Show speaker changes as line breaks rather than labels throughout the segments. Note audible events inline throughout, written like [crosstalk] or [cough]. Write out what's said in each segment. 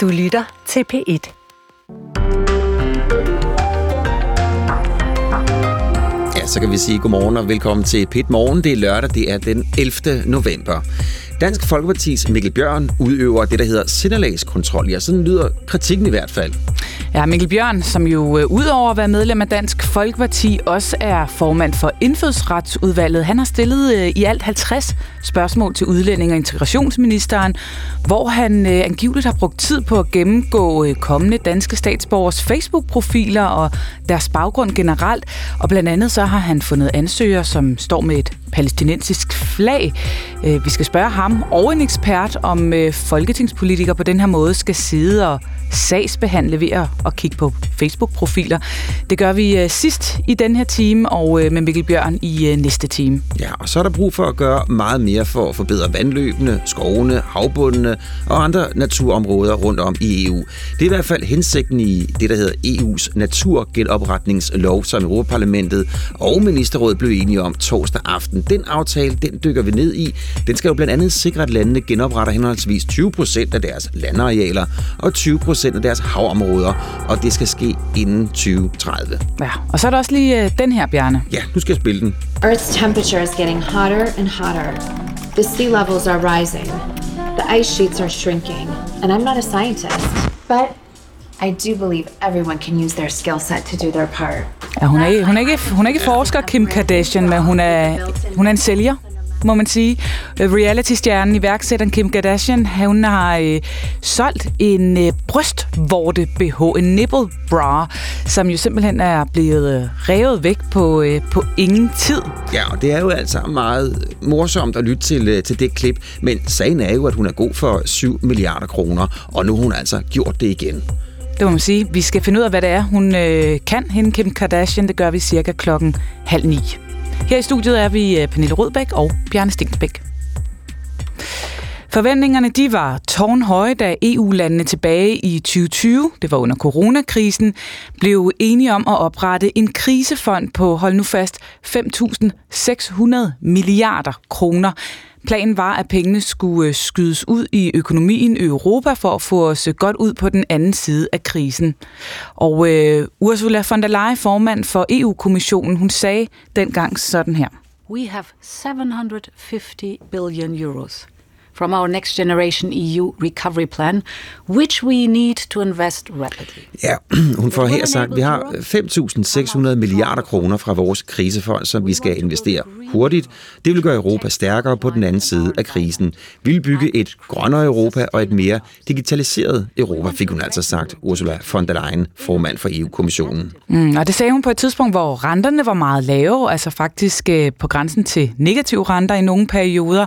Du lytter til P1.
Ja, så kan vi sige godmorgen og velkommen til Pit Morgen. Det er lørdag, det er den 11. november. Dansk Folkepartis Mikkel Bjørn udøver det, der hedder sindelagskontrol. Ja, sådan lyder kritikken i hvert fald.
Ja, Mikkel Bjørn, som jo øh, udover at være medlem af Dansk Folkeparti, også er formand for Indfødsretsudvalget. Han har stillet øh, i alt 50 spørgsmål til udlænding- og integrationsministeren, hvor han øh, angiveligt har brugt tid på at gennemgå øh, kommende danske statsborgers Facebook-profiler og deres baggrund generelt. Og blandt andet så har han fundet ansøgere, som står med et palæstinensisk flag. Øh, vi skal spørge ham og en ekspert, om øh, folketingspolitikere på den her måde skal sidde og sagsbehandle ved at, kigge på Facebook-profiler. Det gør vi øh, sidst i den her time, og med Mikkel Bjørn i næste time.
Ja, og så er der brug for at gøre meget mere for at forbedre vandløbene, skovene, havbundene og andre naturområder rundt om i EU. Det er i hvert fald hensigten i det, der hedder EU's naturgenopretningslov, som Europaparlamentet og Ministerrådet blev enige om torsdag aften. Den aftale, den dykker vi ned i. Den skal jo blandt andet sikre, at landene genopretter henholdsvis 20 procent af deres landarealer og 20 procent af deres havområder, og det skal ske inden 2030.
Ja, og så er der også lige øh, den her, Bjarne.
Ja, nu skal jeg spille den.
Earth's temperature is getting hotter and hotter. The sea levels are rising. The ice sheets are shrinking. And I'm not a scientist, but I do believe everyone can use their skill set to do their part.
Ja, hun, er, hun, er ikke, hun er ikke forsker, Kim Kardashian, men hun er, hun er en sælger må man sige. Reality-stjernen, iværksætteren Kim Kardashian, hun har øh, solgt en øh, brystvorte BH, en nipple bra, som jo simpelthen er blevet øh, revet væk på, øh, på ingen tid.
Ja, og det er jo altså meget morsomt at lytte til, øh, til det klip, men sagen er jo, at hun er god for 7 milliarder kroner, og nu har hun altså gjort det igen.
Det må man sige. Vi skal finde ud af, hvad det er, hun øh, kan, hende Kim Kardashian. Det gør vi cirka klokken halv ni. Her i studiet er vi øh, Pernille Rødbæk og Bjarne Stensbæk. Forventningerne de var tårnhøje, da EU-landene tilbage i 2020, det var under coronakrisen, blev enige om at oprette en krisefond på, hold nu fast, 5.600 milliarder kroner. Planen var, at pengene skulle øh, skydes ud i økonomien i Europa for at få os øh, godt ud på den anden side af krisen. Og øh, Ursula von der Leyen, formand for EU-kommissionen, hun sagde dengang sådan her.
We have 750 billion euros from our Next Generation EU Recovery Plan, which we need to invest rapidly.
Ja, [clears throat] hun får her sagt, at vi har 5.600 milliarder kroner fra vores krisefond, som vi skal investere hurtigt. Det vil gøre Europa stærkere på den anden side af krisen. Vi vil bygge et grønnere Europa og et mere digitaliseret Europa, fik hun altså sagt, Ursula von der Leyen, formand for EU-kommissionen.
Mm, og det sagde hun på et tidspunkt, hvor renterne var meget lave, altså faktisk øh, på grænsen til negative renter i nogle perioder.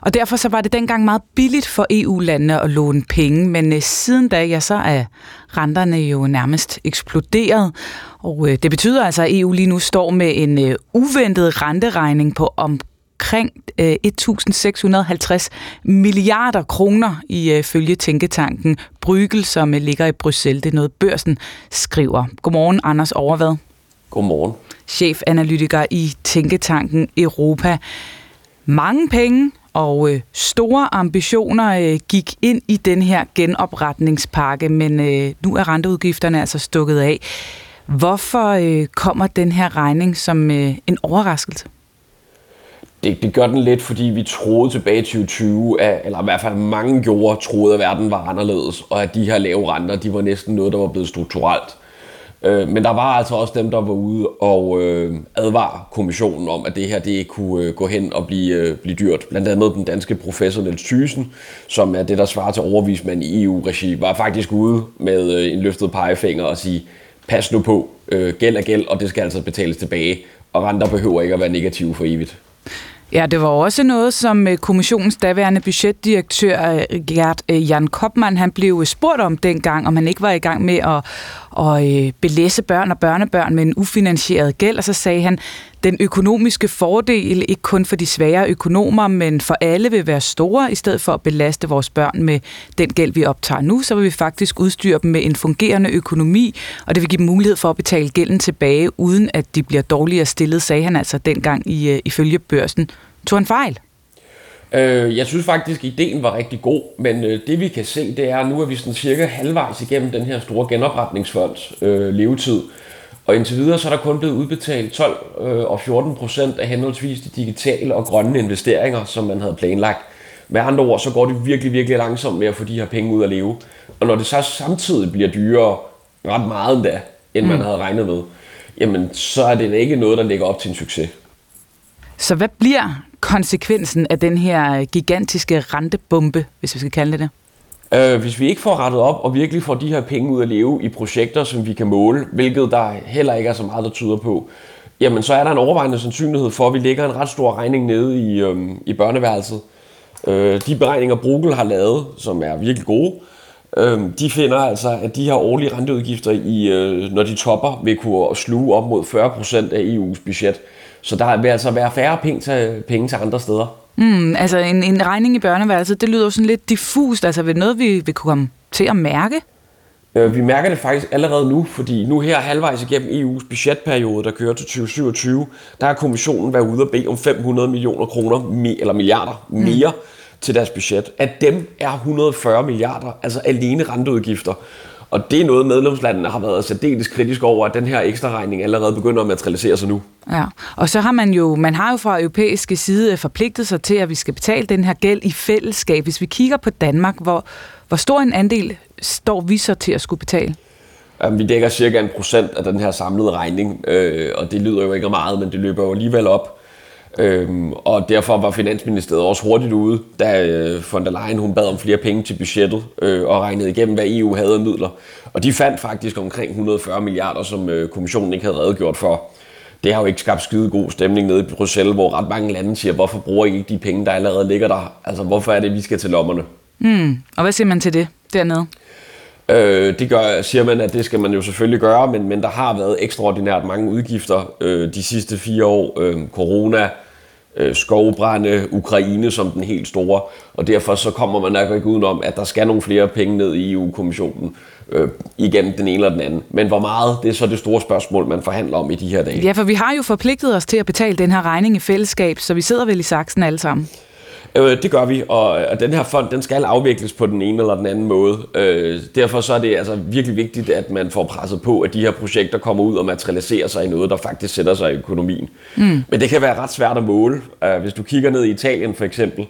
Og derfor så var det dengang dengang meget billigt for EU-landene at låne penge, men øh, siden da, ja, så er renterne jo nærmest eksploderet. Og øh, det betyder altså, at EU lige nu står med en øh, uventet renteregning på omkring 1.650 milliarder kroner i følge tænketanken Brygel, som ligger i Bruxelles. Det er noget, børsen skriver. Godmorgen, Anders Overvad.
Godmorgen.
Chefanalytiker i tænketanken Europa. Mange penge og øh, store ambitioner øh, gik ind i den her genopretningspakke, men øh, nu er renteudgifterne altså stukket af. Hvorfor øh, kommer den her regning som øh, en overraskelse?
Det, det gør den lidt, fordi vi troede tilbage i 2020, at, eller i hvert fald mange gjorde, troede, at verden var anderledes, og at de her lave renter, de var næsten noget, der var blevet strukturelt. Øh, men der var altså også dem, der var ude og øh, advare kommissionen om, at det her det kunne øh, gå hen og blive, øh, blive dyrt. Blandt andet den danske professor Niels Thyssen, som er det, der svarer til overvismand i EU-regi, var faktisk ude med øh, en løftet pegefinger og sige, pas nu på, øh, gæld er gæld, og det skal altså betales tilbage, og renter behøver ikke at være negative for evigt.
Ja, det var også noget, som øh, kommissionens daværende budgetdirektør øh, Gert øh, Jan Kopmann, han blev spurgt om dengang, om han ikke var i gang med at, og øh, belæse børn og børnebørn med en ufinansieret gæld, og så sagde han, den økonomiske fordel, ikke kun for de svære økonomer, men for alle vil være store, i stedet for at belaste vores børn med den gæld, vi optager nu, så vil vi faktisk udstyre dem med en fungerende økonomi, og det vil give dem mulighed for at betale gælden tilbage, uden at de bliver dårligere stillet, sagde han altså dengang i, øh, ifølge børsen. Tog han fejl?
Øh, jeg synes faktisk, at ideen var rigtig god, men øh, det vi kan se, det er, at nu er vi sådan cirka halvvejs igennem den her store genopretningsfonds øh, levetid. Og indtil videre så er der kun blevet udbetalt 12 øh, og 14 procent af henholdsvis de digitale og grønne investeringer, som man havde planlagt. Med andre ord, så går det virkelig, virkelig langsomt med at få de her penge ud at leve. Og når det så samtidig bliver dyrere, ret meget endda, end man mm. havde regnet med, jamen så er det ikke noget, der ligger op til en succes.
Så hvad bliver konsekvensen af den her øh, gigantiske rentebombe, hvis vi skal kalde det det?
Øh, hvis vi ikke får rettet op og virkelig får de her penge ud at leve i projekter, som vi kan måle, hvilket der heller ikke er så meget, der tyder på, jamen så er der en overvejende sandsynlighed for, at vi lægger en ret stor regning nede i, øhm, i børneværelset. Øh, de beregninger, Bruegel har lavet, som er virkelig gode, øh, de finder altså, at de her årlige renteudgifter, i, øh, når de topper, vil kunne sluge op mod 40% af EU's budget. Så der vil altså være færre penge til, penge til andre steder.
Mm, altså en, en regning i børneværelset, det lyder jo sådan lidt diffust. Altså vil noget, vi vil kunne komme til at mærke?
Øh, vi mærker det faktisk allerede nu, fordi nu her halvvejs igennem EU's budgetperiode, der kører til 2027, der har kommissionen været ude og bede om 500 millioner kroner, eller milliarder mere mm. til deres budget. Af dem er 140 milliarder, altså alene renteudgifter. Og det er noget, medlemslandene har været særdeles kritiske over, at den her ekstra regning allerede begynder at materialisere sig nu.
Ja, og så har man jo, man har jo fra europæiske side forpligtet sig til, at vi skal betale den her gæld i fællesskab. Hvis vi kigger på Danmark, hvor, hvor stor en andel står vi så til at skulle betale?
Vi dækker cirka en procent af den her samlede regning, øh, og det lyder jo ikke meget, men det løber jo alligevel op. Øhm, og derfor var Finansministeriet også hurtigt ude, da øh, von der Leyen hun bad om flere penge til budgettet øh, og regnede igennem, hvad EU havde af midler. Og de fandt faktisk omkring 140 milliarder, som øh, kommissionen ikke havde redegjort for. Det har jo ikke skabt skide god stemning nede i Bruxelles, hvor ret mange lande siger, hvorfor bruger I ikke de penge, der allerede ligger der? Altså, hvorfor er det, vi skal til lommerne?
Mm. Og hvad siger man til det dernede?
Øh, det gør, siger man, at det skal man jo selvfølgelig gøre, men, men der har været ekstraordinært mange udgifter øh, de sidste fire år. Øh, corona, øh, skovbrænde, Ukraine som den helt store, og derfor så kommer man nok ikke udenom, at der skal nogle flere penge ned i EU-kommissionen. Øh, igen den ene eller den anden. Men hvor meget, det er så det store spørgsmål, man forhandler om i de her dage.
Ja, for vi har jo forpligtet os til at betale den her regning i fællesskab, så vi sidder vel i saksen alle sammen.
Øh, det gør vi, og, og den her fond, den skal afvikles på den ene eller den anden måde. Øh, derfor så er det altså virkelig vigtigt, at man får presset på, at de her projekter kommer ud og materialiserer sig i noget, der faktisk sætter sig i økonomien. Mm. Men det kan være ret svært at måle. Øh, hvis du kigger ned i Italien for eksempel,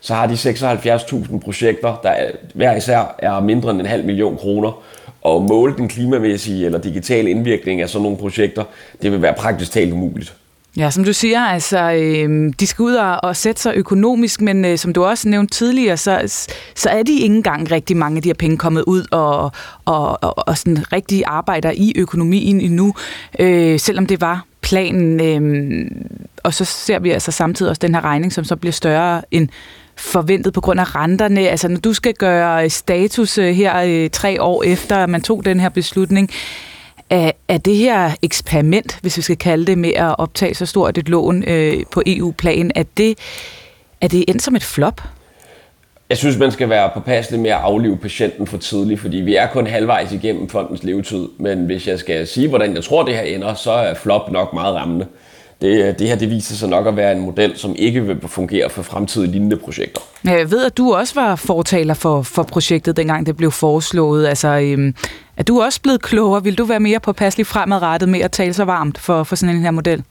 så har de 76.000 projekter, der hver især er mindre end en halv million kroner. Og måle den klimamæssige eller digitale indvirkning af sådan nogle projekter, det vil være praktisk talt umuligt.
Ja, som du siger, altså, øh, de skal ud og, og sætte sig økonomisk, men øh, som du også nævnte tidligere, så, så er de ikke engang rigtig mange af de her penge kommet ud og, og, og, og sådan rigtig arbejder i økonomien endnu, øh, selvom det var planen. Øh, og så ser vi altså samtidig også den her regning, som så bliver større end forventet på grund af renterne. Altså, når du skal gøre status øh, her øh, tre år efter, at man tog den her beslutning, er, er det her eksperiment, hvis vi skal kalde det, med at optage så stort et lån øh, på EU-plan, er det, er det endt som et flop?
Jeg synes, man skal være påpasselig med at aflive patienten for tidligt, fordi vi er kun halvvejs igennem fondens levetid. Men hvis jeg skal sige, hvordan jeg tror, det her ender, så er flop nok meget rammende det, det her det viser sig nok at være en model, som ikke vil fungere for fremtidige lignende projekter.
Jeg ved, at du også var fortaler for, for projektet, dengang det blev foreslået. Altså, øhm, er du også blevet klogere? Vil du være mere påpasselig fremadrettet med at tale så varmt for, for sådan en her model?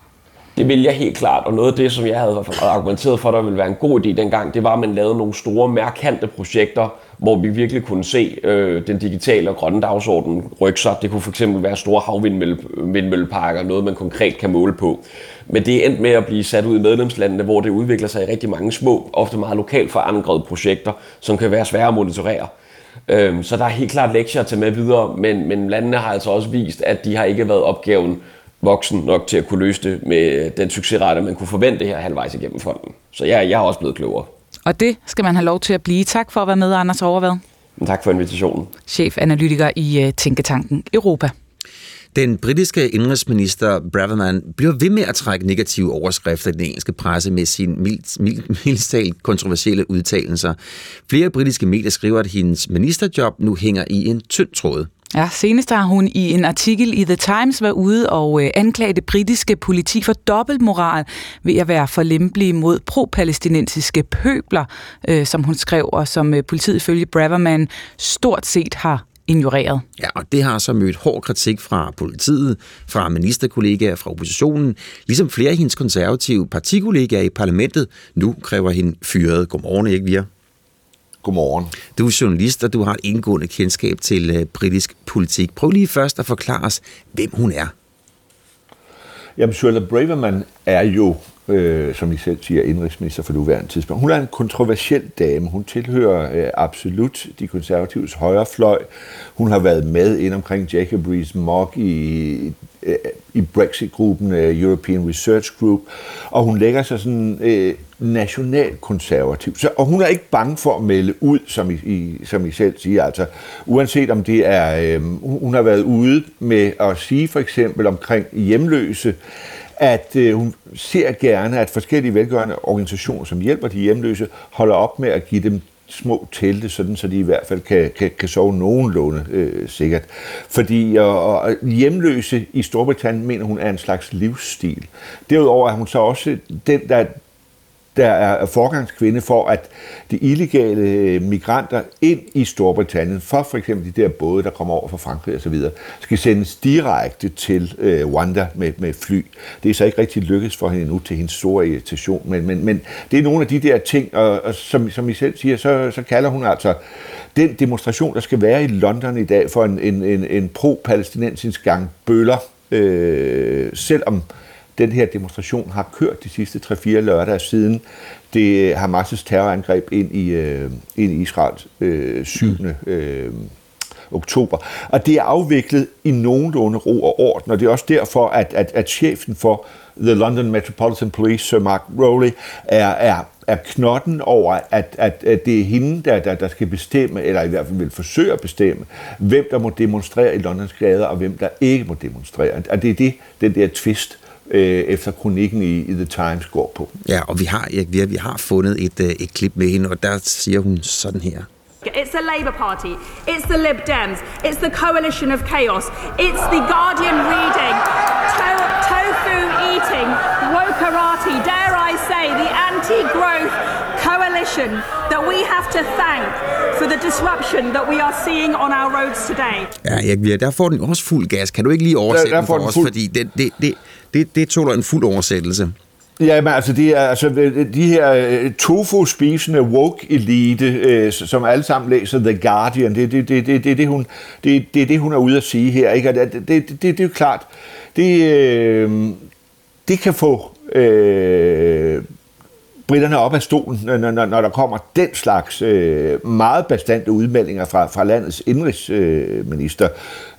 Det vil jeg helt klart, og noget af det, som jeg havde argumenteret for, der ville være en god idé dengang, det var, at man lavede nogle store, mærkante projekter, hvor vi virkelig kunne se øh, den digitale og grønne dagsorden rykke sig. Det kunne fx være store havvindmølleparker, noget man konkret kan måle på. Men det er endt med at blive sat ud i medlemslandene, hvor det udvikler sig i rigtig mange små, ofte meget lokalt forankrede projekter, som kan være svære at monitorere. Øh, så der er helt klart lektier at tage med videre, men, men landene har altså også vist, at de har ikke været opgaven voksen nok til at kunne løse det med den succesrate, man kunne forvente her halvvejs igennem fonden. Så jeg, jeg er også blevet klogere.
Og det skal man have lov til at blive. Tak for at være med, Anders Overvad.
Tak for invitationen.
Chefanalytiker i øh, Tænketanken Europa.
Den britiske indrigsminister Braverman bliver ved med at trække negative overskrifter i den engelske presse med sine mildstalt kontroversielle udtalelser. Flere britiske medier skriver, at hendes ministerjob nu hænger i en tynd tråd.
Ja, senest har hun i en artikel i The Times været ude og øh, anklage det britiske politi for dobbeltmoral ved at være for lempelige mod pro-palæstinensiske pøbler, øh, som hun skrev, og som øh, politiet ifølge Braverman stort set har ignoreret.
Ja, og det har så mødt hård kritik fra politiet, fra ministerkollegaer, fra oppositionen, ligesom flere af hendes konservative partikollegaer i parlamentet nu kræver hende fyret. Godmorgen, Erik Vier.
Godmorgen.
Du er journalist, og du har et indgående kendskab til uh, britisk politik. Prøv lige først at forklare os, hvem hun er.
Jamen, Charlotte Braverman er jo, øh, som I selv siger, indrigsminister for nuværende tidspunkt. Hun er en kontroversiel dame. Hun tilhører øh, absolut de konservatives højrefløj. Hun har været med ind omkring Jacob Rees-Mogg i, øh, i Brexit-gruppen, øh, European Research Group, og hun lægger sig sådan øh, nationalkonservativ. Så, og hun er ikke bange for at melde ud, som I, I, som I selv siger. Altså, uanset om det er... Øh, hun har været ude med at sige for eksempel omkring hjemløse, at øh, hun ser gerne, at forskellige velgørende organisationer, som hjælper de hjemløse, holder op med at give dem små telte, sådan, så de i hvert fald kan, kan, kan sove nogenlunde øh, sikkert. Fordi og, og hjemløse i Storbritannien mener hun er en slags livsstil. Derudover er hun så også den, der der er forgangskvinde for, at de illegale øh, migranter ind i Storbritannien, for for eksempel de der både, der kommer over fra Frankrig osv., skal sendes direkte til øh, Rwanda med, med fly. Det er så ikke rigtig lykkedes for hende nu til hendes store irritation, men, men, men det er nogle af de der ting, og, og som, som I selv siger, så, så kalder hun altså den demonstration, der skal være i London i dag for en, en, en, en pro-palæstinensisk gang bøller, øh, selvom den her demonstration har kørt de sidste 3-4 lørdage siden det øh, Hamas' terrorangreb ind i, øh, ind i Israel øh, 7. Øh, oktober. Og det er afviklet i nogenlunde ro og orden, og det er også derfor, at, at, at chefen for The London Metropolitan Police, Sir Mark Rowley, er, er, er knotten over, at, at, at det er hende, der, der, der skal bestemme, eller i hvert fald vil forsøge at bestemme, hvem der må demonstrere i Londons gader, og hvem der ikke må demonstrere. Og det er det, den der twist, øh, efter kronikken i, i The Times går på.
Ja, og vi har, Erik, vi har, vi har fundet et, øh, et klip med hende, og der siger hun sådan her.
It's the Labour Party. It's the Lib Dems. It's the coalition of chaos. It's the Guardian reading, to- tofu eating, wokerati, dare I say, the anti-growth coalition that we have to thank for the disruption that we are seeing on our roads today.
Ja, Erik, der får den også fuld gas. Kan du ikke lige oversætte
Der- der
den for
den
os?
fuld-
Fordi det, det, det, det, det tåler en fuld oversættelse.
Ja, men altså, det er, altså øh, øh, de her øh, tofu-spisende woke-elite, øh, som alle sammen læser The Guardian, det er det, det, det, det, det, hun, det, det, er det, hun er ude at sige her. Ikke? Og det, det, det, det, det er jo klart, det, øh, det kan få øh, britterne op af stolen, når, når, når der kommer den slags øh, meget bastante udmeldinger fra, fra landets indrigsminister.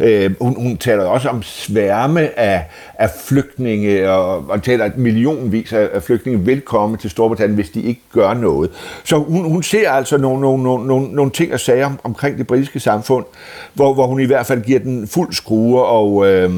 Øh, hun, hun taler også om sværme af, af flygtninge, og, og taler, at millionvis af, af flygtninge vil komme til Storbritannien, hvis de ikke gør noget. Så hun, hun ser altså nogle, nogle, nogle, nogle, nogle ting og sager om, omkring det britiske samfund, hvor, hvor hun i hvert fald giver den fuld skrue, og øh,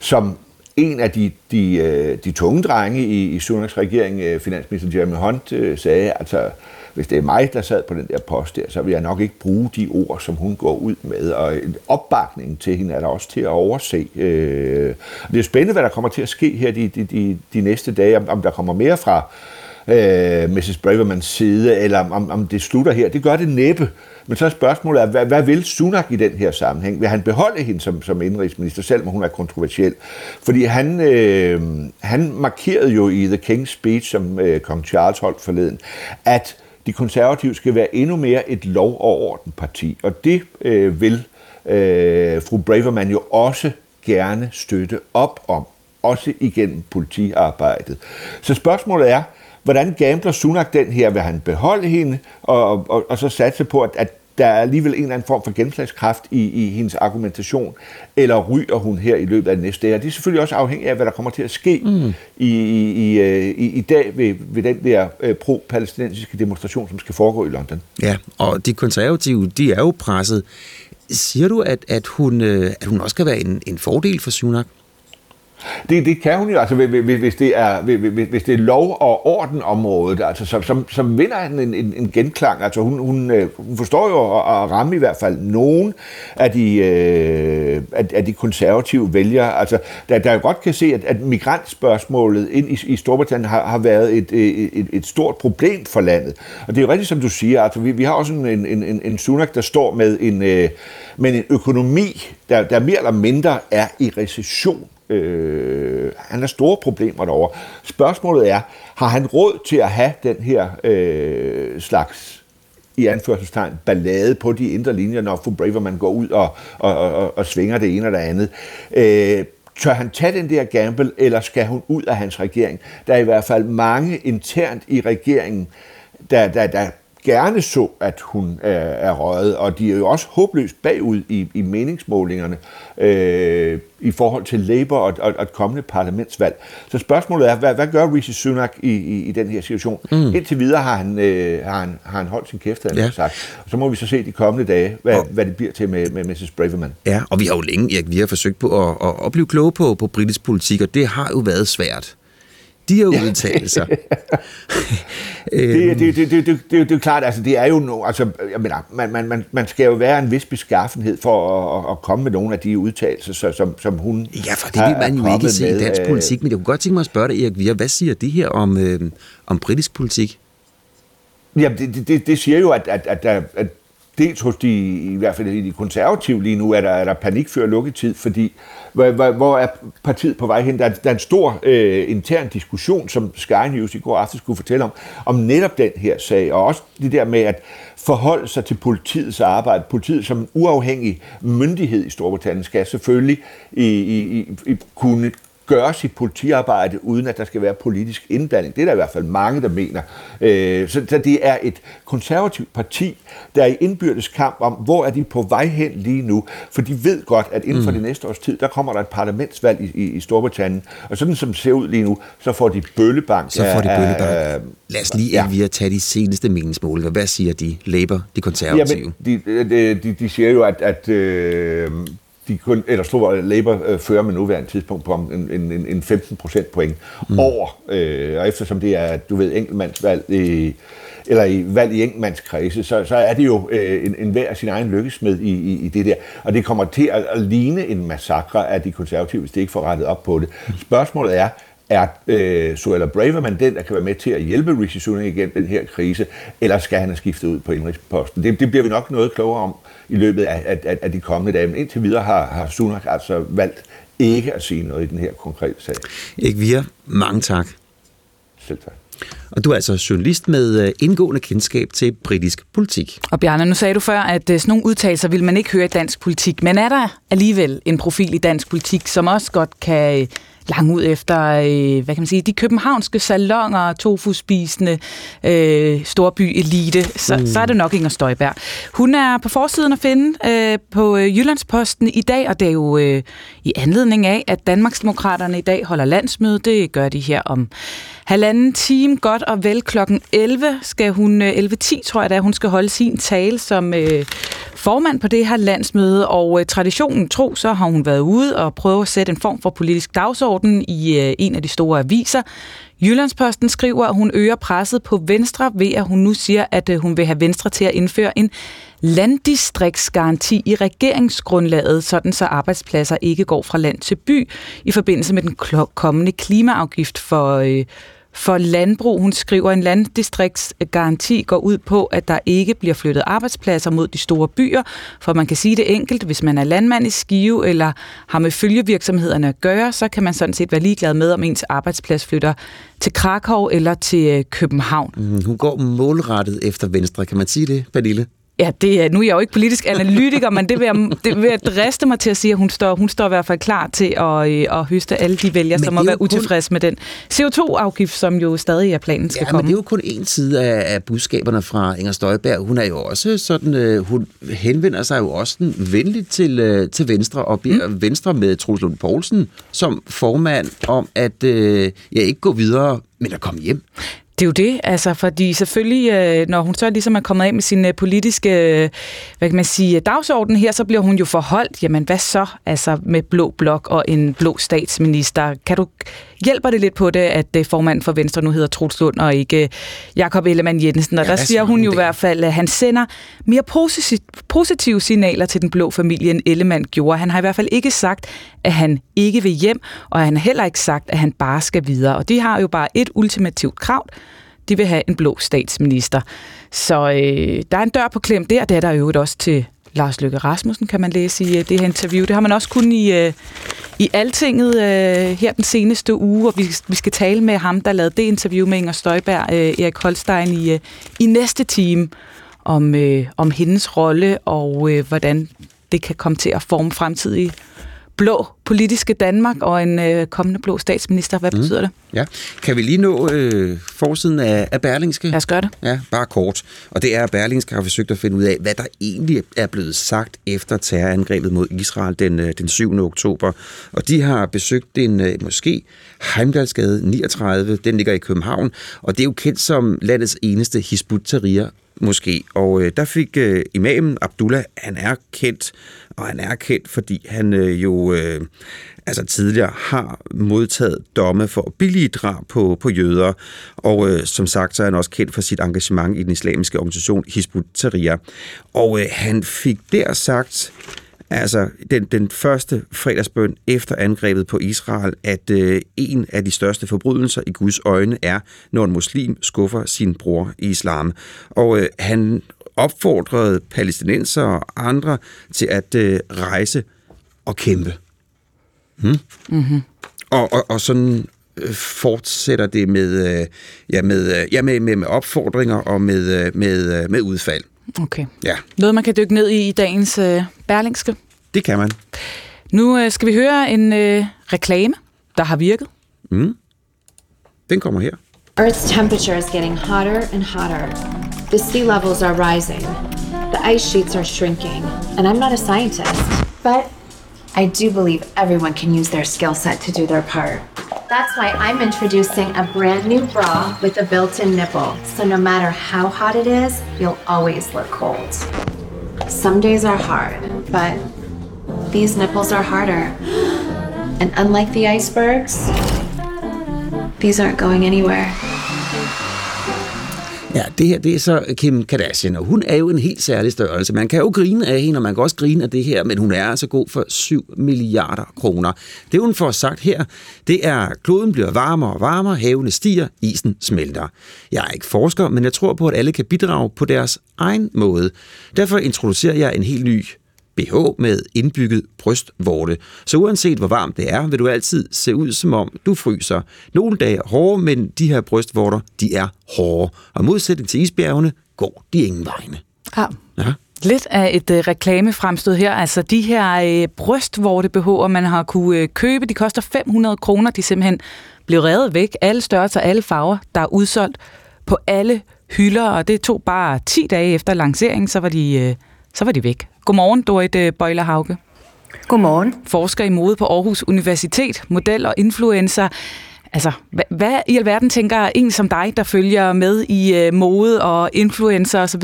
som en af de, de, øh, de tunge drenge i, i Sunaks regering, øh, finansminister Jeremy Hunt, øh, sagde, altså hvis det er mig, der sad på den der post der, så vil jeg nok ikke bruge de ord, som hun går ud med. Og en opbakning til hende er der også til at overse. Øh, det er spændende, hvad der kommer til at ske her de, de, de, de næste dage, om, om der kommer mere fra øh, Mrs. Bravermans side, eller om, om det slutter her. Det gør det næppe. Men så er spørgsmålet, er, hvad, hvad vil Sunak i den her sammenhæng? Vil han beholde hende som, som indrigsminister, selvom hun er kontroversiel? Fordi han, øh, han markerede jo i The King's Speech, som øh, kong Charles holdt forleden, at de konservative skal være endnu mere et lov- og ordenparti. Og det øh, vil øh, fru Braverman jo også gerne støtte op om, også igennem politiarbejdet. Så spørgsmålet er, hvordan gambler Sunak den her? Vil han beholde hende, og, og, og så satse på, at, at der er alligevel en eller anden form for gennemslagskraft i, i hendes argumentation, eller ryger hun her i løbet af det næste dag? Det er selvfølgelig også afhængigt af, hvad der kommer til at ske mm. i, i, i, i, i dag ved, ved den der øh, pro-palæstinensiske demonstration, som skal foregå i London.
Ja, og de konservative, de er jo presset. Siger du, at, at, hun, øh, at hun også kan være en, en fordel for Sunak?
Det, det kan hun jo, altså hvis det er, hvis det er lov- og ordenområdet, altså så, så, så vinder han en, en, en genklang. Altså hun, hun, øh, hun forstår jo at, at ramme i hvert fald nogen af de, øh, af, de konservative vælgere. Altså der, der jo godt kan se, at, at migrantspørgsmålet ind i, i Storbritannien har, har været et, øh, et, et stort problem for landet. Og det er jo rigtigt, som du siger, altså vi, vi har også en, en, en, en Sunak, der står med en, øh, med en økonomi, der, der mere eller mindre er i recession. Øh, han har store problemer derovre. Spørgsmålet er, har han råd til at have den her øh, slags i anførselstegn ballade på de indre linjer, når Fu Braverman går ud og, og, og, og svinger det ene og det andet. Øh, tør han tage den der gamble, eller skal hun ud af hans regering? Der er i hvert fald mange internt i regeringen, der, der, der gerne så, at hun er, er røget, og de er jo også håbløst bagud i, i meningsmålingerne øh, i forhold til Labour og, og, og et kommende parlamentsvalg. Så spørgsmålet er, hvad, hvad gør Rishi Sunak i, i, i den her situation? Mm. Indtil videre har han, øh, har, han, har han holdt sin kæft, han ja. sagt. Og så må vi så se de kommende dage, hvad, og, hvad det bliver til med, med Mrs. Braverman.
Ja, og vi har jo længe, Erik, vi har forsøgt på at, at, at blive kloge på, på britisk politik, og det har jo været svært de her udtalelser. [laughs]
det, det, det, det, det, det, det, det er klart, altså det er jo no, altså, jeg mener, man, man, man, man skal jo være en vis beskaffenhed for at, at komme med nogle af de udtalelser, som, som hun
Ja, for det vil man jo ikke se i dansk politik, men jeg kunne godt tænke mig at spørge dig, Erik Vier, hvad siger det her om, øh, om britisk politik?
Jamen, det, det, det siger jo, at, at, at, at dels hos de, i hvert fald i de konservative lige nu, er der, er der panik før lukketid, fordi hvor, hvor, hvor er partiet på vej hen? Der er, der er en stor øh, intern diskussion, som Sky News i går aften skulle fortælle om, om netop den her sag, og også det der med at forholde sig til politiets arbejde. Politiet som en uafhængig myndighed i Storbritannien skal selvfølgelig i, i, i, kunne gøre sit politiarbejde, uden at der skal være politisk indblanding. Det er der i hvert fald mange, der mener. Øh, så, så det er et konservativt parti, der er i indbyrdes kamp om, hvor er de på vej hen lige nu. For de ved godt, at inden for mm. det næste års tid, der kommer der et parlamentsvalg i, i, i Storbritannien. Og sådan som det ser ud lige nu, så får de bøllebank.
Så får de bøllebank. Lad os lige ja. tage de seneste meningsmål. Hvad siger de? Labour, de konservative?
Jamen, de, de, de siger jo, at, at øh, de kun, eller slår Labour øh, fører med nuværende tidspunkt på en, en, en 15 procent point mm. over, øh, og eftersom det er, du ved, enkeltmandsvalg i, eller i valg i enkeltmandskredse, så, så er det jo øh, en, en hver sin egen lykkesmed i, i, i det der. Og det kommer til at, at ligne en massakre af de konservative, hvis de ikke får rettet op på det. Spørgsmålet er, er øh, Suella Braverman den, der kan være med til at hjælpe Rishi Sunak igennem den her krise, eller skal han have skiftet ud på indrigsposten? Det, det bliver vi nok noget klogere om i løbet af, af, af de kommende dage. Men indtil videre har, har Sunak altså valgt ikke at sige noget i den her konkrete sag.
Ikke via. Mange tak.
Selv tak.
Og du er altså journalist med øh, indgående kendskab til britisk politik.
Og Bjarne, nu sagde du før, at øh, sådan nogle udtalelser vil man ikke høre i dansk politik. Men er der alligevel en profil i dansk politik, som også godt kan lang ud efter, øh, hvad kan man sige, de københavnske salonger, tofu-spisende øh, storby-elite, så, mm. så er det nok Inger Støjberg. Hun er på forsiden at finde øh, på øh, Jyllandsposten i dag, og det er jo øh, i anledning af, at Danmarksdemokraterne i dag holder landsmøde. Det gør de her om halvanden time, godt og vel klokken 11 skal hun, øh, 11.10 tror jeg da, hun skal holde sin tale som øh, formand på det her landsmøde, og øh, traditionen tro, så har hun været ude og prøve at sætte en form for politisk dagsorden i øh, en af de store aviser. Jyllandsposten skriver, at hun øger presset på Venstre ved, at hun nu siger, at øh, hun vil have Venstre til at indføre en landdistriktsgaranti i regeringsgrundlaget, sådan så arbejdspladser ikke går fra land til by i forbindelse med den kommende klimaafgift for, øh, for landbrug. Hun skriver, at en landdistriktsgaranti går ud på, at der ikke bliver flyttet arbejdspladser mod de store byer, for man kan sige det enkelt, hvis man er landmand i Skive eller har med følgevirksomhederne at gøre, så kan man sådan set være ligeglad med, om ens arbejdsplads flytter til Krakow eller til øh, København.
Mm, hun går målrettet efter Venstre, kan man sige det, Pernille?
Ja, det er, nu er jeg jo ikke politisk analytiker, men det vil, jeg, det vil jeg driste mig til at sige, at hun står, hun står i hvert fald klar til at, øh, at høste alle de vælgere, som må være kun... utilfredse med den CO2-afgift, som jo stadig er planen skal
ja,
komme.
men det er jo kun en side af, af budskaberne fra Inger Støjberg. Hun er jo også sådan, øh, hun henvender sig jo også den venligt til, øh, til Venstre, og beder mm. Venstre med Troels Lund Poulsen som formand om at øh, ja, ikke gå videre, men at komme hjem.
Det er jo det, altså, fordi selvfølgelig, øh, når hun så ligesom er kommet af med sin øh, politiske, øh, hvad kan man sige, dagsorden her, så bliver hun jo forholdt, jamen hvad så, altså med blå blok og en blå statsminister. Kan du, hjælper det lidt på det, at formand for Venstre nu hedder Troels Lund og ikke Jakob Ellemann Jensen, og ja, der siger hun jo i hvert fald, at han sender mere positive signaler til den blå familie, end Ellemann gjorde. Han har i hvert fald ikke sagt, at han ikke vil hjem, og han har heller ikke sagt, at han bare skal videre. Og de har jo bare et ultimativt krav, de vil have en blå statsminister. Så øh, der er en dør på klem der, det er der jo også til Lars Løkke Rasmussen, kan man læse i øh, det her interview. Det har man også kun i, øh, i Altinget øh, her den seneste uge, og vi, vi skal tale med ham, der lavede det interview med Inger Støjberg, øh, Erik Holstein, i, øh, i næste time om, øh, om hendes rolle og øh, hvordan det kan komme til at forme fremtidige blå politiske Danmark og en øh, kommende blå statsminister. Hvad mm. betyder det?
Ja. Kan vi lige nå øh, forsiden af, af Berlingske?
Lad os gøre det.
Ja, bare kort. Og det er, at Berlingske har forsøgt at finde ud af, hvad der egentlig er blevet sagt efter terrorangrebet mod Israel den, øh, den 7. oktober. Og de har besøgt en øh, måske Heimdalsgade 39. Den ligger i København. Og det er jo kendt som landets eneste Hizbut måske. Og øh, der fik øh, imamen Abdullah, han er kendt, og han er kendt, fordi han øh, jo øh, altså tidligere har modtaget domme for billige drab på, på jøder. Og øh, som sagt, så er han også kendt for sit engagement i den islamiske organisation Hizbut Tahrir. Og øh, han fik der sagt, Altså, den, den første fredagsbøn efter angrebet på Israel, at øh, en af de største forbrydelser i Guds øjne er, når en muslim skuffer sin bror i islam. Og øh, han opfordrede palæstinenser og andre til at øh, rejse og kæmpe. Hmm? Mm-hmm. Og, og, og sådan øh, fortsætter det med, øh, ja, med, øh, ja, med, med, med opfordringer og med, med, med udfald.
Okay.
Ja.
Noget, man kan dykke ned i i dagens øh, Berlingske?
Det kan man.
Nu øh, skal vi høre en øh, reklame, der har virket.
Mm. Den kommer her.
Earth's temperature is getting hotter and hotter. The sea levels are rising. The ice sheets are shrinking. And I'm not a scientist, but I do believe everyone can use their skill set to do their part. That's why I'm introducing a brand new bra with a built-in nipple. So no matter how hot it is, you'll always look cold. Some days are hard, but these nipples are harder. And unlike the icebergs, these aren't going anywhere.
Ja, det her det er så Kim Kardashian, og hun er jo en helt særlig størrelse. Man kan jo grine af hende, og man kan også grine af det her, men hun er altså god for 7 milliarder kroner. Det hun får sagt her, det er, at kloden bliver varmere og varmere, havene stiger, isen smelter. Jeg er ikke forsker, men jeg tror på, at alle kan bidrage på deres egen måde. Derfor introducerer jeg en helt ny BH med indbygget brystvorte. Så uanset hvor varmt det er, vil du altid se ud som om du fryser. Nogle dage er hårde, men de her brystvorter, de er hårde. Og modsætning til isbjergene, går de ingen vegne.
Ja. ja. Lidt af et uh, reklamefremstød her. Altså de her uh, brystvorte BH'er, man har kunne uh, købe, de koster 500 kroner. De simpelthen blev revet væk. Alle størrelser, alle farver, der er udsolgt på alle hylder, og det tog bare 10 dage efter lanceringen, så var de, uh, så var de væk. Godmorgen, Dorit øh, Bøjler Hauge.
Godmorgen.
Forsker i mode på Aarhus Universitet, model og influencer. Altså, hvad, hvad i alverden tænker en som dig, der følger med i uh, mode og influencer osv.,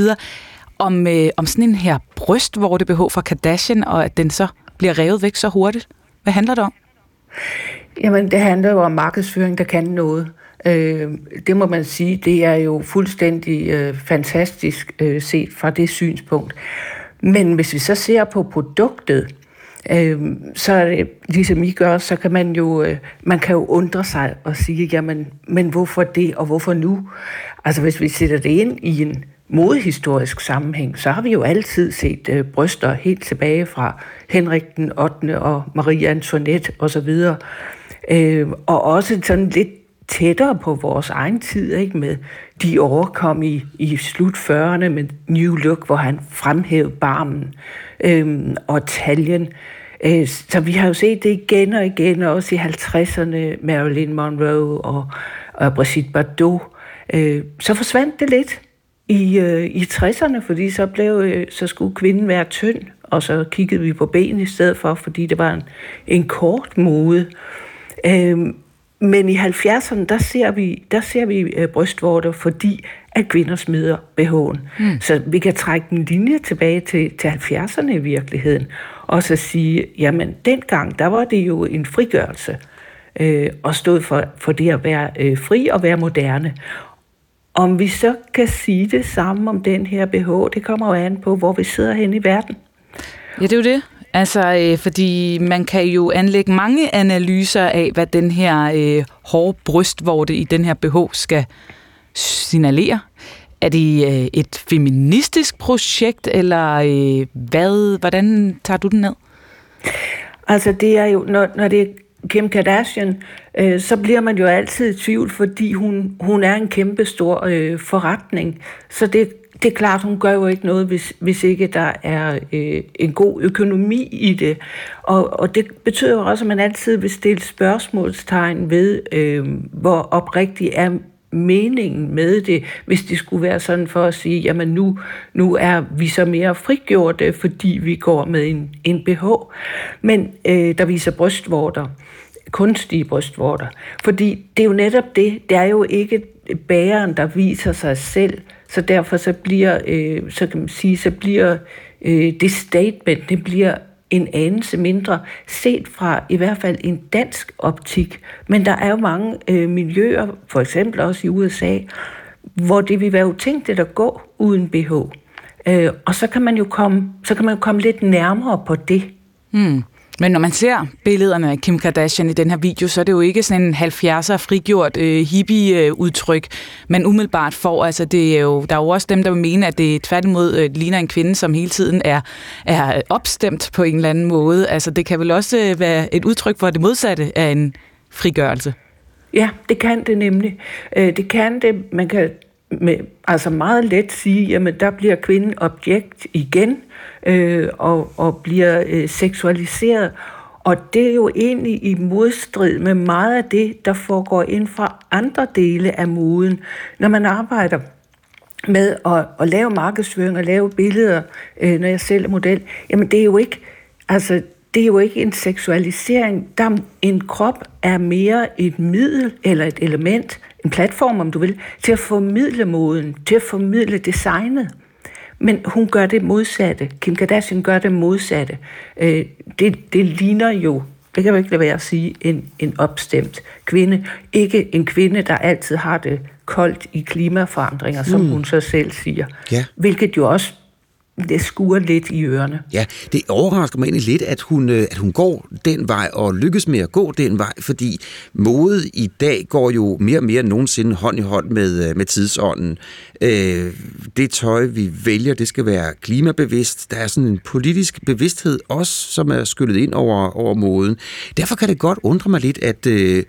om, uh, om sådan en her brystvorte BH fra Kardashian, og at den så bliver revet væk så hurtigt? Hvad handler det om?
Jamen, det handler jo om markedsføring, der kan noget. Øh, det må man sige, det er jo fuldstændig øh, fantastisk øh, set fra det synspunkt. Men hvis vi så ser på produktet, øh, så er det, ligesom I gør, så kan man jo, øh, man kan jo undre sig og sige, jamen, men hvorfor det, og hvorfor nu? Altså hvis vi sætter det ind i en modhistorisk sammenhæng, så har vi jo altid set øh, bryster helt tilbage fra Henrik den 8. og Maria Antoinette osv., øh, og også sådan lidt tættere på vores egen tid, ikke? med de overkom i, i slut 40'erne med New Look, hvor han fremhævede barmen øhm, og taljen. Øh, så vi har jo set det igen og igen, også i 50'erne, Marilyn Monroe og, og Brigitte Bardot. Øh, så forsvandt det lidt i, øh, i 60'erne, fordi så, blev, øh, så skulle kvinden være tynd, og så kiggede vi på ben i stedet for, fordi det var en, en kort mode. Øh, men i 70'erne, der ser vi, der ser vi øh, brystvorter, fordi at kvinder smider BH'en. Mm. Så vi kan trække en linje tilbage til, til 70'erne i virkeligheden, og så sige, jamen dengang, der var det jo en frigørelse, øh, og stod for, for det at være øh, fri og være moderne. Om vi så kan sige det samme om den her BH, det kommer jo an på, hvor vi sidder hen i verden.
Ja, det er jo det. Altså, øh, fordi man kan jo anlægge mange analyser af, hvad den her øh, hårde brystvorte i den her BH skal signalere. Er det øh, et feministisk projekt, eller øh, hvad? Hvordan tager du den ned?
Altså, det er jo, når, når det er Kim Kardashian, øh, så bliver man jo altid i tvivl, fordi hun, hun er en kæmpe stor øh, forretning. Så det, det er klart, hun gør jo ikke noget, hvis, hvis ikke der er øh, en god økonomi i det. Og, og det betyder jo også, at man altid vil stille spørgsmålstegn ved, øh, hvor oprigtig er meningen med det, hvis det skulle være sådan for at sige, jamen nu, nu er vi så mere frigjorte, fordi vi går med en, en BH. Men øh, der viser brystvorter, kunstige brystvorter. Fordi det er jo netop det, det er jo ikke bæren, der viser sig selv, så derfor så bliver, øh, så kan man sige, så bliver øh, det statement, det bliver en anelse mindre, set fra i hvert fald en dansk optik. Men der er jo mange øh, miljøer, for eksempel også i USA, hvor det vil være utænkeligt at gå uden BH. Øh, og så kan man jo komme, så kan man jo komme lidt nærmere på det.
Hmm. Men når man ser billederne af Kim Kardashian i den her video, så er det jo ikke sådan en 70'er frigjort øh, hippie-udtryk, man umiddelbart får. Altså, det er jo, der er jo også dem, der vil mene, at det tværtimod øh, ligner en kvinde, som hele tiden er, er opstemt på en eller anden måde. Altså, det kan vel også øh, være et udtryk for det modsatte af en frigørelse?
Ja, det kan det nemlig. Øh, det kan det. Man kan med, altså meget let sige, jamen der bliver kvinden objekt igen, øh, og, og bliver øh, seksualiseret. Og det er jo egentlig i modstrid med meget af det, der foregår inden for andre dele af moden. Når man arbejder med at, at lave markedsføring og lave billeder, øh, når jeg sælger model, jamen det er jo ikke, altså det er jo ikke en seksualisering. Der, en krop er mere et middel eller et element, en platform, om du vil, til at formidle moden, til at formidle designet. Men hun gør det modsatte. Kim Kardashian gør det modsatte. Øh, det, det ligner jo, det kan jo ikke lade være at sige, en, en opstemt kvinde. Ikke en kvinde, der altid har det koldt i klimaforandringer, som mm. hun så selv siger. Ja. Hvilket jo også det skuer lidt i ørerne.
Ja, det overrasker mig egentlig lidt, at hun, øh, at hun går den vej og lykkes med at gå den vej, fordi mode i dag går jo mere og mere end nogensinde hånd i hånd med, øh, med tidsånden. Øh, det tøj, vi vælger, det skal være klimabevidst. Der er sådan en politisk bevidsthed også, som er skyllet ind over, over moden. Derfor kan det godt undre mig lidt, at, øh,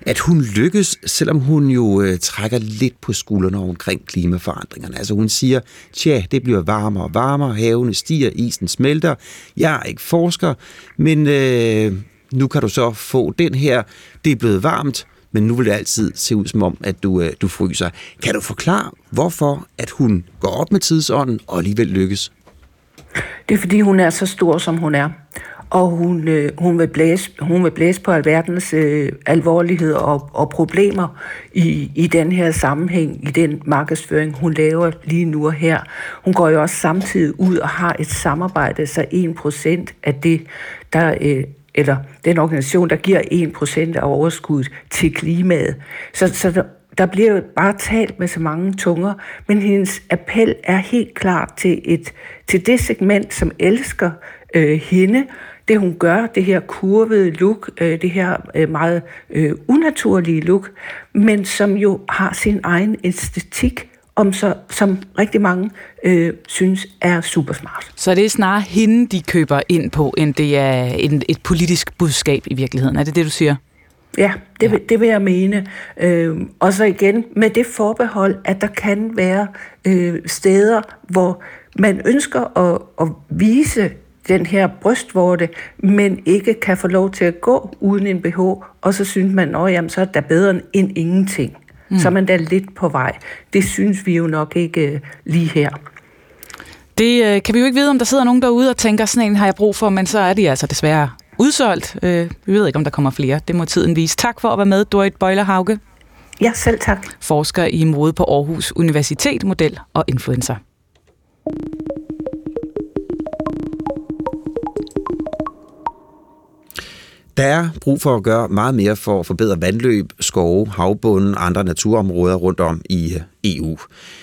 at hun lykkes, selvom hun jo øh, trækker lidt på skuldrene omkring klimaforandringerne. Altså hun siger, tja, det bliver varmere og varmere, havene stiger, isen smelter. Jeg er ikke forsker, men øh, nu kan du så få den her, det er blevet varmt, men nu vil det altid se ud som om, at du, øh, du fryser. Kan du forklare, hvorfor at hun går op med tidsånden og alligevel lykkes?
Det er fordi, hun er så stor, som hun er. Og hun, øh, hun, vil blæse, hun vil blæse på alverdens øh, alvorlighed og, og problemer i, i den her sammenhæng, i den markedsføring, hun laver lige nu og her. Hun går jo også samtidig ud og har et samarbejde, så 1% af det, der øh, eller den organisation, der giver 1% af overskuddet til klimaet. Så, så der, der bliver jo bare talt med så mange tunger, men hendes appel er helt klar til, et, til det segment, som elsker øh, hende, det hun gør, det her kurvede look, øh, det her øh, meget øh, unaturlige look, men som jo har sin egen æstetik, om så, som rigtig mange øh, synes er super smart.
Så det er snarere hende, de køber ind på, end det er en, et politisk budskab i virkeligheden. Er det det, du siger?
Ja, det, ja. det vil jeg mene. Øh, og så igen med det forbehold, at der kan være øh, steder, hvor man ønsker at, at vise den her brystvorte, men ikke kan få lov til at gå uden en BH, og så synes man, at så er det bedre end ingenting mm. så er man da lidt på vej. Det synes vi jo nok ikke øh, lige her.
Det øh, kan vi jo ikke vide, om der sidder nogen derude og tænker, sådan en har jeg brug for, men så er de altså desværre udsolgt. Øh, vi ved ikke, om der kommer flere. Det må tiden vise. Tak for at være med, Dorit Bøjler Hauge.
Ja, selv tak.
Forsker i mode på Aarhus Universitet, model og influencer.
Der er brug for at gøre meget mere for at forbedre vandløb, skove, havbunden og andre naturområder rundt om i øh, EU.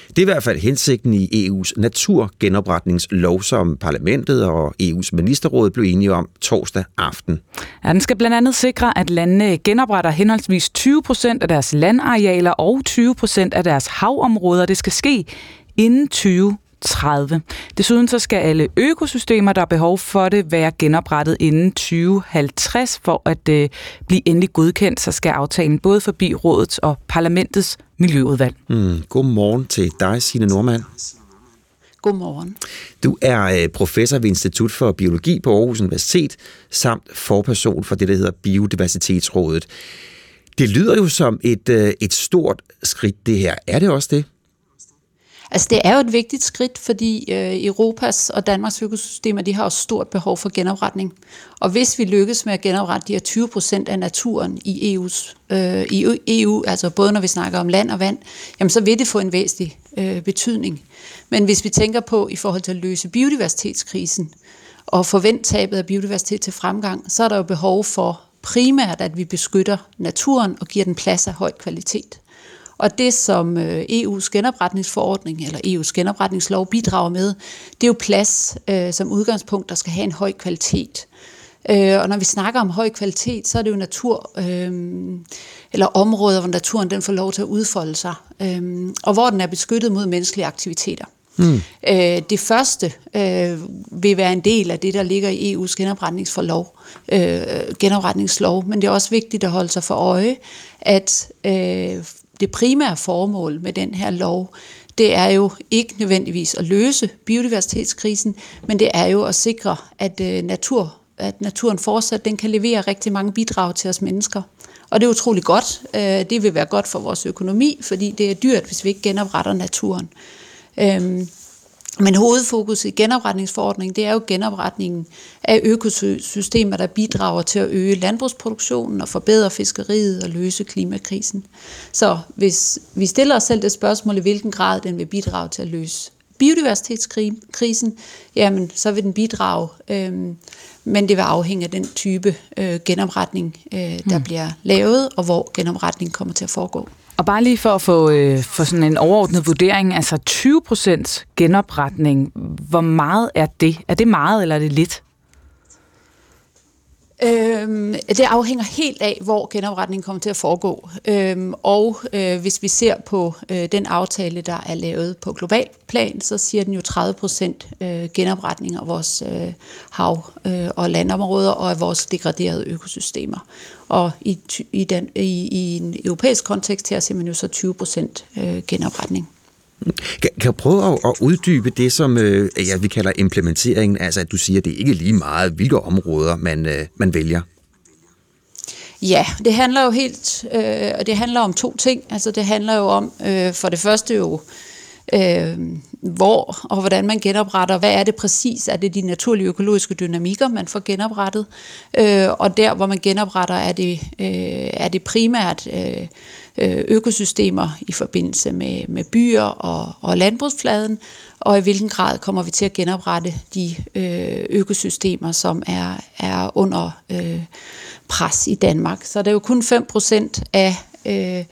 Det er i hvert fald hensigten i EU's naturgenopretningslov, som parlamentet og EU's ministerråd blev enige om torsdag aften.
Ja, den skal blandt andet sikre, at landene genopretter henholdsvis 20 procent af deres landarealer og 20 procent af deres havområder. Det skal ske inden 20 30. Desuden så skal alle økosystemer, der er behov for det, være genoprettet inden 2050. For at øh, blive endelig godkendt, så skal aftalen både forbi rådets og parlamentets miljøudvalg.
Mm, god morgen til dig, Signe Normand.
Godmorgen.
Du er øh, professor ved Institut for Biologi på Aarhus Universitet, samt forperson for det, der hedder Biodiversitetsrådet. Det lyder jo som et, øh, et stort skridt, det her. Er det også det?
Altså det er jo et vigtigt skridt, fordi øh, Europas og Danmarks økosystemer, de har jo stort behov for genopretning. Og hvis vi lykkes med at genoprette de her 20 procent af naturen i, EU's, øh, i EU, altså både når vi snakker om land og vand, jamen så vil det få en væsentlig øh, betydning. Men hvis vi tænker på i forhold til at løse biodiversitetskrisen og forvente tabet af biodiversitet til fremgang, så er der jo behov for primært, at vi beskytter naturen og giver den plads af høj kvalitet. Og det, som øh, EU's genopretningsforordning eller EU's genopretningslov bidrager med, det er jo plads øh, som udgangspunkt, der skal have en høj kvalitet. Øh, og når vi snakker om høj kvalitet, så er det jo natur, øh, eller områder, hvor naturen den får lov til at udfolde sig, øh, og hvor den er beskyttet mod menneskelige aktiviteter. Mm. Øh, det første øh, vil være en del af det, der ligger i EU's genopretningsforlov, øh, genopretningslov, men det er også vigtigt at holde sig for øje, at øh, det primære formål med den her lov, det er jo ikke nødvendigvis at løse biodiversitetskrisen, men det er jo at sikre, at øh, natur at naturen fortsat den kan levere rigtig mange bidrag til os mennesker. Og det er utrolig godt. Øh, det vil være godt for vores økonomi, fordi det er dyrt, hvis vi ikke genopretter naturen. Øhm, men hovedfokus i genopretningsforordningen, det er jo genopretningen af økosystemer, der bidrager til at øge landbrugsproduktionen og forbedre fiskeriet og løse klimakrisen. Så hvis vi stiller os selv det spørgsmål, i hvilken grad den vil bidrage til at løse biodiversitetskrisen, jamen så vil den bidrage, øh, men det vil afhænge af den type øh, genopretning, øh, der mm. bliver lavet, og hvor genopretningen kommer til at foregå.
Og bare lige for at få, øh, for sådan en overordnet vurdering, altså 20% genopretning, hvor meget er det? Er det meget, eller er det lidt?
Øhm, det afhænger helt af, hvor genopretningen kommer til at foregå. Øhm, og øh, hvis vi ser på øh, den aftale, der er lavet på global plan, så siger den jo 30 procent øh, genopretning af vores øh, hav- øh, og landområder og af vores degraderede økosystemer. Og i, i, den, i, i en europæisk kontekst her ser man jo så 20 procent øh, genopretning.
Kan, kan jeg prøve at, at uddybe det, som øh, ja, vi kalder implementeringen? Altså, at du siger, at det ikke er lige meget, hvilke områder man, øh, man vælger.
Ja, det handler jo helt, øh, og det handler om to ting. Altså, det handler jo om, øh, for det første jo, øh, hvor og hvordan man genopretter. Hvad er det præcis? Er det de naturlige økologiske dynamikker, man får genoprettet? Øh, og der, hvor man genopretter, er det, øh, er det primært øh, Øh, økosystemer i forbindelse med, med byer og, og landbrugsfladen, og i hvilken grad kommer vi til at genoprette de øh, økosystemer, som er, er under øh, pres i Danmark. Så det er jo kun 5% af øh,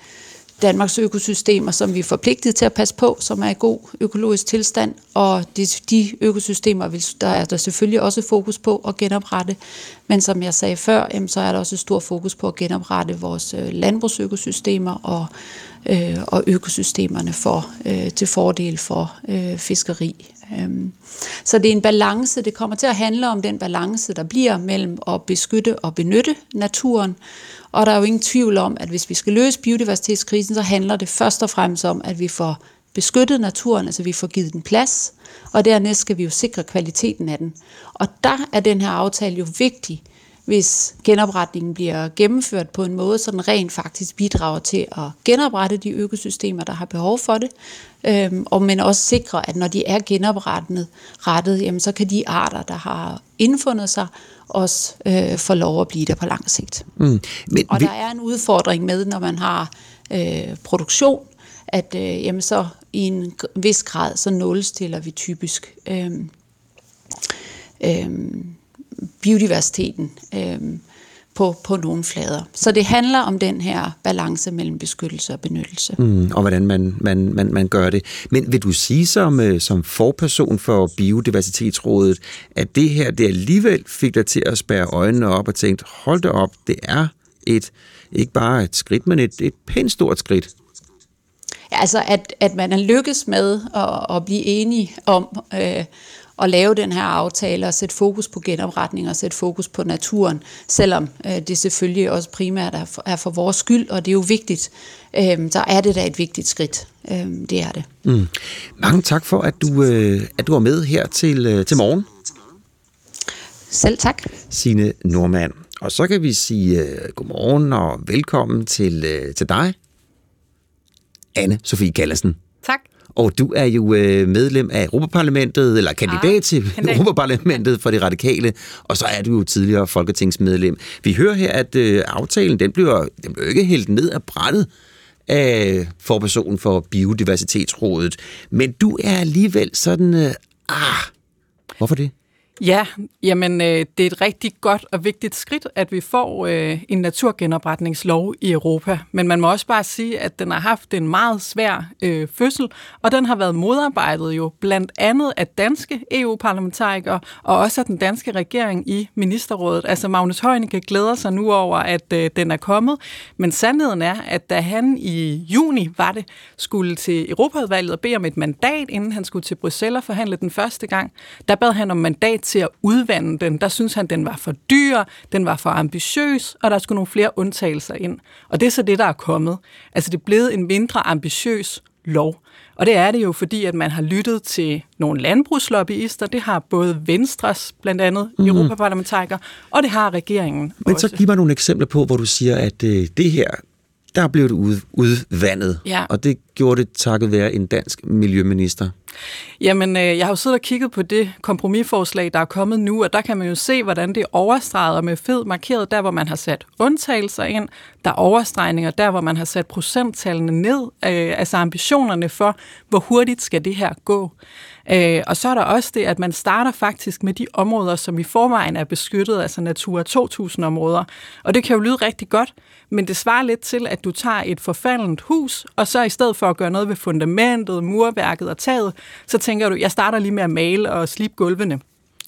Danmarks økosystemer, som vi er forpligtet til at passe på, som er i god økologisk tilstand, og de, de økosystemer, der er der selvfølgelig også fokus på at genoprette, men som jeg sagde før, jamen, så er der også stor fokus på at genoprette vores øh, landbrugsøkosystemer og, øh, og økosystemerne for, øh, til fordel for øh, fiskeri. Øhm, så det er en balance, det kommer til at handle om den balance, der bliver mellem at beskytte og benytte naturen, og der er jo ingen tvivl om, at hvis vi skal løse biodiversitetskrisen, så handler det først og fremmest om, at vi får beskyttet naturen, altså vi får givet den plads, og dernæst skal vi jo sikre kvaliteten af den. Og der er den her aftale jo vigtig, hvis genopretningen bliver gennemført på en måde, så den rent faktisk bidrager til at genoprette de økosystemer, der har behov for det, øhm, og men også sikre, at når de er genoprettet, rettet, jamen, så kan de arter, der har indfundet sig, også øh, få lov at blive der på lang sigt. Mm. Men, og der er en udfordring med, når man har øh, produktion, at øh, jamen, så i en vis grad, så nulstiller vi typisk øh, øh, biodiversiteten øh, på, på nogle flader. Så det handler om den her balance mellem beskyttelse og benyttelse.
Mm, og hvordan man, man, man, man gør det. Men vil du sige som, øh, som forperson for Biodiversitetsrådet, at det her det alligevel fik dig til at spære øjnene op og tænke, hold da op, det er et, ikke bare et skridt, men et, et pænt stort skridt
Altså, at, at man er lykkes med at, at blive enige om øh, at lave den her aftale og sætte fokus på genopretning og sætte fokus på naturen, selvom øh, det selvfølgelig også primært er for, er for vores skyld, og det er jo vigtigt, øh, så er det da et vigtigt skridt. Øh, det er det. Mm.
Mange tak for, at du, øh, at du var med her til, øh, til morgen.
Selv tak.
Signe Normand. Og så kan vi sige uh, godmorgen og velkommen til, uh, til dig, anne Sofie Gallersen. Og du er jo øh, medlem af Europaparlamentet, eller kandidat ah, til kandidat. Europaparlamentet for de radikale, og så er du jo tidligere folketingsmedlem. Vi hører her, at øh, aftalen den bliver, den bliver ikke helt ned af brættet af forpersonen for Biodiversitetsrådet. Men du er alligevel sådan, øh, ah, hvorfor det?
Ja, jamen øh, det er et rigtig godt og vigtigt skridt, at vi får øh, en naturgenopretningslov i Europa. Men man må også bare sige, at den har haft en meget svær øh, fødsel, og den har været modarbejdet jo blandt andet af danske EU-parlamentarikere og også af den danske regering i ministerrådet. Altså Magnus Heunicke glæder sig nu over, at øh, den er kommet, men sandheden er, at da han i juni var det, skulle til Europaudvalget og bede om et mandat, inden han skulle til Bruxelles og forhandle den første gang, der bad han om mandat til at udvande den. Der synes han, den var for dyr, den var for ambitiøs, og der skulle nogle flere undtagelser ind. Og det er så det, der er kommet. Altså det er blevet en mindre ambitiøs lov. Og det er det jo, fordi at man har lyttet til nogle landbrugslobbyister. Det har både Venstres, blandt andet, mm. europaparlamentarikere, og det har regeringen
Men
også.
så giv mig nogle eksempler på, hvor du siger, at øh, det her, der blev det ud, udvandet. Ja. Og det gjorde det takket være en dansk miljøminister.
Jamen, øh, jeg har jo siddet og kigget på det kompromisforslag, der er kommet nu, og der kan man jo se, hvordan det er overstreget og med fed markeret der, hvor man har sat undtagelser ind. Der er overstregninger der, hvor man har sat procenttallene ned, øh, altså ambitionerne for, hvor hurtigt skal det her gå. Øh, og så er der også det, at man starter faktisk med de områder, som i forvejen er beskyttet, altså Natura 2000-områder. Og det kan jo lyde rigtig godt, men det svarer lidt til, at du tager et forfaldent hus, og så i stedet for at gøre noget ved fundamentet, murværket og taget, så tænker du, jeg starter lige med at male og slibe gulvene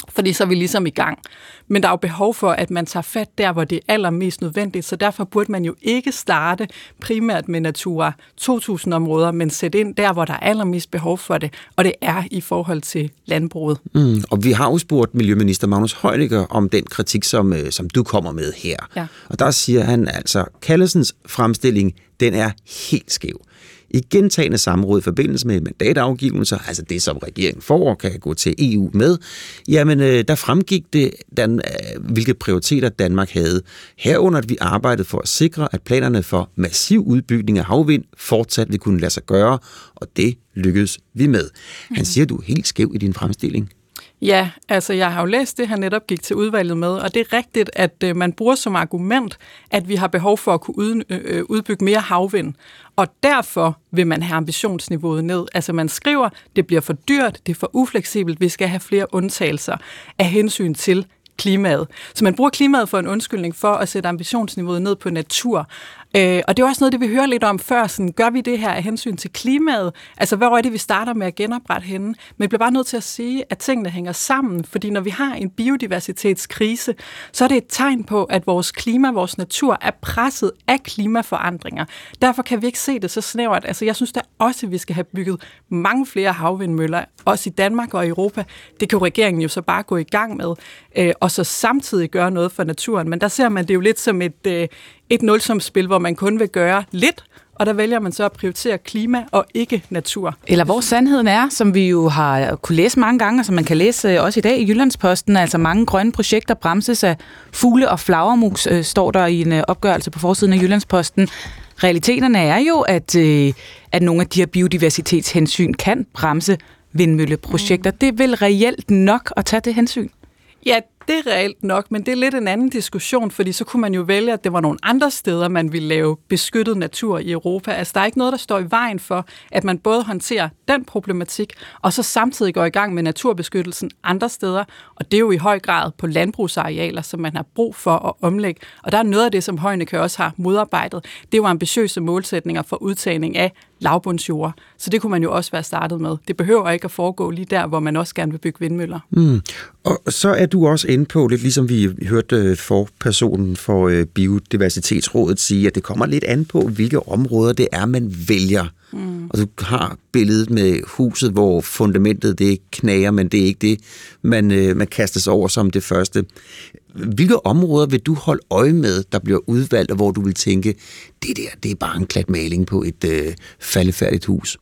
fordi så er vi ligesom i gang. Men der er jo behov for, at man tager fat der, hvor det er allermest nødvendigt, så derfor burde man jo ikke starte primært med Natura 2000-områder, men sætte ind der, hvor der er allermest behov for det, og det er i forhold til landbruget.
Mm, og vi har jo spurgt Miljøminister Magnus Heunicke om den kritik, som, øh, som du kommer med her. Ja. Og der siger han altså, Kallesens fremstilling, den er helt skæv i gentagende samråd i forbindelse med mandatafgivelser, altså det, som regeringen får og kan gå til EU med, jamen øh, der fremgik det, den, øh, hvilke prioriteter Danmark havde. Herunder, at vi arbejdede for at sikre, at planerne for massiv udbygning af havvind fortsat vil kunne lade sig gøre, og det lykkedes vi med. Han siger, at du er helt skæv i din fremstilling.
Ja, altså jeg har jo læst det, han netop gik til udvalget med, og det er rigtigt, at øh, man bruger som argument, at vi har behov for at kunne ud, øh, øh, udbygge mere havvind. Og derfor vil man have ambitionsniveauet ned. Altså man skriver, det bliver for dyrt, det er for ufleksibelt, vi skal have flere undtagelser af hensyn til klimaet. Så man bruger klimaet for en undskyldning for at sætte ambitionsniveauet ned på natur. Øh, og det er også noget, det vi hører lidt om før. Sådan, gør vi det her af hensyn til klimaet? Altså, hvor er det, vi starter med at genoprette henne? Men jeg bliver bare nødt til at sige, at tingene hænger sammen. Fordi når vi har en biodiversitetskrise, så er det et tegn på, at vores klima, vores natur er presset af klimaforandringer. Derfor kan vi ikke se det så snævert. Altså, jeg synes da også, at vi skal have bygget mange flere havvindmøller, også i Danmark og Europa. Det kan regeringen jo så bare gå i gang med, øh, og så samtidig gøre noget for naturen. Men der ser man det jo lidt som et, øh, et nulsumsspil, hvor man kun vil gøre lidt, og der vælger man så at prioritere klima og ikke natur.
Eller hvor sandheden er, som vi jo har kunne læse mange gange, og som man kan læse øh, også i dag i Jyllandsposten, altså mange grønne projekter bremses af fugle og flagermus, øh, står der i en øh, opgørelse på forsiden af Jyllandsposten. Realiteterne er jo, at, at nogle af de her biodiversitetshensyn kan bremse vindmølleprojekter. Mm. Det er vel reelt nok at tage det hensyn?
Ja, det er reelt nok, men det er lidt en anden diskussion, fordi så kunne man jo vælge, at det var nogle andre steder, man ville lave beskyttet natur i Europa. Altså, der er ikke noget, der står i vejen for, at man både håndterer den problematik, og så samtidig går i gang med naturbeskyttelsen andre steder. Og det er jo i høj grad på landbrugsarealer, som man har brug for at omlægge. Og der er noget af det, som Højneke også har modarbejdet. Det er jo ambitiøse målsætninger for udtagning af lavbundsjord. Så det kunne man jo også være startet med. Det behøver ikke at foregå lige der, hvor man også gerne vil bygge vindmøller.
Mm. Og så er du også inde på, lidt ligesom vi hørte øh, for personen for øh, Biodiversitetsrådet sige, at det kommer lidt an på, hvilke områder det er, man vælger. Mm. Og du har billedet med huset, hvor fundamentet det knager, men det er ikke det, man, øh, man kaster sig over som det første. Hvilke områder vil du holde øje med, der bliver udvalgt, og hvor du vil tænke, det der, det er bare en klat maling på et øh, faldefærdigt hus?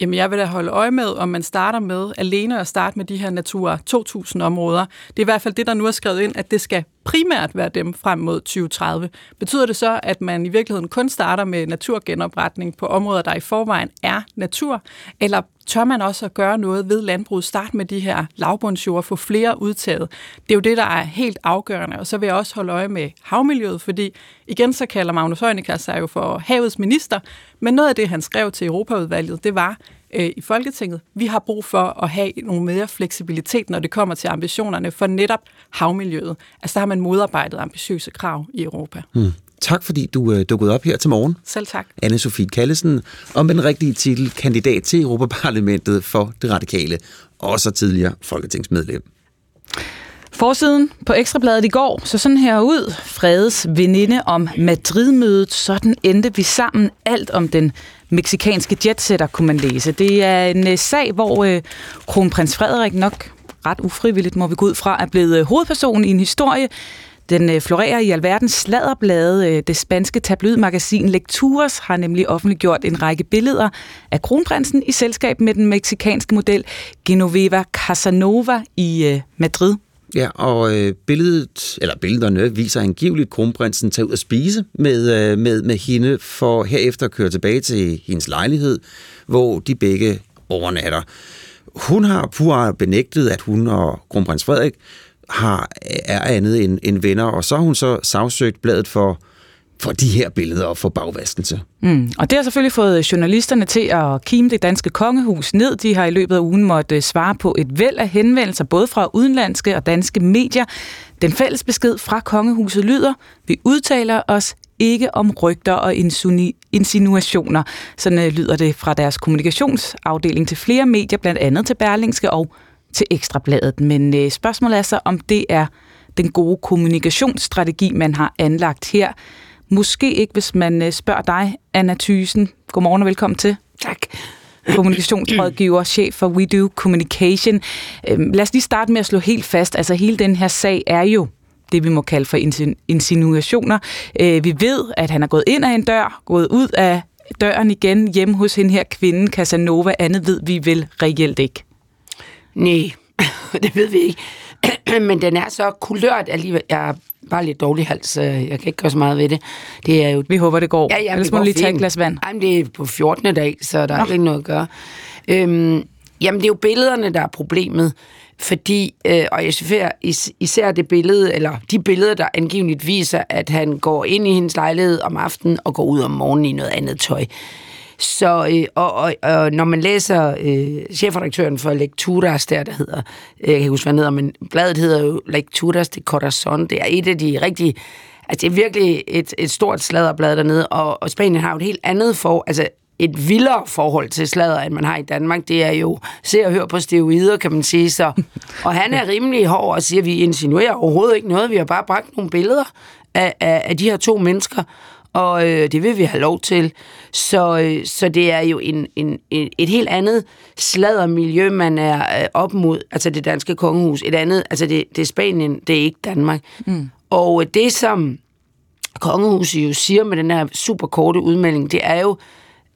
Jamen, jeg vil da holde øje med, om man starter med alene at starte med de her Natura 2000-områder. Det er i hvert fald det, der nu er skrevet ind, at det skal primært være dem frem mod 2030. Betyder det så, at man i virkeligheden kun starter med naturgenopretning på områder, der i forvejen er natur? Eller tør man også at gøre noget ved landbruget? Start med de her lavbundsjord, få flere udtaget. Det er jo det, der er helt afgørende. Og så vil jeg også holde øje med havmiljøet, fordi igen så kalder Magnus Heunicke sig jo for havets minister, men noget af det, han skrev til Europaudvalget, det var, øh, i Folketinget. Vi har brug for at have nogle mere fleksibilitet, når det kommer til ambitionerne for netop havmiljøet. Altså der har man modarbejdet ambitiøse krav i Europa.
Hmm. Tak fordi du øh, dukkede op her til morgen.
Selv tak.
Anne-Sophie Kallesen om den rigtige titel kandidat til Europaparlamentet for det radikale, og så tidligere folketingsmedlem.
Forsiden på Ekstrabladet i går så sådan her ud. Fredes veninde om Madrid-mødet. Sådan endte vi sammen. Alt om den meksikanske jetsetter kunne man læse. Det er en øh, sag, hvor øh, kronprins Frederik nok ret ufrivilligt, må vi gå ud fra, er blevet hovedpersonen hovedperson i en historie. Den øh, florerer i alverdens sladderblade. Det spanske tabloidmagasin Lecturas har nemlig offentliggjort en række billeder af kronprinsen i selskab med den meksikanske model Genoveva Casanova i Madrid.
Ja, og øh, billedet, eller billederne viser angiveligt kronprinsen tage ud at spise med, øh, med, med hende, for herefter at køre tilbage til hendes lejlighed, hvor de begge overnatter. Hun har pur benægtet, at hun og kronprins Frederik har, er andet end, end venner, og så har hun så sagsøgt bladet for for de her billeder og for bagvaskelse.
Mm. Og det har selvfølgelig fået øh, journalisterne til at kime det danske kongehus ned. De har i løbet af ugen måtte øh, svare på et væld af henvendelser, både fra udenlandske og danske medier. Den fælles besked fra kongehuset lyder, vi udtaler os ikke om rygter og insinuationer. Sådan øh, lyder det fra deres kommunikationsafdeling til flere medier, blandt andet til Berlingske og til Ekstrabladet. Men spørgsmålet er så, om det er den gode kommunikationsstrategi, man har anlagt her. Måske ikke, hvis man øh, spørger dig, Anna Thysen. Godmorgen og velkommen til.
Tak.
Kommunikationsrådgiver, [clears throat] chef for We Do Communication. Øhm, lad os lige starte med at slå helt fast. Altså hele den her sag er jo det, vi må kalde for insinuationer. Øh, vi ved, at han er gået ind af en dør, gået ud af døren igen hjemme hos hende her kvinde, Casanova. Andet ved vi vel reelt ikke.
Nej, [laughs] det ved vi ikke. [clears throat] Men den er så kulørt alligevel. Jeg bare lidt dårlig hals. Jeg kan ikke gøre så meget ved det. det er jo...
Vi håber, det går. Ja, ja, Ellers må lige tage et glas vand.
Jamen, det er på 14. dag, så der Nå. er ikke noget at gøre. Øhm, jamen, det er jo billederne, der er problemet. Fordi, øh, og især, især det billede, eller de billeder, der angiveligt viser, at han går ind i hendes lejlighed om aftenen og går ud om morgenen i noget andet tøj. Så, øh, og, og, og når man læser øh, chefredaktøren for Lecturas, der, der hedder, øh, jeg kan ikke huske, hvad hedder, men bladet hedder jo Lecturas de Corazon, det er et af de rigtige altså det er virkelig et, et stort sladderblad dernede, og, og Spanien har jo et helt andet for, altså et vildere forhold til sladder, end man har i Danmark. Det er jo se og hør på steroider, kan man sige. Så. Og han er rimelig hård og siger, at vi insinuerer overhovedet ikke noget. Vi har bare bragt nogle billeder af, af, af de her to mennesker og øh, det vil vi have lov til. Så, øh, så det er jo en, en, en, et helt andet sladdermiljø, man er øh, op mod, altså det danske kongehus. Et andet, altså det, det er Spanien, det er ikke Danmark. Mm. Og det, som kongehuset jo siger med den her super korte udmelding, det er jo,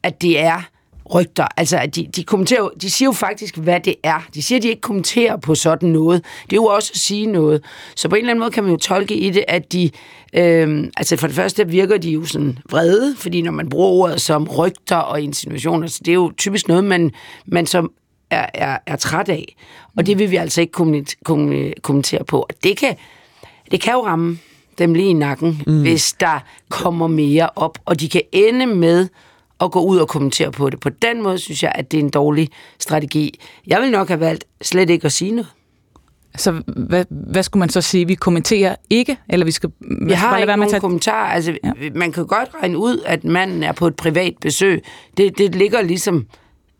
at det er rygter. Altså, de, de, kommenterer, de siger jo faktisk, hvad det er. De siger, at de ikke kommenterer på sådan noget. Det er jo også at sige noget. Så på en eller anden måde kan man jo tolke i det, at de... Øh, altså for det første virker de jo sådan vrede, fordi når man bruger ordet som rygter og insinuationer, så det er jo typisk noget, man, man som er, er, er træt af. Og det vil vi altså ikke kommentere på. Og det kan, det kan jo ramme dem lige i nakken, mm. hvis der kommer mere op, og de kan ende med at gå ud og kommentere på det. På den måde synes jeg, at det er en dårlig strategi. Jeg vil nok have valgt slet ikke at sige noget.
Så hvad, hvad skulle man så sige? Vi kommenterer ikke? Eller vi skal
vi har ikke nogen tage... kommentar. Altså, ja. Man kan godt regne ud, at manden er på et privat besøg. Det, det ligger ligesom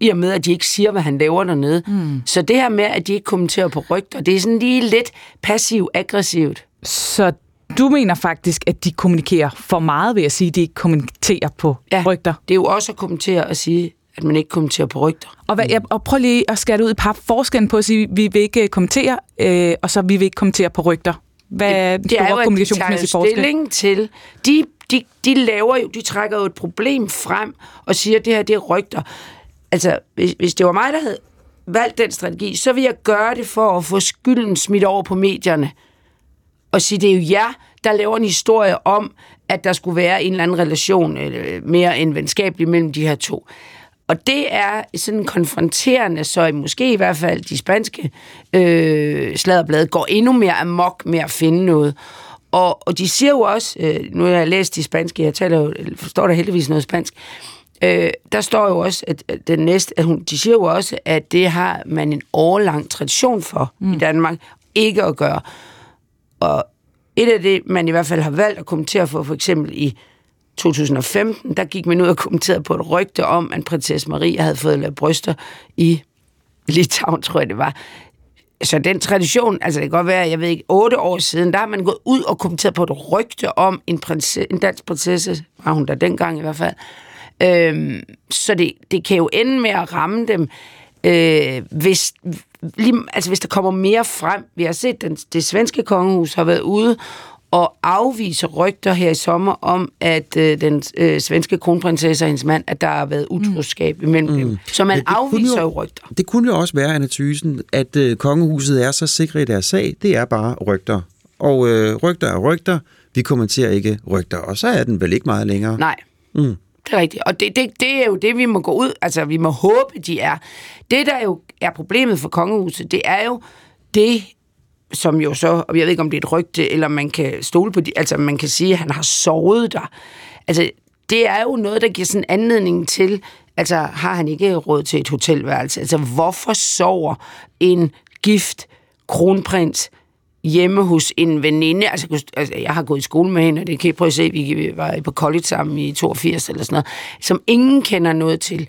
i og med, at de ikke siger, hvad han laver dernede. Mm. Så det her med, at de ikke kommenterer på rygter, det er sådan lige lidt passiv-aggressivt.
Så du mener faktisk, at de kommunikerer for meget ved at sige, at de ikke kommenterer på ja, rygter?
det er jo også at kommentere og sige, at man ikke kommenterer på rygter.
Og, hvad, og prøv lige at skære ud i pap. Forskellen på at sige, at vi vil ikke kommentere, øh, og så vi vil ikke kommentere på rygter. Hvad er
det er jo, at de tager stilling til... De, de, de laver jo, de trækker jo et problem frem og siger, at det her det er rygter. Altså, hvis, hvis det var mig, der havde valgt den strategi, så vil jeg gøre det for at få skylden smidt over på medierne og sige, det er jo jer, der laver en historie om, at der skulle være en eller anden relation, eller mere end venskabelig mellem de her to. Og det er sådan konfronterende, så måske i hvert fald de spanske øh, sladderblade går endnu mere amok med at finde noget. Og, og de siger jo også, øh, nu har jeg læst de spanske, jeg taler jo, forstår der heldigvis noget spansk, øh, der står jo også, at, at den næste, at hun, de siger jo også, at det har man en årlang tradition for mm. i Danmark, ikke at gøre. Og et af det, man i hvert fald har valgt at kommentere for, for eksempel i 2015, der gik man ud og kommenterede på et rygte om, at prinsesse Maria havde fået lavet bryster i Litauen, tror jeg det var. Så den tradition, altså det kan godt være, jeg ved ikke, otte år siden, der har man gået ud og kommenteret på et rygte om en, prinsesse, en dansk prinsesse, var hun der dengang i hvert fald. Øhm, så det, det kan jo ende med at ramme dem, øh, hvis, lige, altså hvis der kommer mere frem. Vi har set, at det svenske kongehus har været ude og afvise rygter her i sommer om, at øh, den øh, svenske kronprinsesse og hendes mand, at der har været utroskab mm. imellem mm. dem. Så man afviser jo, rygter.
Det kunne jo også være, Anna Thysen, at øh, kongehuset er så sikre i deres sag. Det er bare rygter. Og øh, rygter er rygter. Vi kommenterer ikke rygter. Og så er den vel ikke meget længere.
Nej. Mm. Det er rigtigt. Og det, det, det er jo det, vi må gå ud, altså vi må håbe, de er. Det, der jo er problemet for kongehuset, det er jo det, som jo så, og jeg ved ikke, om det er et rygte, eller man kan stole på det, altså man kan sige, at han har sovet der. Altså, det er jo noget, der giver sådan anledning til, altså har han ikke råd til et hotelværelse? Altså, hvorfor sover en gift kronprins hjemme hos en veninde. Altså, altså, jeg har gået i skole med hende, og det kan I prøve at se, vi var på college sammen i 82 eller sådan noget, som ingen kender noget til.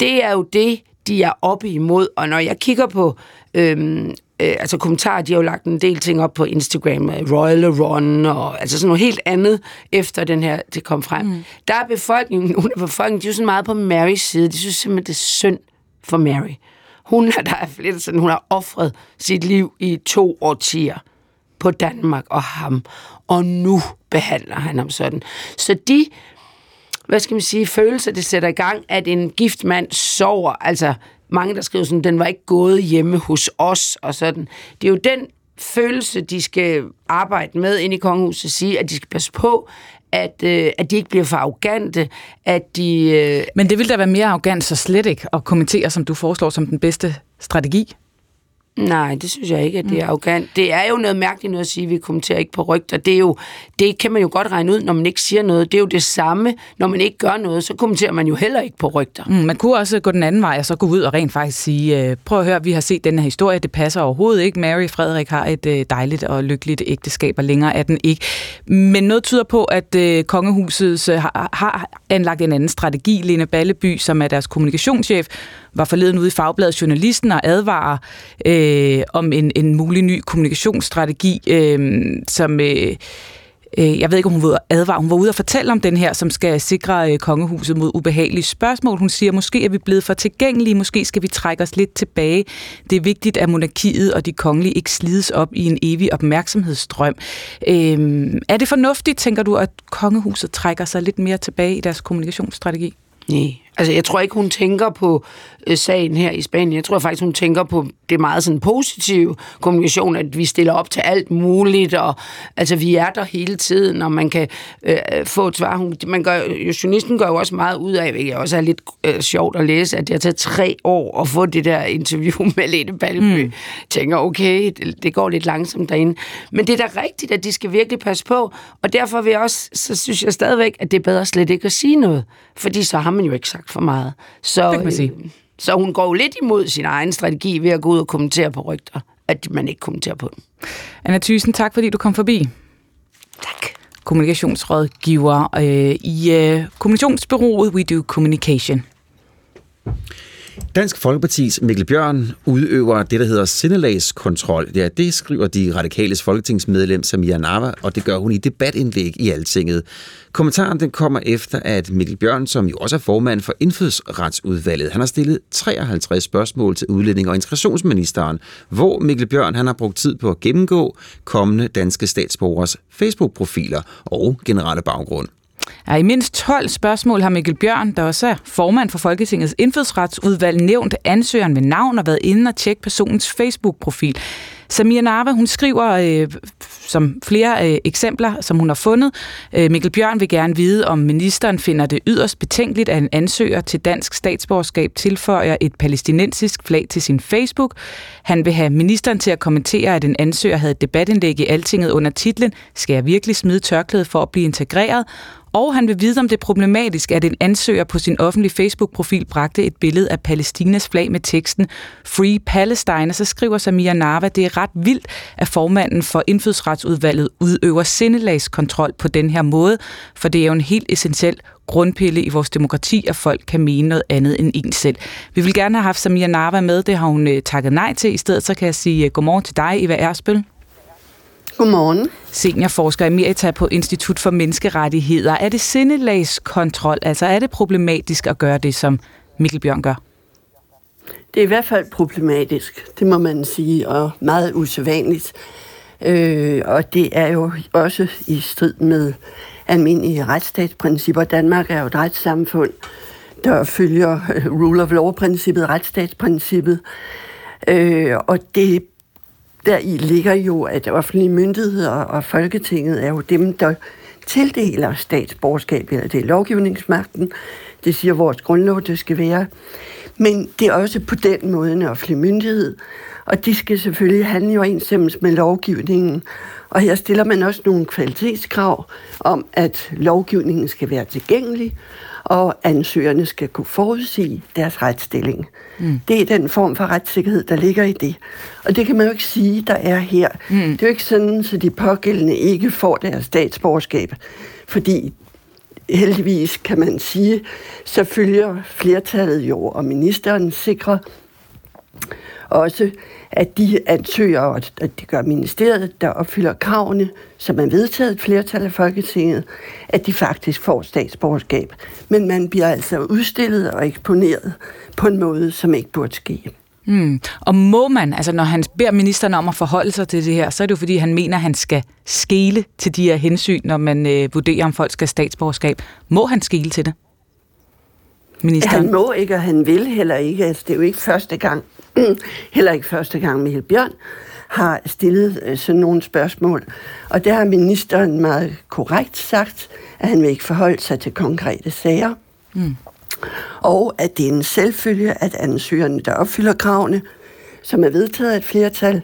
Det er jo det, de er oppe imod, og når jeg kigger på øhm, øh, altså kommentarer, de har jo lagt en del ting op på Instagram, Royal Run, og altså sådan noget helt andet, efter den her, det kom frem. Mm. Der er befolkningen, [laughs] nogle af befolkningen, de er jo sådan meget på Marys side, de synes simpelthen, det er synd for Mary. Hun, der er lidt sådan, hun har offret sit liv i to årtier på Danmark og ham, og nu behandler han ham sådan. Så de, hvad skal man sige, følelser, det sætter i gang, at en gift mand sover, altså mange, der skriver sådan, den var ikke gået hjemme hos os, og sådan. Det er jo den følelse, de skal arbejde med ind i kongehuset, sige, at de skal passe på, at, øh, at de ikke bliver for arrogante, at de... Øh...
Men det vil da være mere arrogant så slet ikke at kommentere, som du foreslår, som den bedste strategi.
Nej, det synes jeg ikke, at det er mm. arrogant. Det er jo noget mærkeligt noget at sige, at vi kommenterer ikke på rygter. Det, er jo, det kan man jo godt regne ud, når man ikke siger noget. Det er jo det samme, når man ikke gør noget, så kommenterer man jo heller ikke på rygter.
Mm, man kunne også gå den anden vej, og så gå ud og rent faktisk sige, øh, prøv at høre, vi har set den her historie, det passer overhovedet ikke. Mary Frederik har et øh, dejligt og lykkeligt ægteskab, og længere er den ikke. Men noget tyder på, at øh, kongehuset har, har anlagt en anden strategi. Lene Balleby, som er deres kommunikationschef, var forleden ude i Fagbladet Journalisten og advarer øh, om en, en mulig ny kommunikationsstrategi, øh, som... Øh, øh jeg ved ikke, om hun var advare. Hun var ude og fortælle om den her, som skal sikre øh, kongehuset mod ubehagelige spørgsmål. Hun siger, måske er vi blevet for tilgængelige, måske skal vi trække os lidt tilbage. Det er vigtigt, at monarkiet og de kongelige ikke slides op i en evig opmærksomhedsstrøm. Øhm, er det fornuftigt, tænker du, at kongehuset trækker sig lidt mere tilbage i deres kommunikationsstrategi?
Nej, altså jeg tror ikke, hun tænker på øh, sagen her i Spanien. Jeg tror faktisk, hun tænker på det meget sådan positive kommunikation, at vi stiller op til alt muligt, og altså vi er der hele tiden, og man kan øh, få et svar. Hun, man gør, journalisten gør jo også meget ud af, det også er lidt øh, sjovt at læse, at det har taget tre år at få det der interview [laughs] med Lene Palmø. Mm. Tænker, okay, det, det går lidt langsomt derinde. Men det er da rigtigt, at de skal virkelig passe på, og derfor vil jeg også, så synes jeg stadigvæk, at det er bedre slet ikke at sige noget, fordi så har man jo ikke sagt for meget. Så,
det kan man sige.
Øh, så hun går jo lidt imod sin egen strategi ved at gå ud og kommentere på rygter, at man ikke kommenterer på dem.
Anna Thyssen, tak fordi du kom forbi.
Tak.
Kommunikationsrådgiver øh, i øh, kommunikationsbyrået We Do Communication.
Dansk Folkepartis Mikkel Bjørn udøver det, der hedder sindelagskontrol. Ja, det skriver de radikales folketingsmedlem Samia Nava, og det gør hun i debatindlæg i Altinget. Kommentaren den kommer efter, at Mikkel Bjørn, som jo også er formand for Indfødsretsudvalget, han har stillet 53 spørgsmål til udlænding- og integrationsministeren, hvor Mikkel Bjørn han har brugt tid på at gennemgå kommende danske statsborgers Facebook-profiler og generelle baggrund.
Ja, I mindst 12 spørgsmål har Mikkel Bjørn, der også er formand for Folketingets indfødsretsudvalg, nævnt ansøgeren ved navn og været inde og tjekke personens Facebook-profil. Samia Narva, hun skriver øh, som flere øh, eksempler, som hun har fundet. Øh, Mikkel Bjørn vil gerne vide, om ministeren finder det yderst betænkeligt, at en ansøger til dansk statsborgerskab tilføjer et palæstinensisk flag til sin Facebook. Han vil have ministeren til at kommentere, at en ansøger havde et debatindlæg i Altinget under titlen Skal jeg virkelig smide tørklædet for at blive integreret? Og han vil vide, om det er problematisk, at en ansøger på sin offentlige Facebook-profil bragte et billede af Palæstinas flag med teksten Free Palestine, og så skriver Samia Narva, det er ret vildt, at formanden for indfødsretsudvalget udøver sindelagskontrol på den her måde, for det er jo en helt essentiel grundpille i vores demokrati, at folk kan mene noget andet end en selv. Vi vil gerne have haft Samia Narva med, det har hun øh, takket nej til. I stedet så kan jeg sige øh, godmorgen til dig, Eva Ersbøl.
Godmorgen.
Seniorforsker Emerita på Institut for Menneskerettigheder. Er det sindelagskontrol? Altså er det problematisk at gøre det, som Mikkel Bjørn gør?
Det er i hvert fald problematisk, det må man sige, og meget usædvanligt. Øh, og det er jo også i strid med almindelige retsstatsprincipper. Danmark er jo et retssamfund, der følger rule of law-princippet, retsstatsprincippet. Øh, og det der i ligger jo, at offentlige myndigheder og Folketinget er jo dem, der tildeler statsborgerskab, eller det er lovgivningsmagten. Det siger vores grundlov, det skal være. Men det er også på den måde en offentlig myndighed, og de skal selvfølgelig handle i overensstemmelse med lovgivningen. Og her stiller man også nogle kvalitetskrav om, at lovgivningen skal være tilgængelig, og ansøgerne skal kunne forudsige deres retsstilling. Mm. Det er den form for retssikkerhed, der ligger i det. Og det kan man jo ikke sige, der er her. Mm. Det er jo ikke sådan, at så de pågældende ikke får deres statsborgerskab, fordi heldigvis kan man sige, så følger flertallet jo, og ministeren sikrer også, at de ansøger, og at det gør ministeriet, der opfylder kravene, som er vedtaget et flertal af Folketinget, at de faktisk får statsborgerskab. Men man bliver altså udstillet og eksponeret på en måde, som ikke burde ske.
Mm. Og må man, altså når han beder ministeren om at forholde sig til det her, så er det jo fordi, han mener, at han skal skele til de her hensyn, når man øh, vurderer, om folk skal have statsborgerskab. Må han skele til det?
Ministeren? Han må ikke, og han vil heller ikke. Altså, det er jo ikke første gang, [clears throat] heller ikke første gang Michael Bjørn har stillet øh, sådan nogle spørgsmål. Og der har ministeren meget korrekt sagt, at han vil ikke forholde sig til konkrete sager. Mm. Og at det er en selvfølge, at ansøgerne, der opfylder kravene, som er vedtaget af et flertal,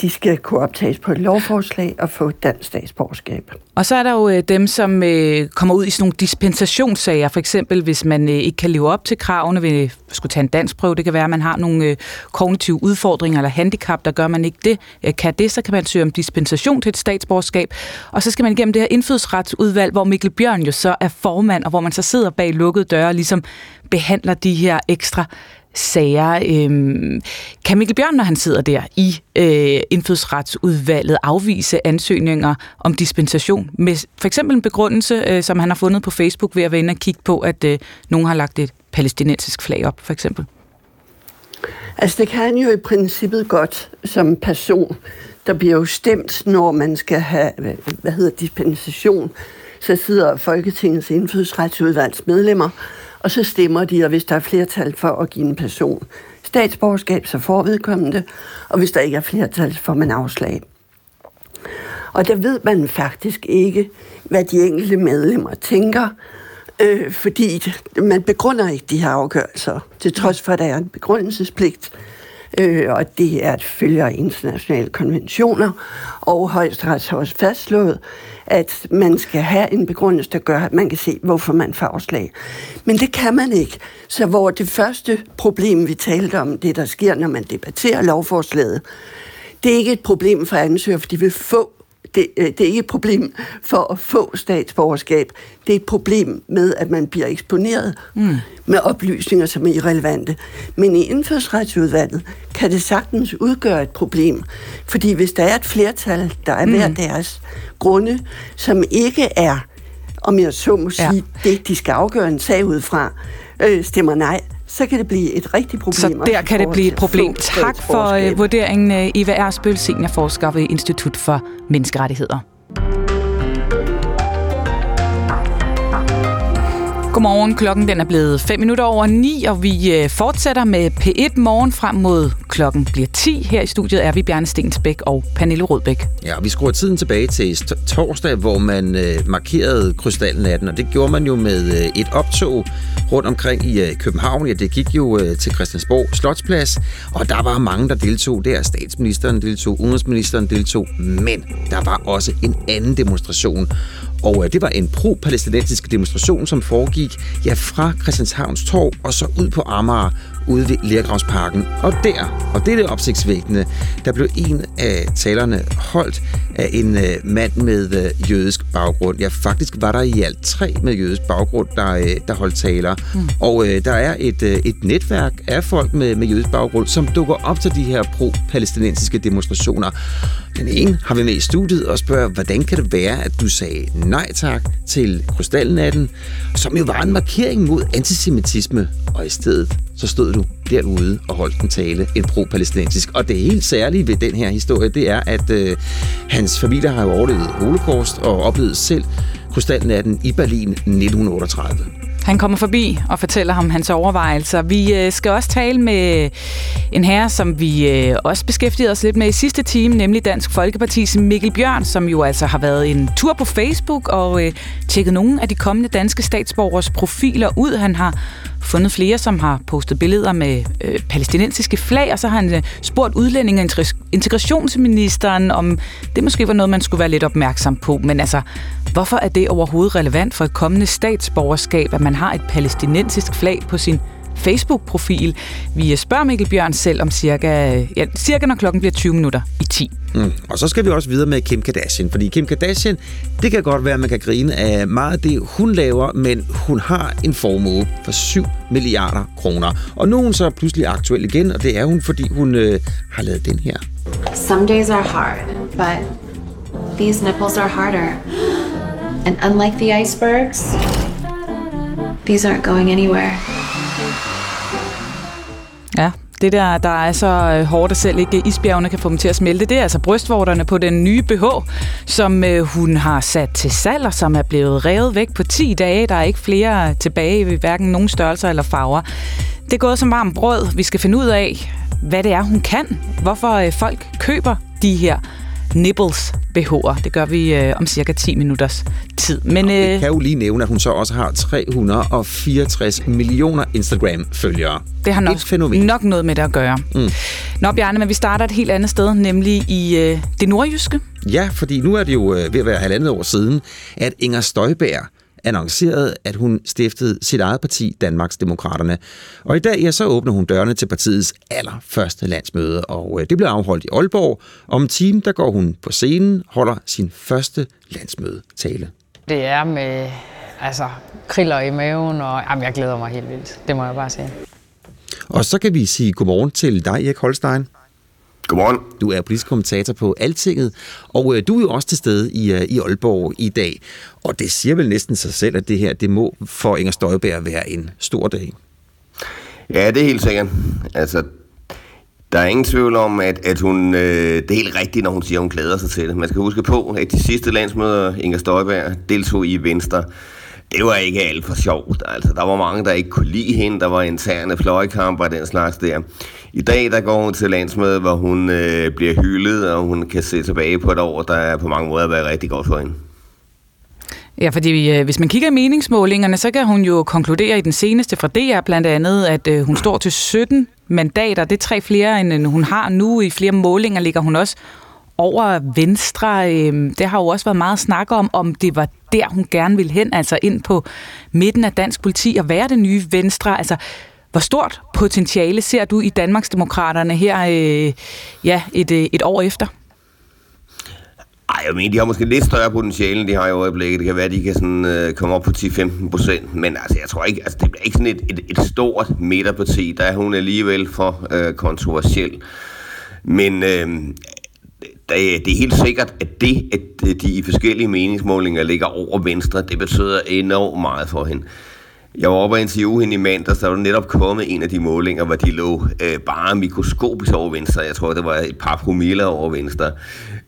de skal kunne optages på et lovforslag og få dansk statsborgerskab.
Og så er der jo øh, dem, som øh, kommer ud i sådan nogle dispensationssager, for eksempel hvis man øh, ikke kan leve op til kravene ved at skulle tage en dansk prøve. Det kan være, at man har nogle kognitive udfordringer eller handicap, der gør, at man ikke det. Kan det, så kan man søge om dispensation til et statsborgerskab. Og så skal man igennem det her indfødsretsudvalg, hvor Mikkel Bjørn jo så er formand, og hvor man så sidder bag lukkede døre og ligesom behandler de her ekstra sager. Øhm, kan Mikkel Bjørn, når han sidder der i øh, indfødsretsudvalget, afvise ansøgninger om dispensation med for eksempel en begrundelse, øh, som han har fundet på Facebook ved at være inde og kigge på, at øh, nogen har lagt et palæstinensisk flag op, for eksempel?
Altså det kan han jo i princippet godt som person. Der bliver jo stemt, når man skal have, hvad hedder dispensation. Så sidder Folketingets indfødsretsudvalgsmedlemmer medlemmer, og så stemmer de, og hvis der er flertal for at give en person statsborgerskab, så får vedkommende, og hvis der ikke er flertal, så får man afslag. Og der ved man faktisk ikke, hvad de enkelte medlemmer tænker, øh, fordi man begrunder ikke de her afgørelser, til trods for, at der er en begrundelsespligt, øh, og det er at følge internationale konventioner, og højesteret har også fastslået, at man skal have en begrundelse, der gør, at man kan se, hvorfor man får afslag. Men det kan man ikke. Så hvor det første problem, vi talte om, det der sker, når man debatterer lovforslaget, det er ikke et problem for ansøger, for de vil få det, øh, det er ikke et problem for at få statsborgerskab. Det er et problem med, at man bliver eksponeret mm. med oplysninger, som er irrelevante. Men i indfødsretsudvalget kan det sagtens udgøre et problem. Fordi hvis der er et flertal, der er hver mm. deres grunde, som ikke er, om jeg så må sige, ja. det de skal afgøre en sag ud fra, øh, stemmer nej, så kan det blive et rigtigt problem.
Så der kan det blive et problem. Tak for uh, vurderingen, Eva Ersbøl, seniorforsker ved Institut for Menneskerettigheder. Godmorgen. Klokken den er blevet 5 minutter over 9, og vi øh, fortsætter med P1 morgen frem mod klokken bliver 10. Her i studiet er vi Bjarne Stensbæk og Pernille Rødbæk.
Ja, vi skruer tiden tilbage til torsdag, hvor man øh, markerede krystalnatten, og det gjorde man jo med øh, et optog rundt omkring i øh, København. Ja, det gik jo øh, til Christiansborg Slotsplads, og der var mange, der deltog der. Statsministeren deltog, udenrigsministeren deltog, men der var også en anden demonstration, og øh, det var en pro-palæstinensisk demonstration, som foregik ja, fra Christianshavns Torv og så ud på Amager ude ved Lergravsparken. Og der, og det er det opsigtsvækkende, der blev en af talerne holdt af en øh, mand med øh, jødisk baggrund. Ja, faktisk var der i alt tre med jødisk baggrund, der, øh, der holdt taler. Mm. Og øh, der er et, øh, et netværk af folk med, med jødisk baggrund, som dukker op til de her pro-palæstinensiske demonstrationer. Den ene har vi med i studiet og spørger, hvordan kan det være, at du sagde nej tak til Krystalnatten, som jo var en markering mod antisemitisme, og i stedet så stod du derude og holdt en tale, en pro-palæstinensisk. Og det helt særlige ved den her historie, det er, at øh, hans familie har jo overlevet holocaust og oplevet selv krystalnatten i Berlin 1938.
Han kommer forbi og fortæller ham hans overvejelser. Vi øh, skal også tale med en herre, som vi øh, også beskæftigede os lidt med i sidste time, nemlig Dansk Folkeparti's Mikkel Bjørn, som jo altså har været en tur på Facebook og øh, tjekket nogle af de kommende danske statsborgers profiler ud. Han har fundet flere, som har postet billeder med øh, palæstinensiske flag, og så har han øh, spurgt udlændinge- og integrationsministeren, om det måske var noget, man skulle være lidt opmærksom på. Men altså, hvorfor er det overhovedet relevant for et kommende statsborgerskab, at man har et palæstinensisk flag på sin Facebook-profil. Vi spørger Mikkel Bjørn selv om cirka, ja, cirka når klokken bliver 20 minutter i 10.
Mm. Og så skal vi også videre med Kim Kardashian, fordi Kim Kardashian, det kan godt være, at man kan grine af meget af det, hun laver, men hun har en formue for 7 milliarder kroner. Og nu er hun så pludselig aktuel igen, og det er hun, fordi hun øh, har lavet den her.
Some days are hard, but these nipples are harder. And unlike the icebergs, these aren't going anywhere.
Ja, det der, der er så øh, hårdt, at selv ikke isbjergene kan få dem til at smelte, det er altså brystvorterne på den nye BH, som øh, hun har sat til salg, og som er blevet revet væk på 10 dage. Der er ikke flere tilbage, hverken nogen størrelser eller farver. Det er gået som varmt brød. Vi skal finde ud af, hvad det er, hun kan. Hvorfor øh, folk køber de her Nibbles BH'er. Det gør vi øh, om cirka 10 minutters tid.
Men, øh, jeg kan jo lige nævne, at hun så også har 364 millioner Instagram-følgere.
Det har nok, nok noget med det at gøre. Mm. Nå, Bjarne, men vi starter et helt andet sted, nemlig i øh, det nordjyske.
Ja, fordi nu er det jo øh, ved at være halvandet år siden, at Inger Støjberg annoncerede, at hun stiftede sit eget parti, Danmarks Demokraterne. Og i dag ja, så åbner hun dørene til partiets allerførste landsmøde, og øh, det bliver afholdt i Aalborg. Om en time, der går hun på scenen, holder sin første landsmødetale.
Det er med altså, kriller i maven, og jamen, jeg glæder mig helt vildt. Det må jeg bare sige.
Og så kan vi sige godmorgen til dig, Erik Holstein.
Godmorgen.
Du er politisk kommentator på Altinget, og øh, du er jo også til stede i, øh, i Aalborg i dag. Og det siger vel næsten sig selv, at det her det må for Inger Støjberg være en stor dag.
Ja, det er helt sikkert. Altså, der er ingen tvivl om, at, at hun, øh, det er helt rigtigt, når hun siger, at hun glæder sig til det. Man skal huske på, at de sidste landsmøder, Inger Støjberg deltog i Venstre, det var ikke alt for sjovt. Altså, der var mange, der ikke kunne lide hende. Der var interne fløjkamper og den slags der. I dag der går hun til landsmødet, hvor hun øh, bliver hyldet, og hun kan se tilbage på et år, der på mange måder har været rigtig godt for hende.
Ja, fordi øh, hvis man kigger i meningsmålingerne, så kan hun jo konkludere i den seneste fra DR blandt andet, at øh, hun står til 17 mandater. Det er tre flere, end hun har nu. I flere målinger ligger hun også over Venstre. Øh, det har jo også været meget snak om, om det var der, hun gerne ville hen, altså ind på midten af dansk politi og være det nye Venstre. Altså, hvor stort potentiale ser du i Danmarksdemokraterne her øh, ja, et, øh, et år efter?
Ej, jeg mener, de har måske lidt større potentiale, end de har i øjeblikket. Det kan være, at de kan sådan, øh, komme op på 10-15 procent. Men altså, jeg tror ikke, altså, det bliver ikke sådan et, et, et stort midterparti. Der er hun alligevel for øh, kontroversiel. Men øh, det er helt sikkert, at det, at øh, de i forskellige meningsmålinger ligger over Venstre, det betyder enormt meget for hende. Jeg var oppe og interviewe hende i mandags, der var netop kommet en af de målinger, hvor de lå øh, bare mikroskopisk over venstre. Jeg tror, det var et par promille over venstre.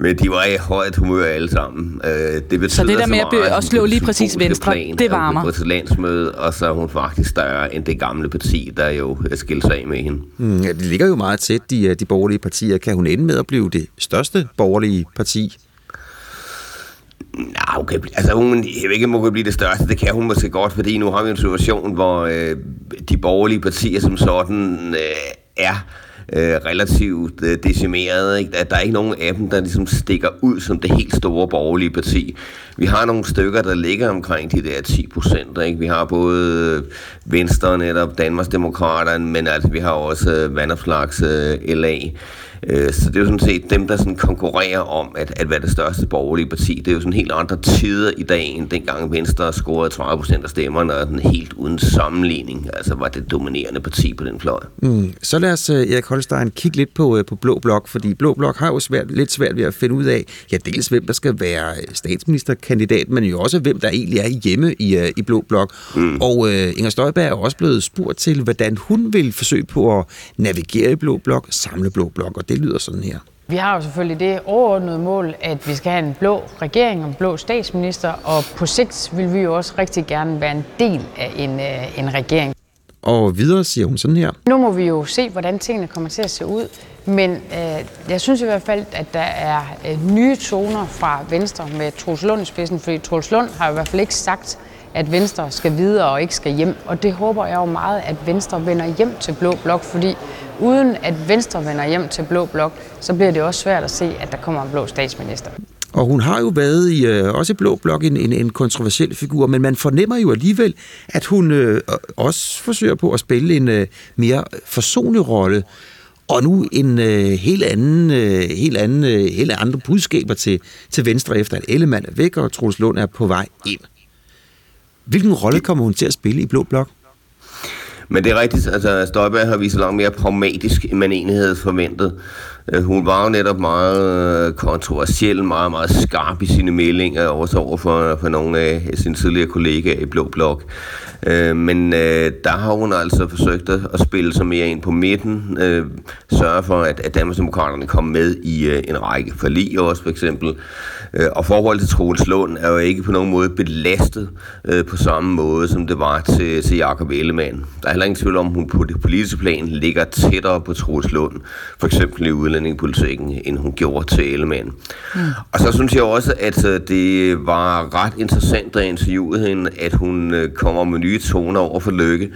Men de var i højt humør alle sammen. Øh, det betyder
så det der med at, at slå lige præcis venstre, plan, det varmer?
På til landsmøde, og så er hun faktisk større end det gamle parti, der jo skilte sig af med hende.
Mm, ja, det ligger jo meget tæt, de, de borgerlige partier. Kan hun ende med at blive det største borgerlige parti?
Nej, okay. Altså, hun, jeg ved ikke, om hun kan blive det største. Det kan hun måske godt, fordi nu har vi en situation, hvor øh, de borgerlige partier som sådan øh, er øh, relativt øh, decimeret. Ikke? At der er ikke nogen af dem, der ligesom stikker ud som det helt store borgerlige parti. Vi har nogle stykker, der ligger omkring de der 10 procent. Vi har både Venstre netop, Danmarksdemokraterne, men altså, vi har også øh, Vandopslags øh, LA. Øh, så det er jo sådan set dem, der sådan konkurrerer om at, at være det største borgerlige parti. Det er jo sådan helt andre tider i dag, end dengang Venstre scorede 30 procent af stemmerne, og den helt uden sammenligning altså var det dominerende parti på den fløj.
Mm. Så lad os, øh, Erik Holstein, kigge lidt på, øh, på Blå Blok, fordi Blå Blok har jo svært, lidt svært ved at finde ud af, ja, dels hvem der skal være statsministerkandidat, men jo også hvem der egentlig er hjemme i, i Blå Blok. Mm. Og uh, Inger Støjberg er også blevet spurgt til, hvordan hun vil forsøge på at navigere i Blå Blok, samle Blå Blok, og det lyder sådan her.
Vi har jo selvfølgelig det overordnede mål, at vi skal have en blå regering og en blå statsminister, og på sigt vil vi jo også rigtig gerne være en del af en, øh, en regering.
Og videre siger hun sådan her.
Nu må vi jo se, hvordan tingene kommer til at se ud, men øh, jeg synes i hvert fald, at der er øh, nye toner fra Venstre med Troels Lund i spidsen, fordi Troels Lund har i hvert fald ikke sagt, at Venstre skal videre og ikke skal hjem. Og det håber jeg jo meget, at Venstre vender hjem til Blå Blok, fordi uden at Venstre vender hjem til Blå Blok, så bliver det også svært at se, at der kommer en blå statsminister.
Og hun har jo været i øh, også i Blå Blok en, en, en kontroversiel figur, men man fornemmer jo alligevel, at hun øh, også forsøger på at spille en øh, mere forsonlig rolle. Og nu en øh, helt anden, øh, helt anden, øh, helt andre budskaber til, til Venstre efter, at Ellemann er væk, og Troels Lund er på vej ind. Hvilken rolle kommer hun til at spille i Blå Blok?
Men det er rigtigt, altså Støjberg har vist langt mere pragmatisk, end man egentlig havde forventet. Øh, hun var jo netop meget øh, kontroversiel, meget, meget skarp i sine meldinger, også over for, for nogle af sine tidligere kollegaer i Blå Blok. Øh, men øh, der har hun altså forsøgt at spille sig mere ind på midten, sørge for, at, at Danmarksdemokraterne kom med i en række forlig også, for eksempel. Og forholdet til Troels Lund er jo ikke på nogen måde belastet på samme måde, som det var til, til Jakob Ellemann. Der er heller ingen tvivl om, at hun på det politiske plan ligger tættere på Troels Lund, for eksempel i udlændingepolitikken, end hun gjorde til Ellemann. Mm. Og så synes jeg også, at øh, det var ret interessant, at interviewede hende, at hun øh, kommer med nye toner over for Lykke.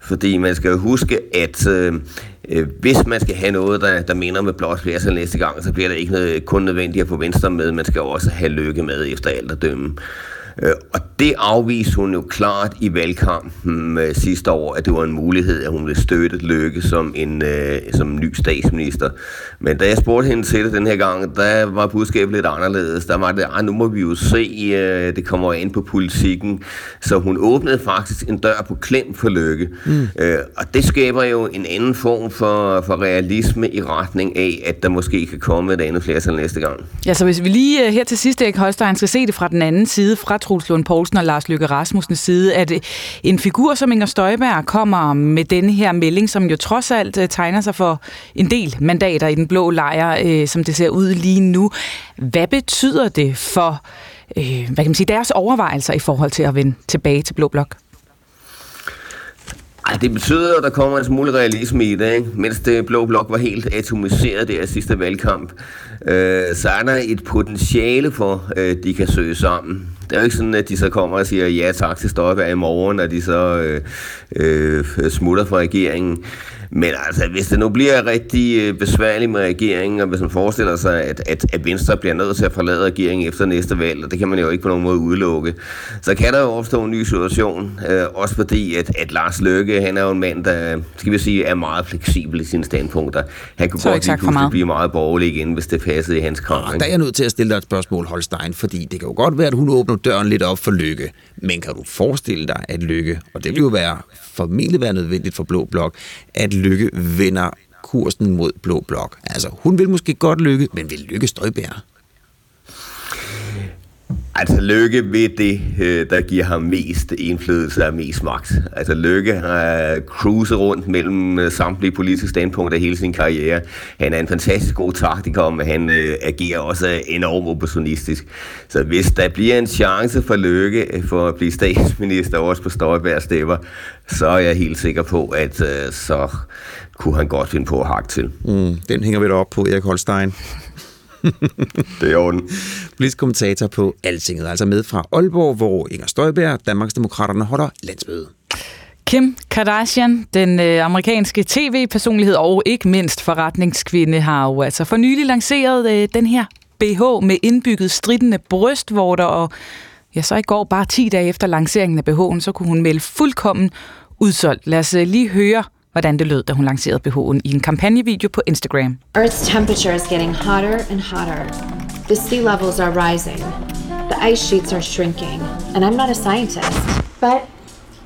Fordi man skal jo huske, at øh, øh hvis man skal have noget, der, der minder med blot flertal næste gang, så bliver det ikke noget, kun nødvendigt at få Venstre med. Man skal også have Lykke med efter alt at dømme. Øh, og det afviste hun jo klart i valgkampen øh, sidste år, at det var en mulighed, at hun ville støtte Lykke som en øh, som ny statsminister. Men da jeg spurgte hende til det den her gang, der var budskabet lidt anderledes. Der var det, ah, nu må vi jo se, øh, det kommer ind på politikken. Så hun åbnede faktisk en dør på klem for Lykke. Mm. Øh, og det skaber jo en anden form for, for realisme i retning af, at der måske kan komme et andet flertal næste gang.
Ja, så hvis vi lige øh, her til sidst, Erik Holstein, skal se det fra den anden side, fra Truls Lund Poulsen og Lars Løkke Rasmussens side, at øh, en figur som Inger Støjberg kommer med denne her melding, som jo trods alt øh, tegner sig for en del mandater i den blå lejr, øh, som det ser ud lige nu. Hvad betyder det for hvad kan man sige, deres overvejelser i forhold til at vende tilbage til Blå Blok?
Ej, det betyder, at der kommer en smule realisme i det, ikke? Mens det blå blok var helt atomiseret der sidste valgkamp, øh, så er der et potentiale for, at øh, de kan søge sammen. Det er jo ikke sådan, at de så kommer og siger ja tak til Støjberg i morgen, og de så øh, øh, smutter fra regeringen. Men altså, hvis det nu bliver rigtig øh, besværligt med regeringen, og hvis man forestiller sig, at, at, at Venstre bliver nødt til at forlade regeringen efter næste valg, og det kan man jo ikke på nogen måde udelukke, så kan der jo opstå en ny situation. Øh, også fordi, at, at Lars Løkke, han er jo en mand, der skal vi sige, er meget fleksibel i sine standpunkter. Han kunne så godt lige pludselig blive meget borgerlig igen, hvis det passede i hans krav.
Der er jeg nødt til at stille dig et spørgsmål, Holstein, fordi det kan jo godt være, at hun åbner døren lidt op for Lykke. Men kan du forestille dig, at Lykke, og det vil jo være formentlig være nødvendigt for Blå Blok, at Lykke vender kursen mod Blå Blok. Altså, hun vil måske godt lykke, men vil Lykke Støjbær?
Altså Lykke ved det, øh, der giver ham mest indflydelse og mest magt. Altså Lykke har cruiset rundt mellem øh, samtlige politiske standpunkter hele sin karriere. Han er en fantastisk god taktiker, men han øh, agerer også enormt opportunistisk. Så hvis der bliver en chance for Lykke for at blive statsminister også på Støjbergs stemmer, så er jeg helt sikker på, at så kunne han godt finde på at hakke til.
Mm, den hænger vi da op på, Erik Holstein. [laughs]
det er orden.
Politisk kommentator på Altinget, altså med fra Aalborg, hvor Inger Støjberg, Danmarksdemokraterne, holder landsmøde.
Kim Kardashian, den øh, amerikanske tv-personlighed og ikke mindst forretningskvinde, har jo altså for nylig lanceret øh, den her BH med indbygget stridende brystvorter, og ja, så i går, bare 10 dage efter lanceringen af BH'en, så kunne hun melde fuldkommen udsolgt. Lad os øh, lige høre, hvordan det lød, da hun lancerede BH'en i en kampagnevideo på Instagram.
Earth's temperature is getting hotter and hotter. The sea levels are rising. The ice sheets are shrinking. And I'm not a scientist, but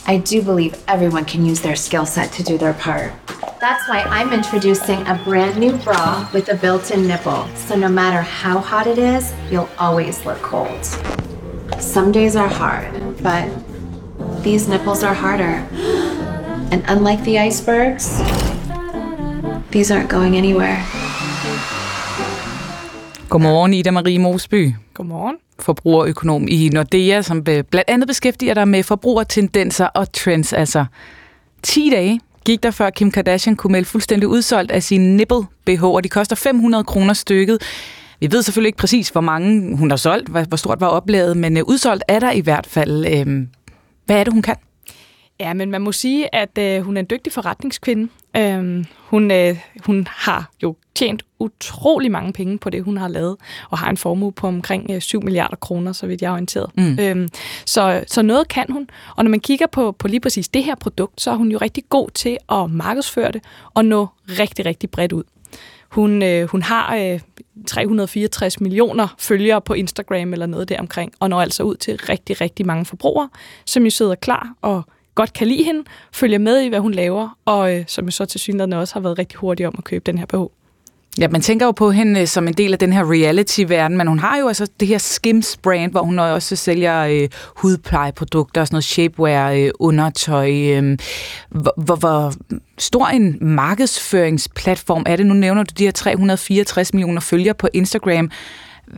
I do believe everyone can use their skill set to do their part. That's why I'm introducing a brand new bra with a built-in nipple. So no matter how hot it is, you'll always look cold. Some days are hard, but these nipples are harder. [gasps] [gasps] [gasps] And unlike the icebergs, these aren't going anywhere.
Godmorgen, Ida Marie Mosby.
Godmorgen.
Forbrugerøkonom i Nordea, som blandt andet beskæftiger dig med forbrugertendenser og trends. Altså 10 dage gik der før Kim Kardashian kunne melde fuldstændig udsolgt af sin nipple BH, og de koster 500 kroner stykket. Vi ved selvfølgelig ikke præcis, hvor mange hun har solgt, hvor stort var oplaget, men øh, udsolgt er der i hvert fald. Øhm, hvad er det, hun kan?
Ja, men man må sige, at øh, hun er en dygtig forretningskvinde. Øhm, hun, øh, hun har jo tjent utrolig mange penge på det, hun har lavet, og har en formue på omkring øh, 7 milliarder kroner, så vidt jeg er orienteret. Mm. Øhm, så, så noget kan hun, og når man kigger på, på lige præcis det her produkt, så er hun jo rigtig god til at markedsføre det og nå rigtig, rigtig bredt ud. Hun, øh, hun har øh, 364 millioner følgere på Instagram eller noget deromkring, og når altså ud til rigtig, rigtig mange forbrugere, som jo sidder klar og godt kan lide hende, følger med i, hvad hun laver, og øh, som så til synligheden også har været rigtig hurtig om at købe den her BH.
Ja, man tænker jo på hende øh, som en del af den her reality-verden, men hun har jo altså det her Skims brand, hvor hun også sælger øh, hudplejeprodukter og sådan noget shapewear, øh, undertøj. Øh, hvor, hvor, hvor stor en markedsføringsplatform er det? Nu nævner du de her 364 millioner følgere på Instagram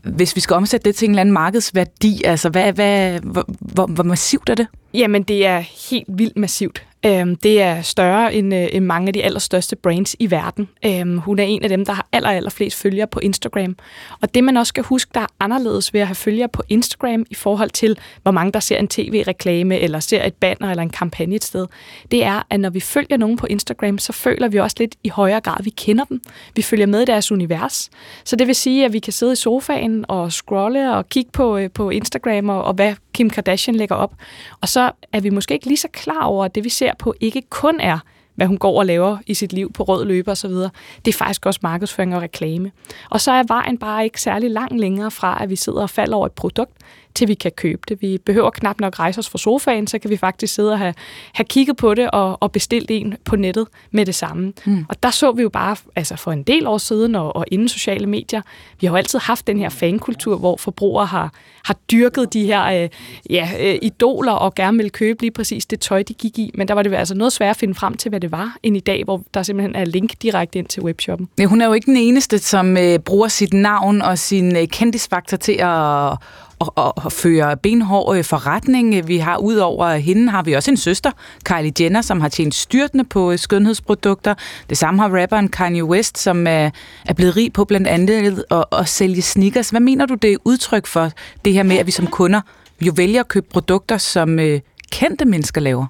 hvis vi skal omsætte det til en eller anden markedsværdi, altså hvad, hvad, hvor, hvor, hvor massivt er det?
Jamen, det er helt vildt massivt. Øhm, det er større end, øh, end mange af de allerstørste brands i verden. Øhm, hun er en af dem, der har aller, aller flest følgere på Instagram. Og det man også skal huske, der er anderledes ved at have følgere på Instagram i forhold til, hvor mange der ser en tv-reklame, eller ser et banner eller en kampagne et sted, det er, at når vi følger nogen på Instagram, så føler vi også lidt i højere grad, at vi kender dem. Vi følger med i deres univers. Så det vil sige, at vi kan sidde i sofaen og scrolle og kigge på, øh, på Instagram og, og hvad Kim Kardashian lægger op. Og så er vi måske ikke lige så klar over, at det vi ser på ikke kun er hvad hun går og laver i sit liv på rød løber osv. Det er faktisk også markedsføring og reklame. Og så er vejen bare ikke særlig lang længere fra, at vi sidder og falder over et produkt, til vi kan købe det. Vi behøver knap nok rejse os fra sofaen, så kan vi faktisk sidde og have, have kigget på det og, og bestilt en på nettet med det samme. Mm. Og der så vi jo bare altså for en del år siden og, og inden sociale medier, vi har jo altid haft den her fankultur, hvor forbrugere har, har dyrket de her øh, ja, øh, idoler og gerne vil købe lige præcis det tøj, de gik i. Men der var det altså noget svært at finde frem til, hvad det var, end i dag, hvor der simpelthen er link direkte ind til webshoppen.
Men hun er jo ikke den eneste, som øh, bruger sit navn og sin øh, kendisfaktor til at og, og, og fører benhård øh, forretning. Vi har ud over hende har vi også en søster, Kylie Jenner, som har tjent styrtende på øh, skønhedsprodukter. Det samme har rapperen Kanye West, som er, er blevet rig på blandt andet at, at sælge sneakers. Hvad mener du, det er udtryk for det her med, at vi som kunder jo vælger at købe produkter, som øh, kendte mennesker laver?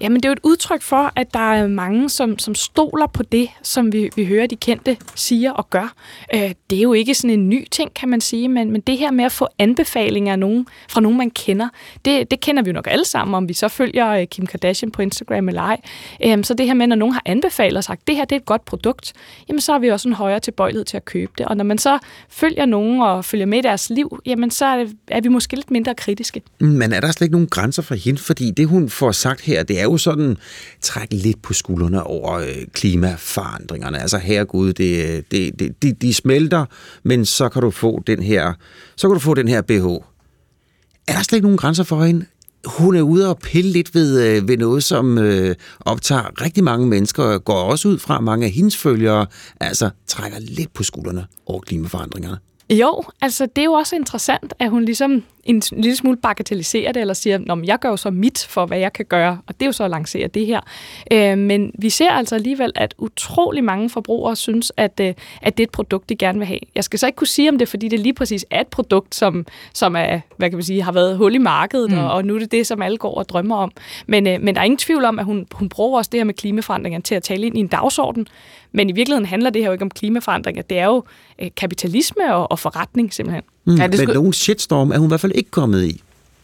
Jamen, det er jo et udtryk for, at der er mange, som, som stoler på det, som vi, vi hører de kendte siger og gør. Øh, det er jo ikke sådan en ny ting, kan man sige, men, men det her med at få anbefalinger af nogen, fra nogen, man kender, det, det kender vi jo nok alle sammen, om vi så følger øh, Kim Kardashian på Instagram eller ej. Øh, så det her med, når nogen har anbefalet og sagt, det her det er et godt produkt, jamen så har vi også en højere tilbøjelighed til at købe det. Og når man så følger nogen og følger med i deres liv, jamen så er, det, er vi måske lidt mindre kritiske.
Men er der slet ikke nogen grænser for hende? Fordi det, hun får sagt her, det er jo sådan trække lidt på skuldrene over øh, klimaforandringerne. Altså herregud, det, øh, det, det, de, de smelter, men så kan du få den her, så kan du få den her BH. Er der slet ikke nogen grænser for hende? hun er ude og pille lidt ved, øh, ved noget, som øh, optager rigtig mange mennesker, og går også ud fra mange af hendes følgere, altså trækker lidt på skuldrene over klimaforandringerne.
Jo, altså det er jo også interessant, at hun ligesom en lille smule bagatelliserer det, eller siger, Nå, jeg gør jo så mit for, hvad jeg kan gøre, og det er jo så at lancere det her. Øh, men vi ser altså alligevel, at utrolig mange forbrugere synes, at, øh, at det er et produkt, de gerne vil have. Jeg skal så ikke kunne sige om det, fordi det lige præcis er et produkt, som, som er, hvad kan man sige, har været hul i markedet, mm. og, og nu er det det, som alle går og drømmer om. Men, øh, men der er ingen tvivl om, at hun, hun bruger også det her med klimaforandringer til at tale ind i en dagsorden, men i virkeligheden handler det her jo ikke om klimaforandringer. Det er jo øh, kapitalisme og, og forretning simpelthen.
Mm, ja, det skulle... Men nogen shitstorm er hun i hvert fald ikke kommet i.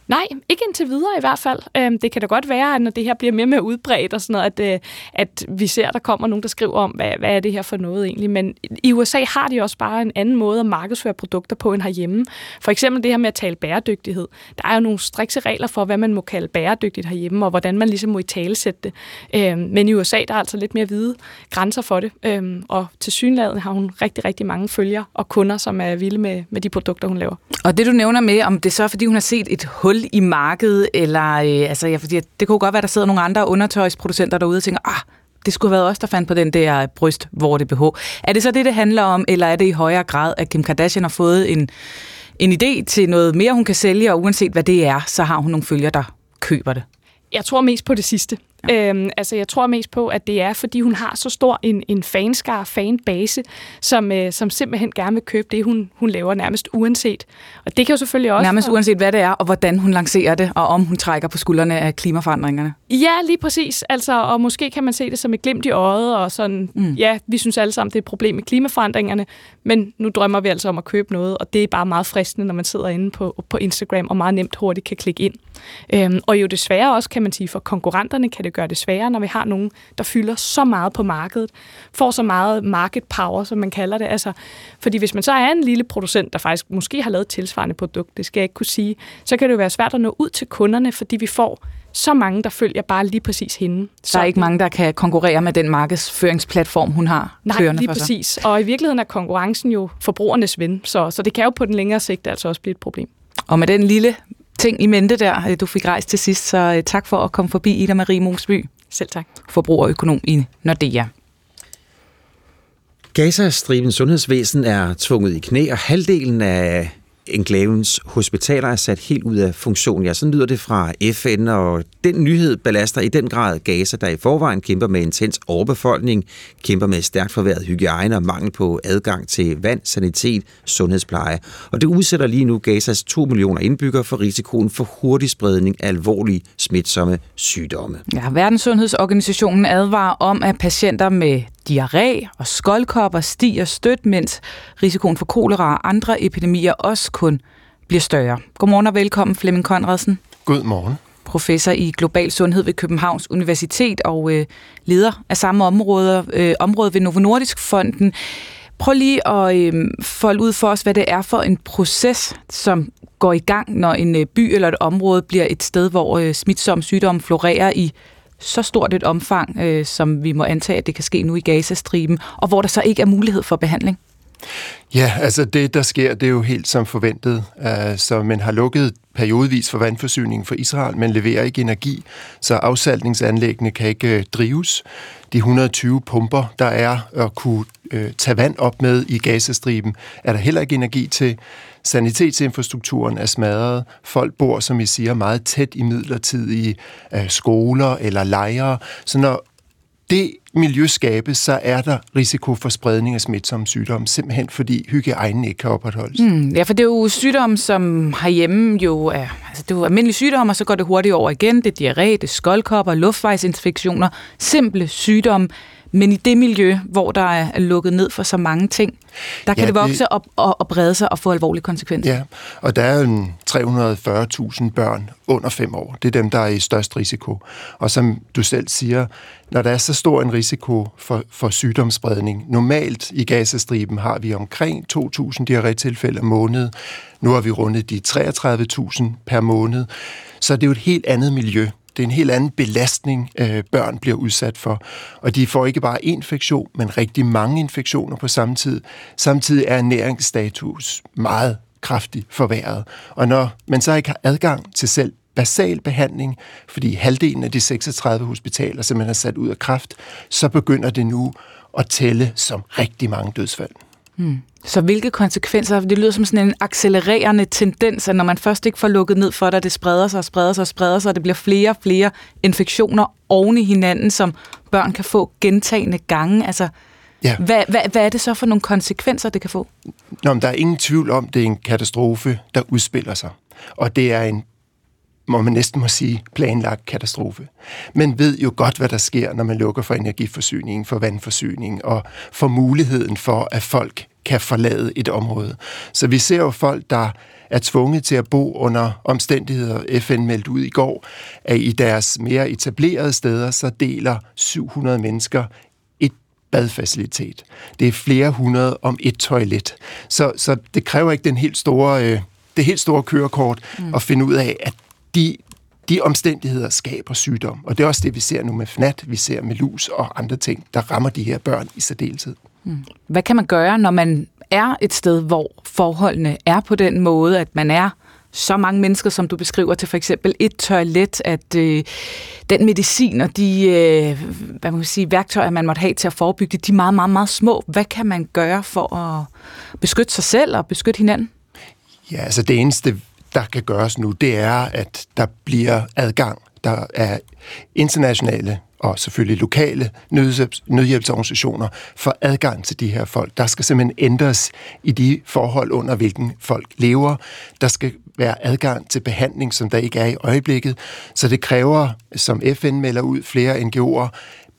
Nej, ikke indtil videre i hvert fald. Øhm, det kan da godt være, at når det her bliver mere med mere udbredt og sådan noget, at, øh, at vi ser, at der kommer nogen, der skriver om, hvad, hvad er det her for noget egentlig. Men i USA har de også bare en anden måde at markedsføre produkter på end herhjemme. For eksempel det her med at tale bæredygtighed. Der er jo nogle strikse regler for, hvad man må kalde bæredygtigt herhjemme, og hvordan man ligesom må i tale sætte det. Øhm, men i USA, der er altså lidt mere hvide grænser for det. Øhm, og til synligheden har hun rigtig, rigtig mange følgere og kunder, som er vilde med, med de produkter, hun laver.
Og det du nævner med, om det så er, fordi hun har set et hul i markedet, eller øh, altså, ja, fordi det kunne godt være, der sidder nogle andre undertøjsproducenter derude og tænker, ah, det skulle have været os, der fandt på den der bryst, hvor det behov. Er det så det, det handler om, eller er det i højere grad, at Kim Kardashian har fået en, en idé til noget mere, hun kan sælge, og uanset hvad det er, så har hun nogle følgere, der køber det?
Jeg tror mest på det sidste. Ja. Øhm, altså, jeg tror mest på, at det er, fordi hun har så stor en, en fanskar, fanbase, som, øh, som simpelthen gerne vil købe det, hun, hun laver nærmest uanset. Og det kan jo selvfølgelig også...
Nærmest uanset, hvad det er, og hvordan hun lancerer det, og om hun trækker på skuldrene af klimaforandringerne.
Ja, lige præcis. Altså, og måske kan man se det som et glimt i øjet, og sådan, mm. ja, vi synes alle sammen, det er et problem med klimaforandringerne, men nu drømmer vi altså om at købe noget, og det er bare meget fristende, når man sidder inde på, på Instagram, og meget nemt hurtigt kan klikke ind. Øhm, og jo desværre også, kan man sige, for konkurrenterne kan det gøre det sværere, når vi har nogen, der fylder så meget på markedet, får så meget market power, som man kalder det. Altså, fordi hvis man så er en lille producent, der faktisk måske har lavet et tilsvarende produkt, det skal jeg ikke kunne sige, så kan det jo være svært at nå ud til kunderne, fordi vi får så mange, der følger bare lige præcis hende.
Så der er ikke mange, der kan konkurrere med den markedsføringsplatform, hun har
Nej,
kørende
lige
for sig.
præcis. Og i virkeligheden er konkurrencen jo forbrugernes ven, så, så det kan jo på den længere sigt altså også blive et problem.
Og med den lille ting i mente der, øh, du fik rejst til sidst, så øh, tak for at komme forbi Ida Marie Mosby.
Selv tak.
Forbrugerøkonom i Nordea.
Gaza-stribens sundhedsvæsen er tvunget i knæ, og halvdelen af enklavens hospitaler er sat helt ud af funktion. Ja, sådan lyder det fra FN, og den nyhed belaster i den grad Gaza, der i forvejen kæmper med intens overbefolkning, kæmper med stærkt forværret hygiejne og mangel på adgang til vand, sanitet, sundhedspleje. Og det udsætter lige nu Gazas 2 millioner indbyggere for risikoen for hurtig spredning af alvorlige smitsomme sygdomme.
Ja, Verdenssundhedsorganisationen advarer om, at patienter med diarré og skoldkopper stiger stødt, mens risikoen for kolera og andre epidemier også kun bliver større. Godmorgen og velkommen, Flemming Konradsen.
Godmorgen.
Professor i global sundhed ved Københavns Universitet og øh, leder af samme område, øh, område ved Novo Nordisk Fonden. Prøv lige at øh, folde ud for os, hvad det er for en proces, som går i gang, når en øh, by eller et område bliver et sted, hvor øh, smitsomme sygdomme florerer i så stort et omfang, øh, som vi må antage, at det kan ske nu i Gazastriben, og hvor der så ikke er mulighed for behandling?
Ja, altså det, der sker, det er jo helt som forventet. Øh, så man har lukket periodvis for vandforsyningen for Israel, men leverer ikke energi, så afsaltningsanlæggene kan ikke øh, drives. De 120 pumper, der er at kunne øh, tage vand op med i Gazastriben, er der heller ikke energi til. Sanitetsinfrastrukturen er smadret. Folk bor, som I siger, meget tæt i midlertidige øh, skoler eller lejre. Så når det miljø skabes, så er der risiko for spredning af smitsomme sygdomme, simpelthen fordi hygiejnen ikke kan opretholdes.
Mm, ja, for det er jo sygdomme, som herhjemme jo er, altså det er jo almindelige sygdomme, og så går det hurtigt over igen. Det er diarré, det er skoldkopper, luftvejsinfektioner, simple sygdomme. Men i det miljø, hvor der er lukket ned for så mange ting, der kan ja, det vokse op og, og brede sig og få alvorlige konsekvenser.
Ja, og der er jo 340.000 børn under fem år. Det er dem, der er i størst risiko. Og som du selv siger, når der er så stor en risiko for, for sygdomsspredning, normalt i Gazastriben har vi omkring 2.000 diarré-tilfælde om måned. Nu har vi rundet de 33.000 per måned. Så det er jo et helt andet miljø, det er en helt anden belastning, øh, børn bliver udsat for. Og de får ikke bare én infektion, men rigtig mange infektioner på samme tid. Samtidig er ernæringsstatus meget kraftigt forværret. Og når man så ikke har adgang til selv basal behandling, fordi halvdelen af de 36 hospitaler som man har sat ud af kraft, så begynder det nu at tælle som rigtig mange dødsfald.
Hmm. Så hvilke konsekvenser? Det lyder som sådan en accelererende tendens, at når man først ikke får lukket ned for det, det spreder sig og spreder sig og spreder sig, og det bliver flere og flere infektioner oven i hinanden, som børn kan få gentagende gange. Altså, ja. hvad, hvad, hvad er det så for nogle konsekvenser, det kan få?
Nå, men der er ingen tvivl om, det er en katastrofe, der udspiller sig. Og det er en må man næsten må sige, planlagt katastrofe. Men ved jo godt, hvad der sker, når man lukker for energiforsyningen, for vandforsyningen og for muligheden for, at folk kan forlade et område. Så vi ser jo folk, der er tvunget til at bo under omstændigheder, FN meldte ud i går, at i deres mere etablerede steder, så deler 700 mennesker et badfacilitet. Det er flere hundrede om et toilet. Så, så det kræver ikke den helt store, øh, det helt store kørekort mm. at finde ud af, at de, de omstændigheder skaber sygdom. Og det er også det, vi ser nu med FNAT, vi ser med lus og andre ting, der rammer de her børn i særdeleshed.
Hmm. Hvad kan man gøre, når man er et sted, hvor forholdene er på den måde, at man er så mange mennesker, som du beskriver, til for eksempel et toilet, at øh, den medicin og de øh, hvad man kan sige, værktøjer, man måtte have til at forebygge det, de er meget, meget, meget små. Hvad kan man gøre for at beskytte sig selv og beskytte hinanden?
Ja, altså det eneste, der kan gøres nu, det er, at der bliver adgang. Der er internationale og selvfølgelig lokale nødhjælps, nødhjælpsorganisationer for adgang til de her folk. Der skal simpelthen ændres i de forhold, under hvilken folk lever. Der skal være adgang til behandling, som der ikke er i øjeblikket. Så det kræver, som FN melder ud, flere NGO'er,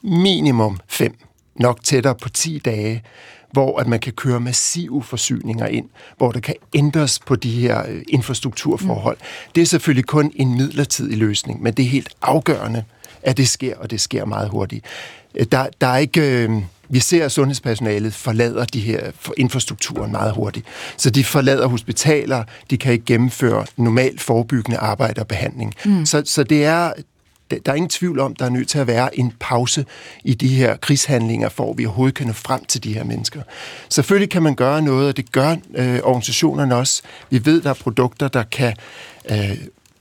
minimum fem, nok tættere på 10 dage, hvor at man kan køre massive forsyninger ind, hvor der kan ændres på de her øh, infrastrukturforhold. Mm. Det er selvfølgelig kun en midlertidig løsning, men det er helt afgørende, at det sker, og det sker meget hurtigt. Øh, der, der er ikke... Øh, vi ser, at sundhedspersonalet forlader de her infrastrukturen meget hurtigt. Så de forlader hospitaler, de kan ikke gennemføre normalt forebyggende arbejde og behandling. Mm. Så, så det er der er ingen tvivl om, der er nødt til at være en pause i de her krigshandlinger, for at vi overhovedet kan nå frem til de her mennesker. Selvfølgelig kan man gøre noget, og det gør øh, organisationerne også. Vi ved, der er produkter, der kan øh,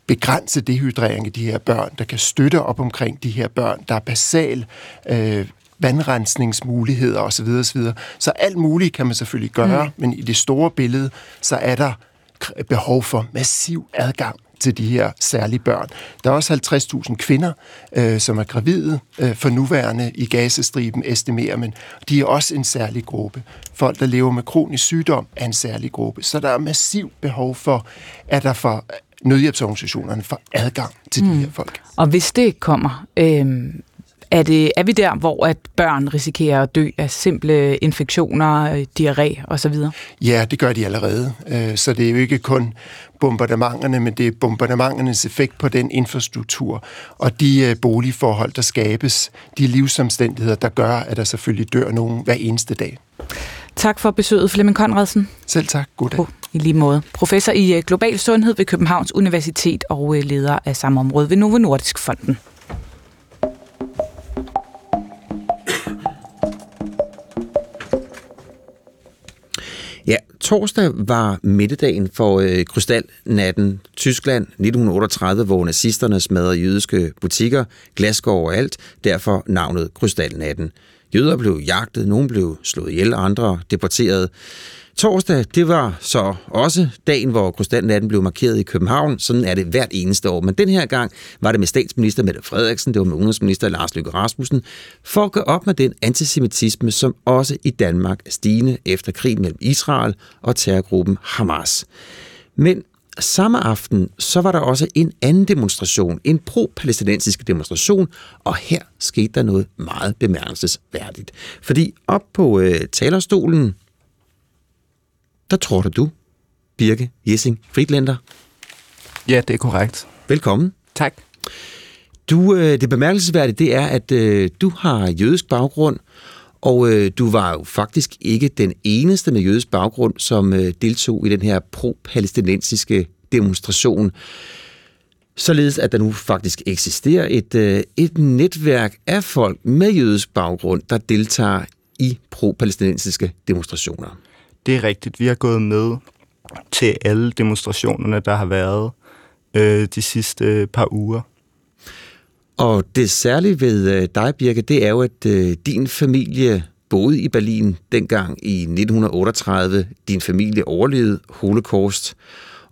begrænse dehydrering i de her børn, der kan støtte op omkring de her børn. Der er basal øh, vandrensningsmuligheder osv. osv. Så alt muligt kan man selvfølgelig gøre, mm. men i det store billede, så er der behov for massiv adgang til de her særlige børn. Der er også 50.000 kvinder, øh, som er gravide øh, for nuværende i Gazastriben, estimerer man. De er også en særlig gruppe. Folk, der lever med kronisk sygdom, er en særlig gruppe. Så der er massiv behov for, at der for nødhjælpsorganisationerne får adgang til mm. de her folk.
Og hvis det kommer, øh, Er, det, er vi der, hvor at børn risikerer at dø af simple infektioner, diarré osv.?
Ja, det gør de allerede. Så det er jo ikke kun bombardementerne, men det er bombardementernes effekt på den infrastruktur og de boligforhold, der skabes, de livsomstændigheder, der gør, at der selvfølgelig dør nogen hver eneste dag.
Tak for besøget, Flemming Konradsen.
Selv tak. God dag.
I lige måde. Professor i øh, global sundhed ved Københavns Universitet og øh, leder af samme område ved Novo Nordisk Fonden.
Torsdag var middagen for øh, krystalnatten Tyskland 1938, hvor nazisterne smadrede jødiske butikker, Glasgow og alt, derfor navnet krystalnatten. Jøder blev jagtet, nogen blev slået ihjel, andre deporteret. Torsdag, det var så også dagen, hvor krystalnatten blev markeret i København. Sådan er det hvert eneste år. Men den her gang var det med statsminister Mette Frederiksen, det var med udenrigsminister Lars Løkke Rasmussen, for at gå op med den antisemitisme, som også i Danmark er stigende efter krig mellem Israel og terrorgruppen Hamas. Men samme aften, så var der også en anden demonstration, en pro-palæstinensisk demonstration, og her skete der noget meget bemærkelsesværdigt. Fordi op på øh, talerstolen, der tror du, Birke Jessing Friedlander.
Ja, det er korrekt.
Velkommen.
Tak.
Du, øh, det bemærkelsesværdige, det er, at øh, du har jødisk baggrund, og øh, du var jo faktisk ikke den eneste med jødisk baggrund, som øh, deltog i den her pro-palæstinensiske demonstration. Således at der nu faktisk eksisterer et, øh, et netværk af folk med jødisk baggrund, der deltager i pro-palæstinensiske demonstrationer.
Det er rigtigt. Vi har gået med til alle demonstrationerne, der har været øh, de sidste øh, par uger.
Og det særlige ved øh, dig, Birke, det er jo, at øh, din familie boede i Berlin dengang i 1938. Din familie overlevede holocaust,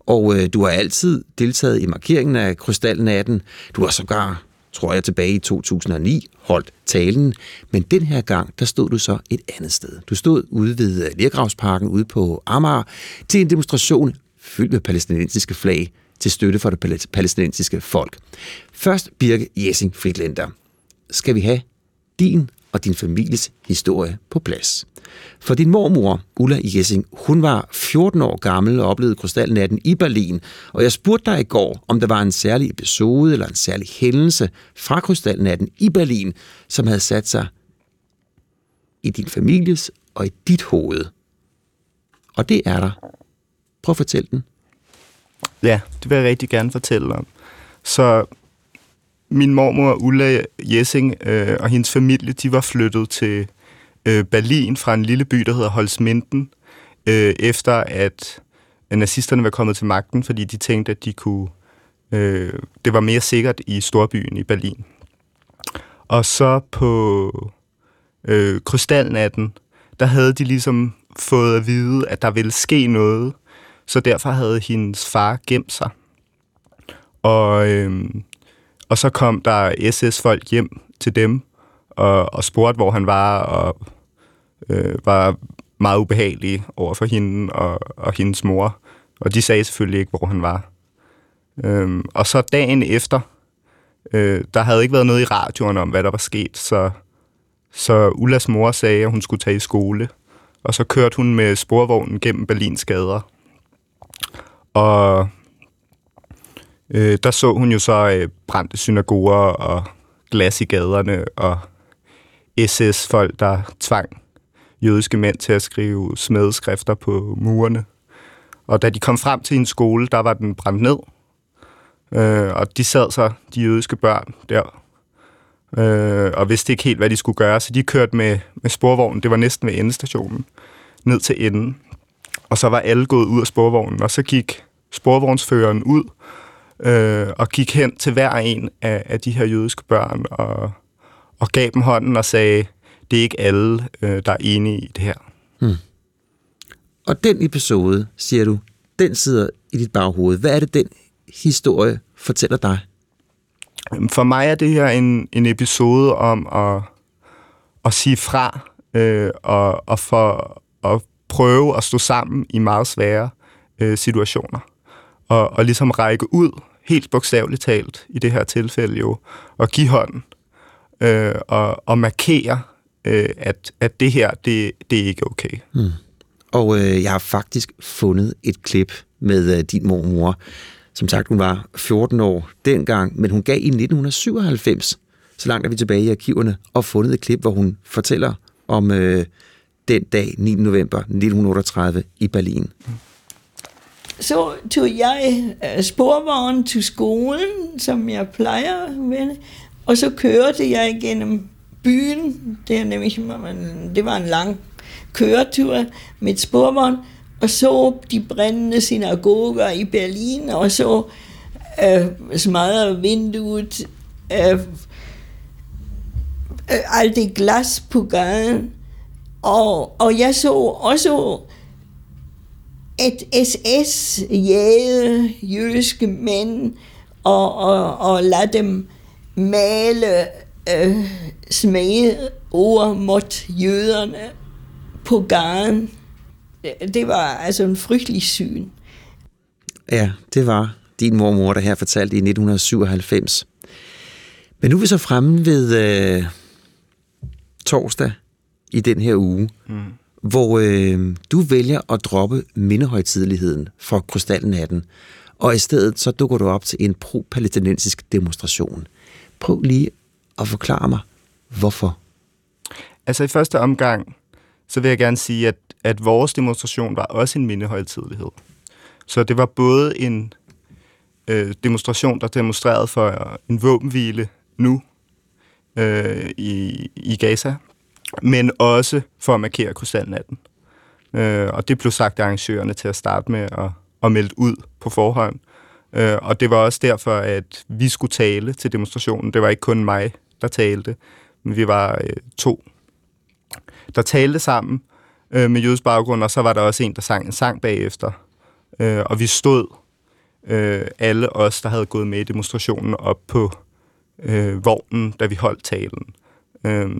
og øh, du har altid deltaget i markeringen af krystalnatten. Du har sågar, tror jeg, tilbage i 2009 holdt talen, men den her gang, der stod du så et andet sted. Du stod ude ved øh, Lergravsparken ude på Amager til en demonstration fyldt med palæstinensiske flag, til støtte for det palæstinensiske folk. Først Birke Jessing Friedlander. Skal vi have din og din families historie på plads. For din mormor, Ulla Jessing, hun var 14 år gammel og oplevede krystalnatten i Berlin, og jeg spurgte dig i går, om der var en særlig episode eller en særlig hændelse fra krystalnatten i Berlin, som havde sat sig i din families og i dit hoved. Og det er der. Prøv at fortælle den.
Ja, det vil jeg rigtig gerne fortælle om. Så min mormor Ulla Jessing øh, og hendes familie, de var flyttet til øh, Berlin fra en lille by, der hedder Holzminden, øh, efter at øh, nazisterne var kommet til magten, fordi de tænkte, at de kunne, øh, det var mere sikkert i storbyen i Berlin. Og så på øh, krystalnatten, der havde de ligesom fået at vide, at der ville ske noget, så derfor havde hendes far gemt sig. Og, øh, og så kom der SS-folk hjem til dem og, og spurgte, hvor han var, og øh, var meget ubehagelige over for hende og, og hendes mor. Og de sagde selvfølgelig ikke, hvor han var. Øhm, og så dagen efter, øh, der havde ikke været noget i radioen om, hvad der var sket, så, så Ullas mor sagde, at hun skulle tage i skole. Og så kørte hun med sporvognen gennem Berlins gader. Og øh, der så hun jo så øh, brændte synagoger og glas i gaderne og SS-folk, der tvang jødiske mænd til at skrive smedeskrifter på murene. Og da de kom frem til en skole, der var den brændt ned. Øh, og de sad så, de jødiske børn, der. Øh, og vidste ikke helt, hvad de skulle gøre, så de kørte med, med sporvognen. Det var næsten ved endestationen. Ned til enden. Og så var alle gået ud af sporvognen, og så gik sporvognsføreren ud øh, og gik hen til hver en af, af de her jødiske børn og, og gav dem hånden og sagde, det er ikke alle, øh, der er enige i det her. Hmm.
Og den episode, siger du, den sidder i dit baghoved. Hvad er det, den historie fortæller dig?
For mig er det her en, en episode om at, at sige fra øh, og, og for at prøve at stå sammen i meget svære øh, situationer. Og, og ligesom række ud, helt bogstaveligt talt i det her tilfælde jo, og give hånden. øh, og, og markere, øh, at, at det her, det, det er ikke okay.
Mm. Og øh, jeg har faktisk fundet et klip med øh, din mormor. Som sagt, hun var 14 år dengang, men hun gav i 1997, så langt er vi tilbage i arkiverne, og fundet et klip, hvor hun fortæller om øh, den dag, 9. november 1938 i Berlin.
Så tog jeg øh, sporvognen til skolen, som jeg plejer med, og så kørte jeg igennem byen. Det, er nemlig, det var en lang køretur med et sporvogn, og så de brændende synagoger i Berlin, og så øh, smadrede vinduet, øh, øh, alt det glas på gaden, og, og jeg så også et SS jæde jødiske mænd og, og, og lade dem male øh, smage ord mod jøderne på gaden. Det var altså en frygtelig syn.
Ja, det var din mormor, der her fortalte i 1997. Men nu er vi så fremme ved øh, torsdag i den her uge, mm hvor øh, du vælger at droppe mindehøjtidligheden for krystalnatten, og i stedet så dukker du op til en pro-palæstinensisk demonstration. Prøv lige at forklare mig, hvorfor.
Altså i første omgang, så vil jeg gerne sige, at, at vores demonstration var også en mindehøjtidlighed. Så det var både en øh, demonstration, der demonstrerede for en våbenhvile nu øh, i, i Gaza, men også for at markere krystalnatten. Øh, og det blev sagt af arrangørerne til at starte med at, at melde ud på forhånd. Øh, og det var også derfor, at vi skulle tale til demonstrationen. Det var ikke kun mig, der talte, men vi var øh, to, der talte sammen øh, med jødisk baggrund, og så var der også en, der sang en sang bagefter. Øh, og vi stod, øh, alle os, der havde gået med i demonstrationen, op på øh, vognen, da vi holdt talen. Øh,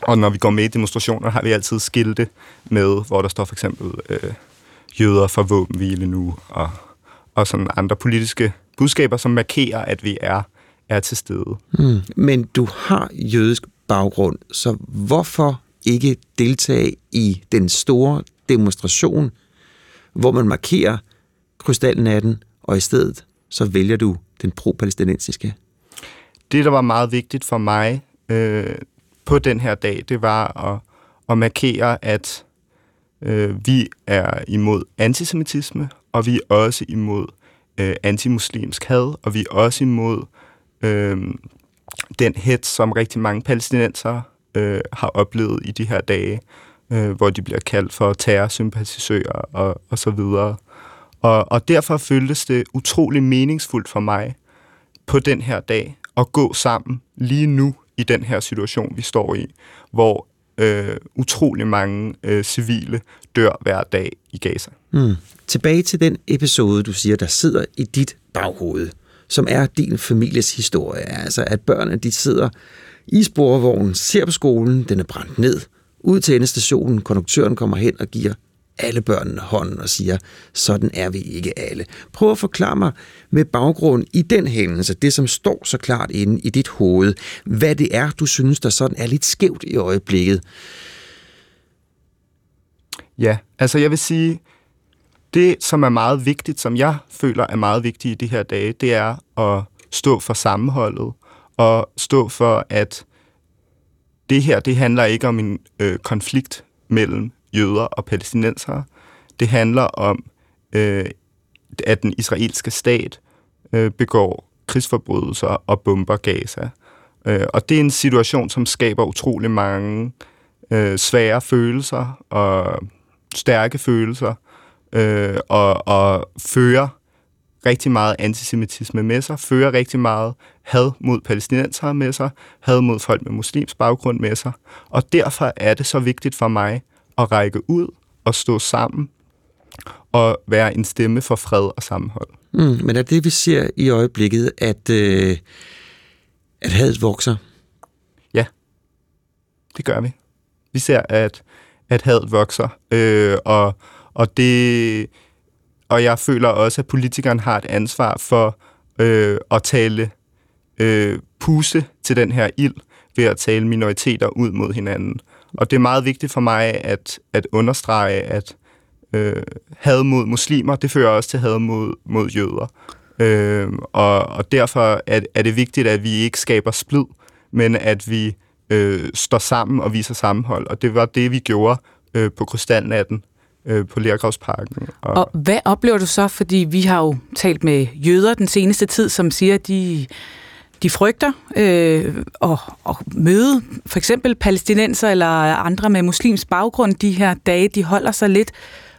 og når vi går med i demonstrationer, har vi altid skilte med, hvor der står for eksempel øh, jøder for våbenhvile nu, og, og sådan andre politiske budskaber, som markerer, at vi er, er til stede.
Mm. Men du har jødisk baggrund, så hvorfor ikke deltage i den store demonstration, hvor man markerer krystalnatten, og i stedet så vælger du den pro-palæstinensiske?
Det, der var meget vigtigt for mig øh, på den her dag, det var at, at markere, at øh, vi er imod antisemitisme, og vi er også imod øh, antimuslimsk had, og vi er også imod øh, den hets, som rigtig mange palæstinenser øh, har oplevet i de her dage, øh, hvor de bliver kaldt for terrorsympatisører og, og så videre. Og, og derfor føltes det utrolig meningsfuldt for mig på den her dag at gå sammen lige nu i den her situation, vi står i, hvor øh, utrolig mange øh, civile dør hver dag i Gaza.
Mm. Tilbage til den episode, du siger, der sidder i dit baghoved, som er din families historie. Altså, at børnene de sidder i sporvognen, ser på skolen, den er brændt ned, ud til endestationen, konduktøren kommer hen og giver alle børnene hånden og siger, sådan er vi ikke alle. Prøv at forklare mig med baggrund i den hændelse, det som står så klart inde i dit hoved, hvad det er, du synes, der sådan er lidt skævt i øjeblikket.
Ja, altså jeg vil sige, det som er meget vigtigt, som jeg føler er meget vigtigt i de her dage, det er at stå for sammenholdet, og stå for, at det her, det handler ikke om en øh, konflikt mellem jøder og palæstinensere. Det handler om, øh, at den israelske stat øh, begår krigsforbrydelser og bomber Gaza. Øh, og det er en situation, som skaber utrolig mange øh, svære følelser og stærke følelser, øh, og, og fører rigtig meget antisemitisme med sig, fører rigtig meget had mod palæstinensere med sig, had mod folk med muslims baggrund med sig. Og derfor er det så vigtigt for mig at række ud og stå sammen og være en stemme for fred og sammenhold.
Mm, men er det, vi ser i øjeblikket, at, øh, at hadet vokser?
Ja, det gør vi. Vi ser, at, at hadet vokser, øh, og, og det og jeg føler også, at politikeren har et ansvar for øh, at tale øh, puse til den her ild ved at tale minoriteter ud mod hinanden. Og det er meget vigtigt for mig at, at understrege, at øh, had mod muslimer, det fører også til had mod, mod jøder. Øh, og, og derfor er, er det vigtigt, at vi ikke skaber splid, men at vi øh, står sammen og viser sammenhold. Og det var det, vi gjorde øh, på Krystalnatten øh, på Lærgravsparken.
Og, og hvad oplever du så? Fordi vi har jo talt med jøder den seneste tid, som siger, at de, de frygter øh, at, at møde for eksempel palæstinenser eller andre med muslims baggrund de her dage. De holder sig lidt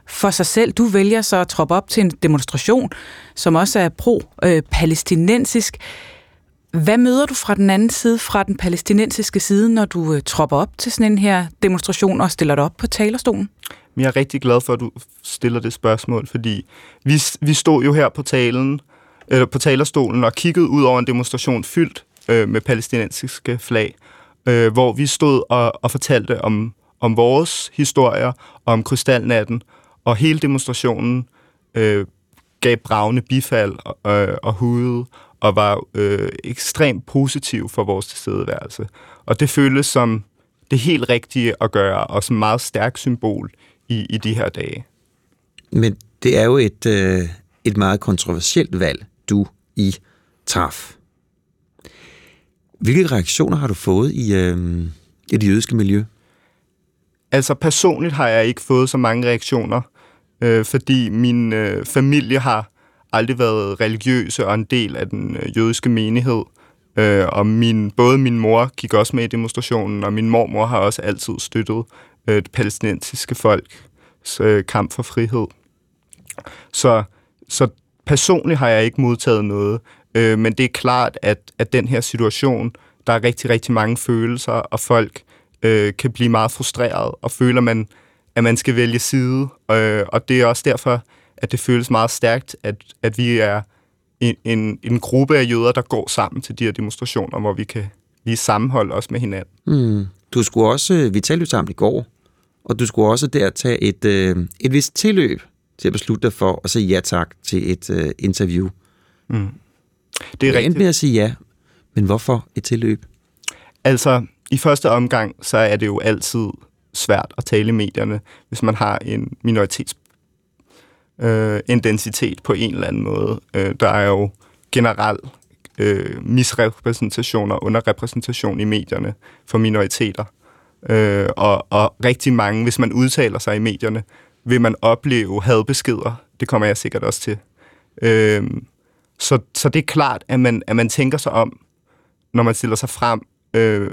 for sig selv. Du vælger så at troppe op til en demonstration, som også er pro-palæstinensisk. Hvad møder du fra den anden side, fra den palæstinensiske side, når du øh, tropper op til sådan en her demonstration og stiller dig op på talerstolen?
Jeg er rigtig glad for, at du stiller det spørgsmål, fordi vi, vi stod jo her på talen, øh, på talerstolen og kiggede ud over en demonstration fyldt øh, med palæstinensiske flag, øh, hvor vi stod og, og fortalte om, om vores historier, om krystalnatten, og hele demonstrationen øh, gav bravende bifald øh, og hude, og var øh, ekstremt positiv for vores tilstedeværelse. Og det føles som det helt rigtige at gøre, og som meget stærkt symbol i, i de her dage.
Men det er jo et, øh, et meget kontroversielt valg, du i traf. Hvilke reaktioner har du fået i, øh, i det jødiske miljø?
Altså personligt har jeg ikke fået så mange reaktioner, øh, fordi min øh, familie har aldrig været religiøse og en del af den øh, jødiske menighed. Øh, og min, både min mor gik også med i demonstrationen, og min mormor har også altid støttet øh, det palæstinensiske folks øh, kamp for frihed. Så, så personligt har jeg ikke modtaget noget, øh, men det er klart, at, at den her situation, der er rigtig, rigtig mange følelser, og folk øh, kan blive meget frustreret og føler, man, at man skal vælge side. Øh, og det er også derfor, at det føles meget stærkt, at, at vi er en, en, en gruppe af jøder, der går sammen til de her demonstrationer, hvor vi kan lige sammenholde os med hinanden.
Mm. Du skulle også, øh, vi talte jo sammen i går, og du skulle også der tage et, øh, et vist tilløb til at beslutte dig for at sige ja tak til et øh, interview.
Mm. Det er rigtigt.
med at sige ja, men hvorfor et tilløb?
Altså, i første omgang, så er det jo altid svært at tale i medierne, hvis man har en minoritets øh, identitet på en eller anden måde. Øh, der er jo generelt øh, misrepræsentation og underrepræsentation i medierne for minoriteter. Øh, og, og rigtig mange, hvis man udtaler sig i medierne, vil man opleve hadbeskeder. Det kommer jeg sikkert også til. Øh, så, så det er klart, at man, at man tænker sig om, når man stiller sig frem øh,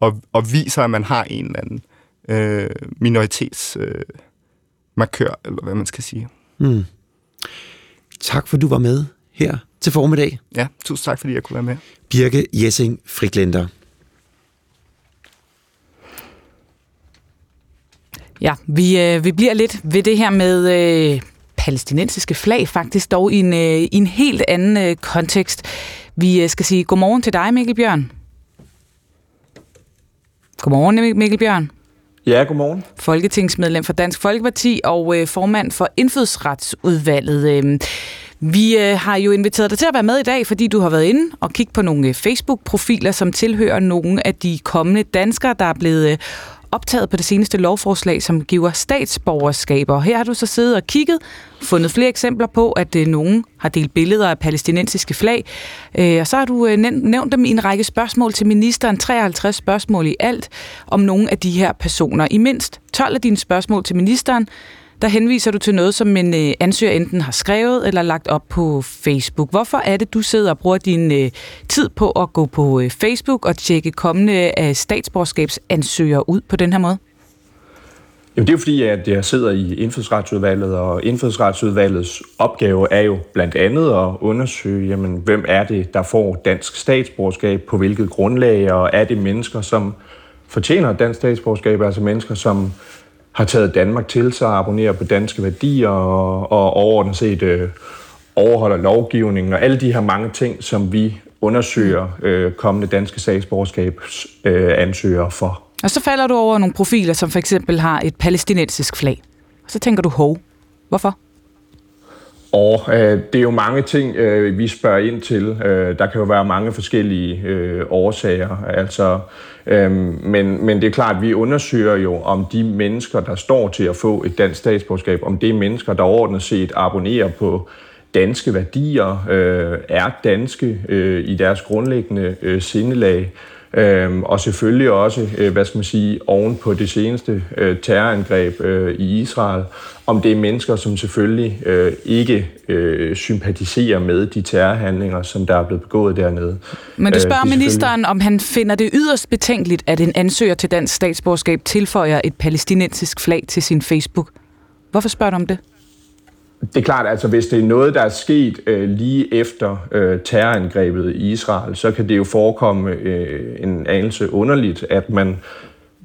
og, og viser, at man har en eller anden øh, minoritets øh, markør, eller hvad man skal sige.
Mm. Tak for, du var med her til formiddag.
Ja, tusind tak, fordi jeg kunne være med.
Birke Jessing Friklender.
Ja, vi, øh, vi bliver lidt ved det her med øh, palæstinensiske flag, faktisk dog i en, øh, i en helt anden øh, kontekst. Vi øh, skal sige godmorgen til dig, Mikkel Bjørn. Godmorgen, Mikkel Bjørn.
Ja, godmorgen.
Folketingsmedlem for Dansk Folkeparti og øh, formand for Indfødsretsudvalget. Øh, vi øh, har jo inviteret dig til at være med i dag, fordi du har været inde og kigge på nogle øh, Facebook-profiler, som tilhører nogle af de kommende danskere, der er blevet øh, optaget på det seneste lovforslag, som giver statsborgerskaber. Her har du så siddet og kigget, fundet flere eksempler på, at øh, nogen har delt billeder af palæstinensiske flag, øh, og så har du øh, nævnt dem i en række spørgsmål til ministeren, 53 spørgsmål i alt, om nogle af de her personer. I mindst 12 af dine spørgsmål til ministeren der henviser du til noget, som en øh, ansøger enten har skrevet eller lagt op på Facebook. Hvorfor er det, du sidder og bruger din øh, tid på at gå på øh, Facebook og tjekke kommende øh, statsborgerskabsansøgere ud på den her måde?
Jamen det er jo fordi, at jeg sidder i indfødsretsudvalget, og indfødsretsudvalgets opgave er jo blandt andet at undersøge, jamen, hvem er det, der får dansk statsborgerskab, på hvilket grundlag, og er det mennesker, som fortjener dansk statsborgerskab, altså mennesker, som har taget Danmark til sig, abonnerer på danske værdier og, og overordnet set øh, overholder lovgivningen og alle de her mange ting, som vi undersøger øh, kommende danske statsborgerskabsansøgere øh, for.
Og så falder du over nogle profiler, som for eksempel har et palæstinensisk flag. Og så tænker du, hov, hvorfor?
Og øh, det er jo mange ting, øh, vi spørger ind til. Øh, der kan jo være mange forskellige øh, årsager. Altså, øh, men, men det er klart, at vi undersøger jo, om de mennesker, der står til at få et dansk statsborgerskab, om det er mennesker, der ordentligt set abonnerer på danske værdier, øh, er danske øh, i deres grundlæggende øh, sindelag, Øhm, og selvfølgelig også, øh, hvad skal man sige, oven på det seneste øh, terrorangreb øh, i Israel, om det er mennesker, som selvfølgelig øh, ikke øh, sympatiserer med de terrorhandlinger, som der er blevet begået dernede.
Men du spørger øh, ministeren, om han finder det yderst betænkeligt, at en ansøger til dansk statsborgerskab tilføjer et palæstinensisk flag til sin Facebook. Hvorfor spørger du om det?
Det er klart, altså hvis det er noget, der er sket øh, lige efter øh, terrorangrebet i Israel, så kan det jo forekomme øh, en anelse underligt, at man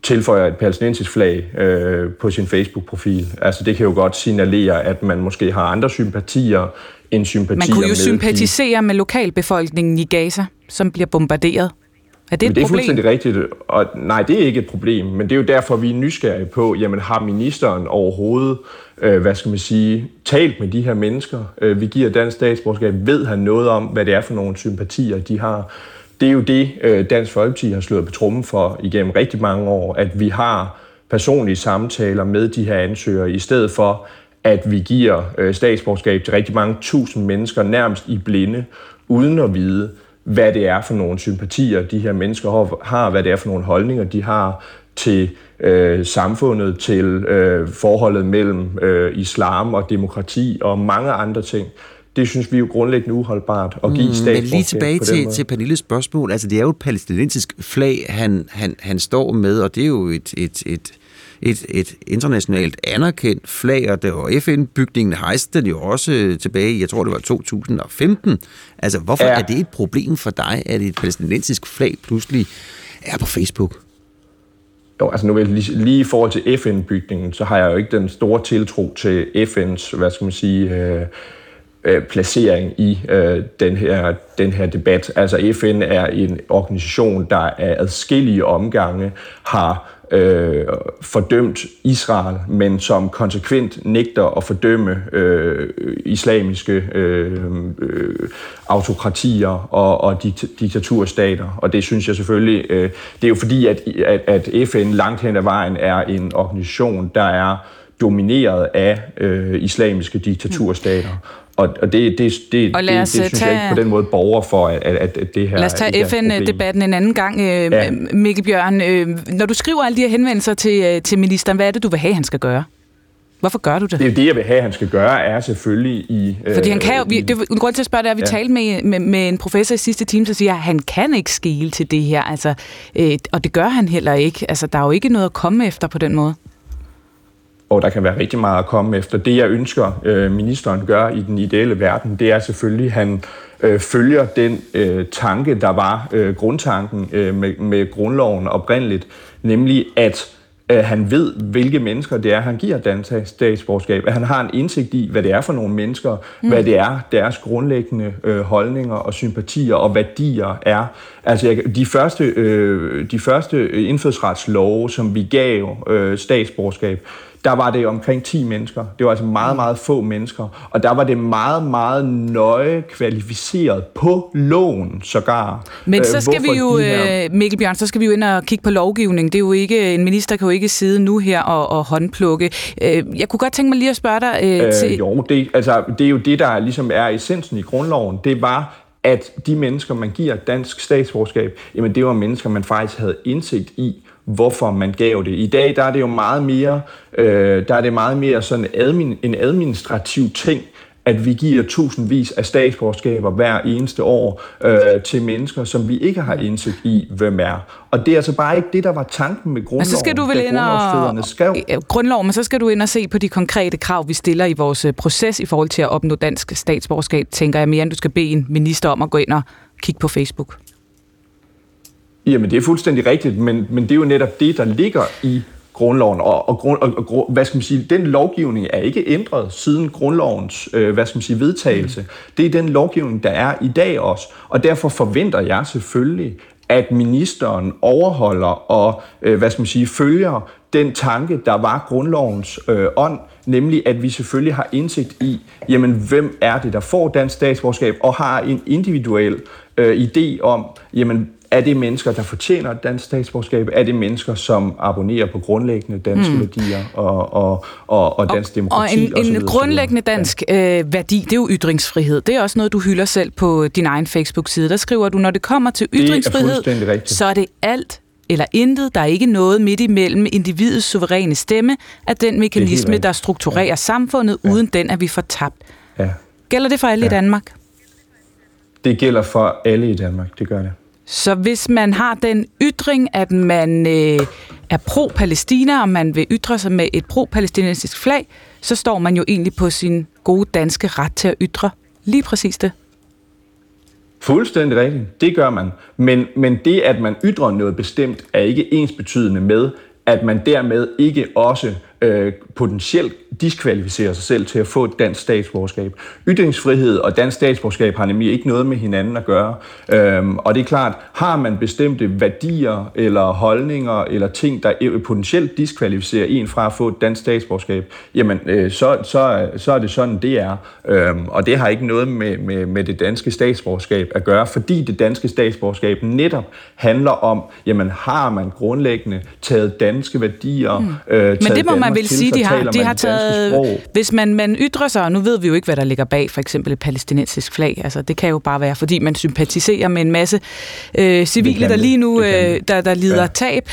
tilføjer et palæstinensisk flag øh, på sin Facebook-profil. Altså det kan jo godt signalere, at man måske har andre sympatier end sympatier
Man kunne jo
med
sympatisere med lokalbefolkningen i Gaza, som bliver bombarderet. Er det et
men det er
problem?
fuldstændig rigtigt, og nej, det er ikke et problem, men det er jo derfor, vi er nysgerrige på, jamen har ministeren overhovedet, øh, hvad skal man sige, talt med de her mennesker, øh, vi giver dansk statsborgerskab, ved han noget om, hvad det er for nogle sympatier, de har. Det er jo det, øh, Dansk Folkeparti har slået på trummen for igennem rigtig mange år, at vi har personlige samtaler med de her ansøgere, i stedet for, at vi giver øh, statsborgerskab til rigtig mange tusind mennesker, nærmest i blinde, uden at vide, hvad det er for nogle sympatier, de her mennesker har, hvad det er for nogle holdninger, de har til øh, samfundet, til øh, forholdet mellem øh, islam og demokrati og mange andre ting. Det synes vi er jo grundlæggende uholdbart at give mm,
Men lige tilbage til, til Pernilles spørgsmål. Altså, det er jo et palæstinensisk flag, han, han, han står med, og det er jo et, et, et, et, et internationalt anerkendt flag, og det var FN-bygningen hejste den jo også tilbage i, jeg tror det var 2015. Altså, hvorfor ja. er det et problem for dig, at et palæstinensisk flag pludselig er på Facebook?
Jo, altså nu lige, lige i forhold til FN-bygningen, så har jeg jo ikke den store tiltro til FN's, hvad skal man sige, øh, øh, placering i øh, den, her, den her debat. Altså FN er en organisation, der er adskillige omgange har øh, fordømt Israel, men som konsekvent nægter at fordømme øh, islamiske øh, øh, autokratier og, og diktaturstater. Og det synes jeg selvfølgelig, øh, det er jo fordi, at, at, at FN langt hen ad vejen er en organisation, der er domineret af øh, islamiske diktaturstater. Og, og det, det, det,
og det,
det synes tage, jeg ikke på den måde borger for, at, at, at det her
Lad os tage FN-debatten en anden gang, øh, ja. Mikkel Bjørn. Øh, når du skriver alle de her henvendelser til, øh, til ministeren, hvad er det, du vil have, han skal gøre? Hvorfor gør du det?
Det, det jeg vil have, han skal gøre, er selvfølgelig i...
Fordi han kan jo... Vi, det, en grund til at spørge det er, at vi ja. talte med, med, med en professor i sidste time, der siger, at han kan ikke skele til det her. Altså, øh, og det gør han heller ikke. Altså, der er jo ikke noget at komme efter på den måde
og der kan være rigtig meget at komme efter. Det, jeg ønsker, øh, ministeren gør i den ideelle verden, det er selvfølgelig, at han øh, følger den øh, tanke, der var øh, grundtanken øh, med, med grundloven oprindeligt, nemlig at øh, han ved, hvilke mennesker det er, han giver dansk statsborgerskab. At han har en indsigt i, hvad det er for nogle mennesker, mm. hvad det er, deres grundlæggende øh, holdninger og sympatier og værdier er. Altså jeg, de første, øh, de første indfødsretslove, som vi gav øh, statsborgerskab, der var det omkring 10 mennesker. Det var altså meget, meget få mennesker. Og der var det meget, meget nøje kvalificeret på loven sågar.
Men øh, så skal vi jo, her... Øh, Mikkel Bjørn, så skal vi jo ind og kigge på lovgivning. Det er jo ikke, en minister kan jo ikke sidde nu her og, og håndplukke. Øh, jeg kunne godt tænke mig lige at spørge dig øh, til...
Jo, det, altså, det er jo det, der ligesom er essensen i grundloven. Det var, at de mennesker, man giver dansk statsborgerskab, jamen det var mennesker, man faktisk havde indsigt i, hvorfor man gav det. I dag der er det jo meget mere, øh, der er det meget mere sådan admin, en administrativ ting, at vi giver tusindvis af statsborgerskaber hver eneste år øh, til mennesker, som vi ikke har indsigt i, hvem er. Og det er altså bare ikke det, der var tanken med grundloven, men så skal du vel ind og, skrev.
Grundloven, men så skal du ind og se på de konkrete krav, vi stiller i vores øh, proces i forhold til at opnå dansk statsborgerskab, tænker jeg mere, end du skal bede en minister om at gå ind og kigge på Facebook.
Jamen, det er fuldstændig rigtigt, men, men det er jo netop det, der ligger i grundloven. Og, og, og, og hvad skal man sige, den lovgivning er ikke ændret siden grundlovens øh, hvad skal man sige, vedtagelse. Det er den lovgivning, der er i dag også. Og derfor forventer jeg selvfølgelig, at ministeren overholder og, øh, hvad skal man sige, følger den tanke, der var grundlovens øh, ånd, nemlig at vi selvfølgelig har indsigt i, jamen hvem er det, der får dansk statsborgerskab, og har en individuel øh, idé om, jamen er det mennesker, der fortjener et dansk statsborgerskab? Er det mennesker, som abonnerer på grundlæggende danske mm. værdier og, og, og, og dansk demokrati?
Og en,
og
en videre, grundlæggende dansk øh, værdi, det er jo ytringsfrihed. Det er også noget, du hylder selv på din egen Facebook-side. Der skriver du, når det kommer til ytringsfrihed,
er
så er det alt eller intet. Der er ikke noget midt imellem individets suveræne stemme af den mekanisme, der strukturerer ja. samfundet. Ja. Uden den er vi fortabt. Ja. Gælder det for alle ja. i Danmark?
Det gælder for alle i Danmark, det gør det.
Så hvis man har den ytring, at man øh, er pro-Palæstina, og man vil ytre sig med et pro-palæstinensisk flag, så står man jo egentlig på sin gode danske ret til at ytre lige præcis det.
Fuldstændig rigtigt. Det gør man. Men, men det, at man ytrer noget bestemt, er ikke ensbetydende med, at man dermed ikke også øh, potentielt diskvalificerer sig selv til at få et dansk statsborgerskab. Ytringsfrihed og dansk statsborgerskab har nemlig ikke noget med hinanden at gøre. Øhm, og det er klart, har man bestemte værdier eller holdninger eller ting, der potentielt diskvalificerer en fra at få et dansk statsborgerskab, jamen øh, så, så, så er det sådan, det er. Øhm, og det har ikke noget med, med, med det danske statsborgerskab at gøre, fordi det danske statsborgerskab netop handler om, jamen har man grundlæggende taget danske værdier, mm. øh,
Men det må man vil sige, de har, de har taget, hvis man, man ytrer sig, og nu ved vi jo ikke, hvad der ligger bag for eksempel et palæstinensisk flag, altså det kan jo bare være, fordi man sympatiserer med en masse øh, civile, der lige nu øh, der, der lider ja. tab.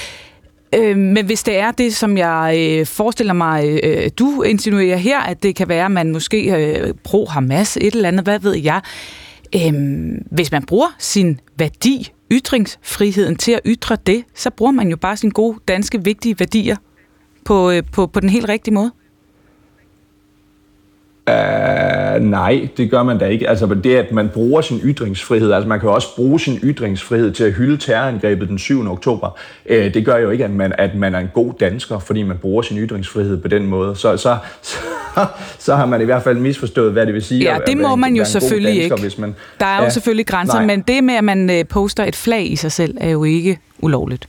Øh, men hvis det er det, som jeg øh, forestiller mig, øh, du insinuerer her, at det kan være, at man måske øh, pro-Hamas, et eller andet, hvad ved jeg. Øh, hvis man bruger sin værdi, ytringsfriheden til at ytre det, så bruger man jo bare sine gode danske vigtige værdier på, øh, på, på den helt rigtige måde?
Uh, nej, det gør man da ikke. Altså det, at man bruger sin ytringsfrihed, altså man kan også bruge sin ytringsfrihed til at hylde terrorangrebet den 7. oktober. Uh, det gør jo ikke, at man, at man er en god dansker, fordi man bruger sin ytringsfrihed på den måde. Så, så, så, så har man i hvert fald misforstået, hvad det vil sige.
Ja, det må man jo selvfølgelig dansker, ikke. Hvis man, Der er jo ja, selvfølgelig grænser, nej. men det med, at man poster et flag i sig selv, er jo ikke ulovligt.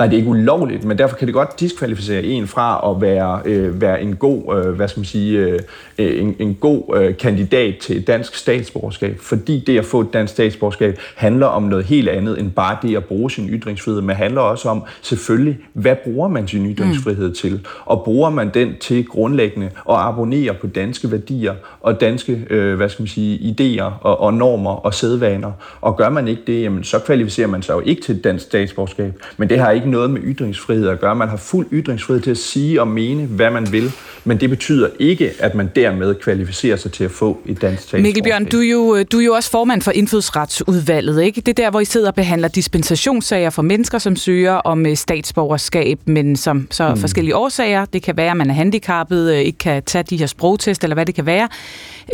Nej, det er ikke ulovligt, men derfor kan det godt diskvalificere en fra at være, øh, være en god, øh, hvad skal man sige, øh, en, en god øh, kandidat til et dansk statsborgerskab. Fordi det at få et dansk statsborgerskab handler om noget helt andet end bare det at bruge sin ytringsfrihed, men handler også om selvfølgelig, hvad bruger man sin ytringsfrihed mm. til? Og bruger man den til grundlæggende at abonnere på danske værdier og danske, øh, hvad skal man sige, idéer og, og normer og sædvaner? Og gør man ikke det, jamen, så kvalificerer man sig jo ikke til et dansk statsborgerskab. Men det har ikke noget med ytringsfrihed at gøre. Man har fuld ytringsfrihed til at sige og mene, hvad man vil, men det betyder ikke, at man dermed kvalificerer sig til at få et dansk statsborgerskab.
Mikkel Bjørn, du er, jo, du er jo også formand for Indfødsretsudvalget, ikke? Det er der, hvor I sidder og behandler dispensationssager for mennesker, som søger om øh, statsborgerskab, men som så mm. forskellige årsager, det kan være, at man er handicappet, øh, ikke kan tage de her sprogtest, eller hvad det kan være,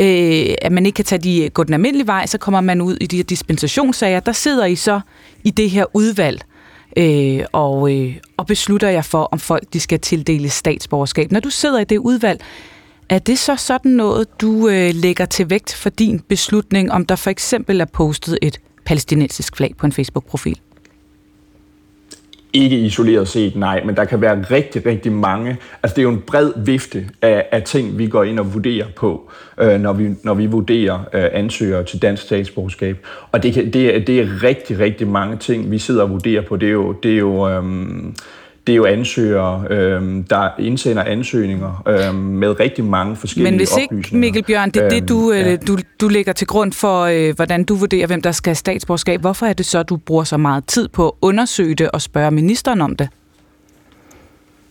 øh, at man ikke kan tage de, gå den almindelige vej, så kommer man ud i de her dispensationssager. Der sidder I så i det her udvalg, øh, og, øh, og beslutter jeg for, om folk de skal tildele statsborgerskab. Når du sidder i det udvalg, er det så sådan noget, du øh, lægger til vægt for din beslutning, om der for eksempel er postet et palæstinensisk flag på en Facebook-profil?
Ikke isoleret set, nej, men der kan være rigtig, rigtig mange. Altså det er jo en bred vifte af, af ting, vi går ind og vurderer på, øh, når, vi, når vi vurderer øh, ansøgere til dansk statsborgerskab. Og det, kan, det, er, det er rigtig, rigtig mange ting, vi sidder og vurderer på. Det er jo, det er jo øh, det er jo ansøgere, øh, der indsender ansøgninger øh, med rigtig mange forskellige
Men hvis ikke, Mikkel Bjørn, det er det, du, øh, ja. du, du lægger til grund for, øh, hvordan du vurderer, hvem der skal have statsborgerskab. Hvorfor er det så, du bruger så meget tid på at undersøge det og spørge ministeren om det?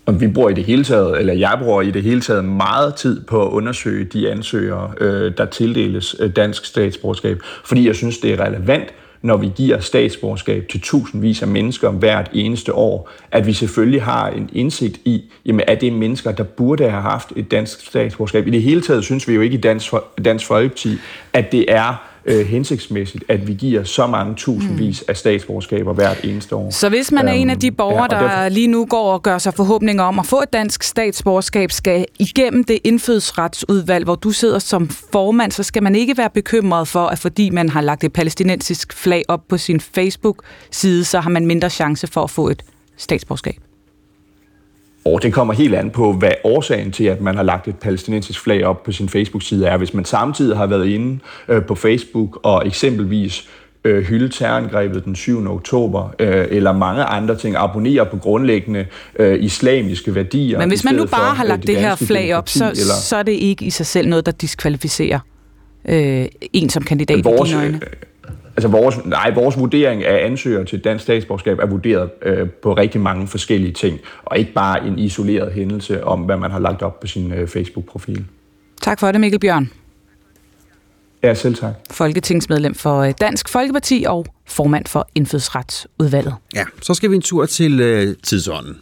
Og vi bruger i det hele taget, eller jeg bruger i det hele taget meget tid på at undersøge de ansøgere, øh, der tildeles øh, dansk statsborgerskab, fordi jeg synes, det er relevant når vi giver statsborgerskab til tusindvis af mennesker hvert eneste år, at vi selvfølgelig har en indsigt i, jamen er det mennesker, der burde have haft et dansk statsborgerskab. I det hele taget synes vi jo ikke i Dansk, Dansk Folkeparti, at det er øh, hensigtsmæssigt, at vi giver så mange tusindvis af statsborgerskaber hvert eneste år.
Så hvis man er en af de borgere,
ja, og
der lige nu går og gør sig forhåbninger om at få et dansk statsborgerskab, skal igennem det indfødsretsudvalg, hvor du sidder som formand, så skal man ikke være bekymret for, at fordi man har lagt et palæstinensisk flag op på sin Facebook-side, så har man mindre chance for at få et statsborgerskab.
Og det kommer helt an på, hvad årsagen til, at man har lagt et palæstinensisk flag op på sin Facebook-side er. Hvis man samtidig har været inde øh, på Facebook og eksempelvis øh, hylde terrorangrebet den 7. oktober, øh, eller mange andre ting, abonnere på grundlæggende øh, islamiske værdier.
Men hvis man nu bare
for,
har
øh,
lagt det her
danske
flag op, så,
eller,
så er det ikke i sig selv noget, der diskvalificerer øh, en som kandidat
vores,
i dine øjne.
Altså vores, nej, vores vurdering af ansøgere til dansk statsborgerskab er vurderet øh, på rigtig mange forskellige ting, og ikke bare en isoleret hændelse om, hvad man har lagt op på sin øh, Facebook-profil.
Tak for det, Mikkel Bjørn.
Ja, selv tak.
Folketingsmedlem for øh, Dansk Folkeparti og formand for Indfødsretsudvalget.
Ja, så skal vi en tur til øh, tidsånden.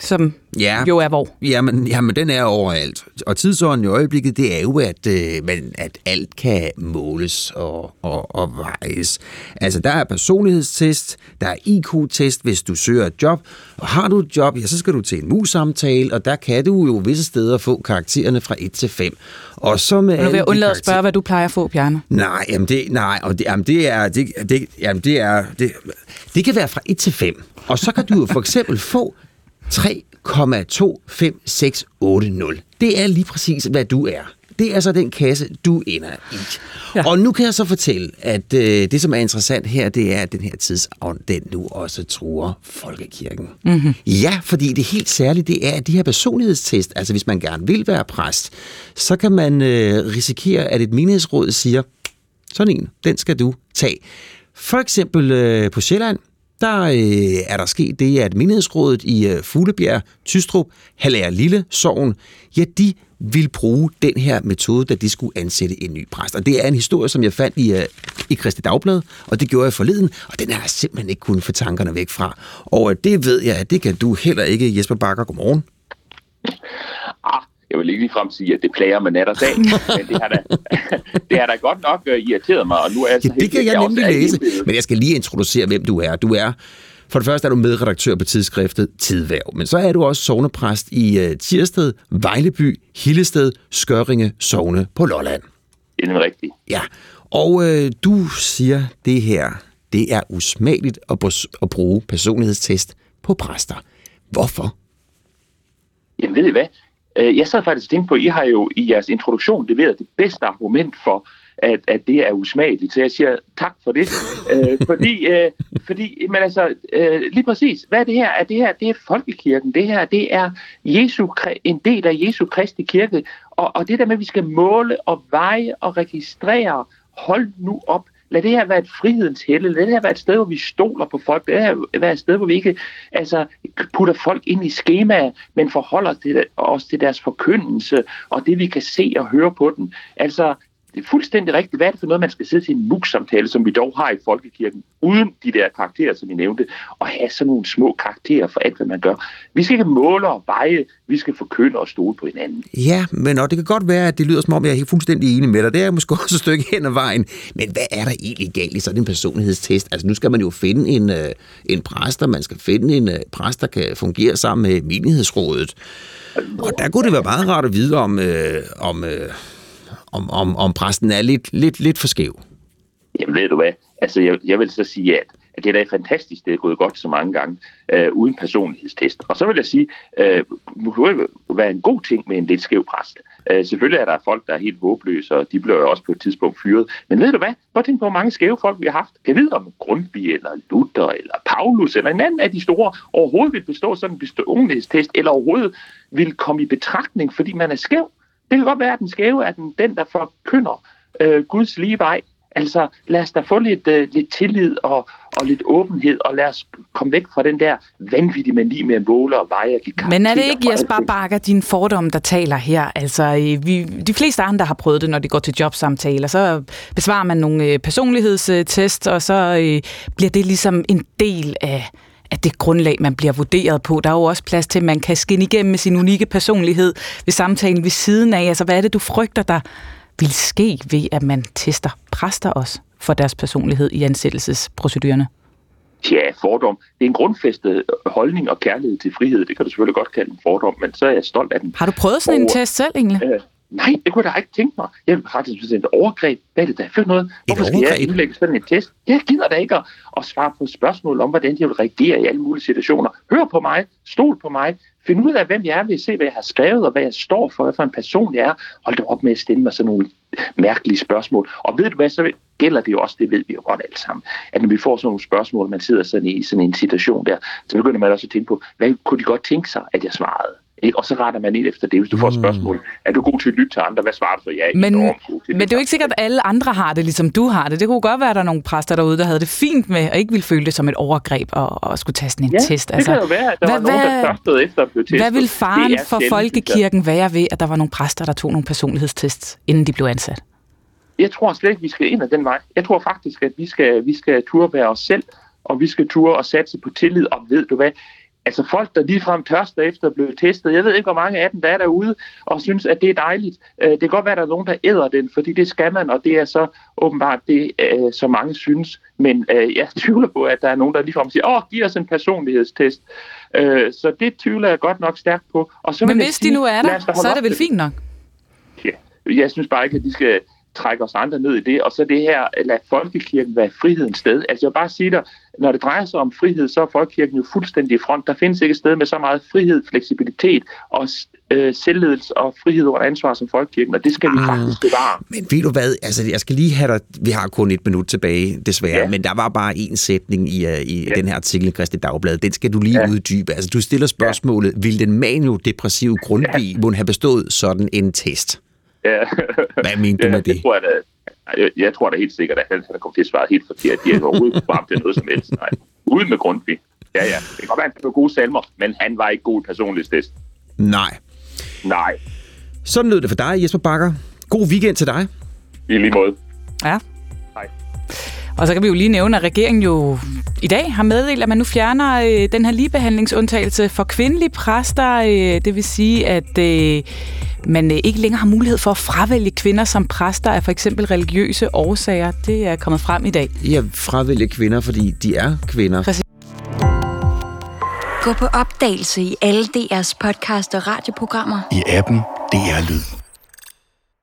Som
ja.
jo er hvor?
Jamen, jamen, den er overalt. Og tidsånden i øjeblikket, det er jo, at, øh, man, at alt kan måles og, og, og vejes. Altså, der er personlighedstest, der er IQ-test, hvis du søger et job. Og har du et job, ja, så skal du til en mus-samtale, og der kan du jo visse steder få karaktererne fra 1 til 5. Og så med
nu vil jeg undlade at spørge, hvad du plejer at få, Bjarne.
Nej, jamen det, nej, og det, jamen det er, det, det, jamen det er, det, det kan være fra 1 til 5. Og så kan du jo for eksempel få 3,25680. Det er lige præcis, hvad du er. Det er så den kasse, du ender i. Ja. Og nu kan jeg så fortælle, at øh, det, som er interessant her, det er, at den her tidsånd, den nu også truer folkekirken.
Mm-hmm.
Ja, fordi det helt særligt, det er, at de her personlighedstest, altså hvis man gerne vil være præst, så kan man øh, risikere, at et menighedsråd siger, sådan en, den skal du tage. For eksempel øh, på Sjælland, der øh, er der sket det, at menighedsrådet i øh, Fuglebjerg, Tystrup, Hallager Lille, Sogn, ja, de vil bruge den her metode, da de skulle ansætte en ny præst. Og det er en historie, som jeg fandt i, øh, i Kristi Dagblad, og det gjorde jeg forleden, og den er jeg simpelthen ikke kunnet få tankerne væk fra. Og øh, det ved jeg, at det kan du heller ikke, Jesper Bakker. Godmorgen.
Jeg vil ikke ligefrem sige, at det plager med nat og dag, men det har da, [laughs] det har da godt nok uh, irriteret mig, og nu er jeg så
Ja, det kan jeg
også
nemlig læse. Men jeg skal lige introducere, hvem du er. Du er, for det første er du medredaktør på tidsskriftet Tidværv, men så er du også sovnepræst i uh, Tirsted, Vejleby, Hillested, Skørringe, Sovne på Lolland.
Det er rigtigt.
Ja, og øh, du siger det her, det er usmageligt at, at bruge personlighedstest på præster. Hvorfor?
Jamen ved I hvad? Øh, Jeg sad faktisk og tænkte på, at I har jo i jeres introduktion leveret det bedste argument for, at, at det er usmageligt. Så jeg siger tak for det. øh, [laughs] fordi, øh, fordi men altså, øh, lige præcis, hvad er det her? Er det her, det er folkekirken. Det her, det er Jesu, en del af Jesu Kristi kirke. Og, og det der med, at vi skal måle og veje og registrere, hold nu op. Lad det her være et frihedens helle. Lad det her være et sted, hvor vi stoler på folk. Lad det her være et sted, hvor vi ikke altså, putter folk ind i skemaer, men forholder os til, os til deres forkyndelse og det, vi kan se og høre på den. Altså, det er fuldstændig rigtigt. Hvad er det for noget, man skal sidde til en MOOC-samtale, som vi dog har i Folkekirken, uden de der karakterer, som I nævnte, og have sådan nogle små karakterer for alt, hvad man gør. Vi skal ikke måle og veje, vi skal forkynde og stole på hinanden.
Ja, men og det kan godt være, at det lyder som om, jeg er helt fuldstændig enig med dig. Det er jeg måske [laughs] også et stykke hen ad vejen. Men hvad er der egentlig galt i sådan en personlighedstest? Altså nu skal man jo finde en, øh, en præst, og man skal finde en øh, præst, der kan fungere sammen med menighedsrådet. Og der kunne det være meget rart at vide, om, øh, om, øh, om, om, om præsten er lidt, lidt, lidt for skæv.
Jamen ved du hvad, altså jeg, jeg vil så sige, at, at det er da fantastisk, det er gået godt så mange gange, øh, uden personlighedstest. Og så vil jeg sige, øh, det være en god ting med en lidt skæv præst. Øh, selvfølgelig er der folk, der er helt håbløse, og de bliver jo også på et tidspunkt fyret. Men ved du hvad, prøv at tænke på, hvor mange skæve folk vi har haft. Kan vide om Grundtvig, eller Luther, eller Paulus, eller en anden af de store overhovedet vil bestå sådan en personlighedstest, eller overhovedet vil komme i betragtning, fordi man er skæv. Det kan godt være, at den skæve er den, den der forkynder øh, Guds lige vej. Altså, lad os da få lidt, øh, lidt tillid og, og lidt åbenhed, og lad os komme væk fra den der vanvittige mani med at måle og veje og give
Men er det ikke Jesper. Bakker, din fordom, der taler her? Altså, øh, vi, de fleste andre har prøvet det, når de går til jobsamtaler. Så besvarer man nogle øh, personlighedstest, og så øh, bliver det ligesom en del af, af det grundlag, man bliver vurderet på. Der er jo også plads til, at man kan skinne igennem med sin unikke personlighed ved samtalen ved siden af. Altså, hvad er det, du frygter, der, vil ske ved, at man tester præster også for deres personlighed i ansættelsesprocedurerne?
Ja, fordom. Det er en grundfæstet holdning og kærlighed til frihed. Det kan du selvfølgelig godt kalde en fordom, men så er jeg stolt af den.
Har du prøvet sådan og, en test selv, Inge? Øh,
nej, det kunne jeg da ikke tænke mig. Jeg vil faktisk synes, det er et overgreb. Hvad er det der for noget? Hvorfor skal jeg indlægge sådan en test? Jeg gider da ikke at, at svare på spørgsmål om, hvordan jeg vil reagere i alle mulige situationer. Hør på mig. Stol på mig. Find ud af, hvem jeg er at se, hvad jeg har skrevet, og hvad jeg står for, hvad for en person jeg er. Hold da op med at stille mig sådan nogle mærkelige spørgsmål. Og ved du hvad, så gælder det jo også, det ved vi jo godt alle sammen, at når vi får sådan nogle spørgsmål, man sidder sådan i sådan en situation der, så begynder man også at tænke på, hvad kunne de godt tænke sig, at jeg svarede? Ikke? Og så retter man ind efter det. Hvis du får et mm. spørgsmål, er du god til at lytte til andre? Hvad svarer du så? Ja,
men, men det er jo ikke sikkert, at alle andre har det, ligesom du har det. Det kunne godt være, at der er nogle præster derude, der havde det fint med, og ikke ville føle det som et overgreb og, og skulle tage sådan en
ja,
test.
Altså, det kan jo være, at der hvad, var nogen, der tørstede efter at blive testet.
Hvad vil faren for folkekirken være ved, at der var nogle præster, der tog nogle personlighedstests, inden de blev ansat?
Jeg tror slet ikke, vi skal ind ad den vej. Jeg tror faktisk, at vi skal, vi skal turde være os selv, og vi skal turde og satse på tillid, og ved du hvad, Altså folk, der ligefrem tørster efter at blive testet. Jeg ved ikke, hvor mange af dem, der er derude og synes, at det er dejligt. Øh, det kan godt være, at der er nogen, der æder den, fordi det skal man, og det er så åbenbart det, øh, som mange synes. Men øh, jeg [laughs] tvivler på, at der er nogen, der ligefrem siger, åh, giv os en personlighedstest. Så det tvivler jeg godt nok stærkt på.
Og så Men hvis sige, de nu er der, så er det vel fint nok?
Ja, jeg synes bare ikke, at de skal trække os andre ned i det, og så det her, lad folkekirken være frihedens sted. Altså jeg vil bare sige dig, når det drejer sig om frihed, så er folkekirken jo fuldstændig i front. Der findes ikke et sted med så meget frihed, fleksibilitet og øh, selvledelse og frihed under ansvar som folkekirken, og det skal vi mm. faktisk bevare.
Men ved du hvad, altså jeg skal lige have dig, vi har kun et minut tilbage, desværre, ja. men der var bare en sætning i, uh, i ja. den her artikel i Christi Dagblad, den skal du lige ja. uddybe. Altså du stiller spørgsmålet, ja. vil den manio-depressive Grundtvig ja. have bestået sådan en test? Ja. Hvad mener du med det?
Jeg tror, at, jeg, jeg tror da helt sikkert, at han, han kommer til at svare helt forkert. De er overhovedet frem til noget som helst. Nej. Uden med Grundtvig. Ja, ja. Det kan godt være, at han gode salmer, men han var ikke god personlighedstest.
Nej.
Nej.
Sådan lød det for dig, Jesper Bakker. God weekend til dig.
I lige måde.
Ja.
Hej.
Og så kan vi jo lige nævne, at regeringen jo i dag har meddelt, at man nu fjerner øh, den her ligebehandlingsundtagelse for kvindelige præster. Øh, det vil sige, at øh, man øh, ikke længere har mulighed for at fravælge kvinder som præster af for eksempel religiøse årsager. Det er kommet frem i dag.
Ja, fravælge kvinder, fordi de er kvinder.
Præcis.
Gå på opdagelse i alle DR's podcast og radioprogrammer.
I appen DR Lyd.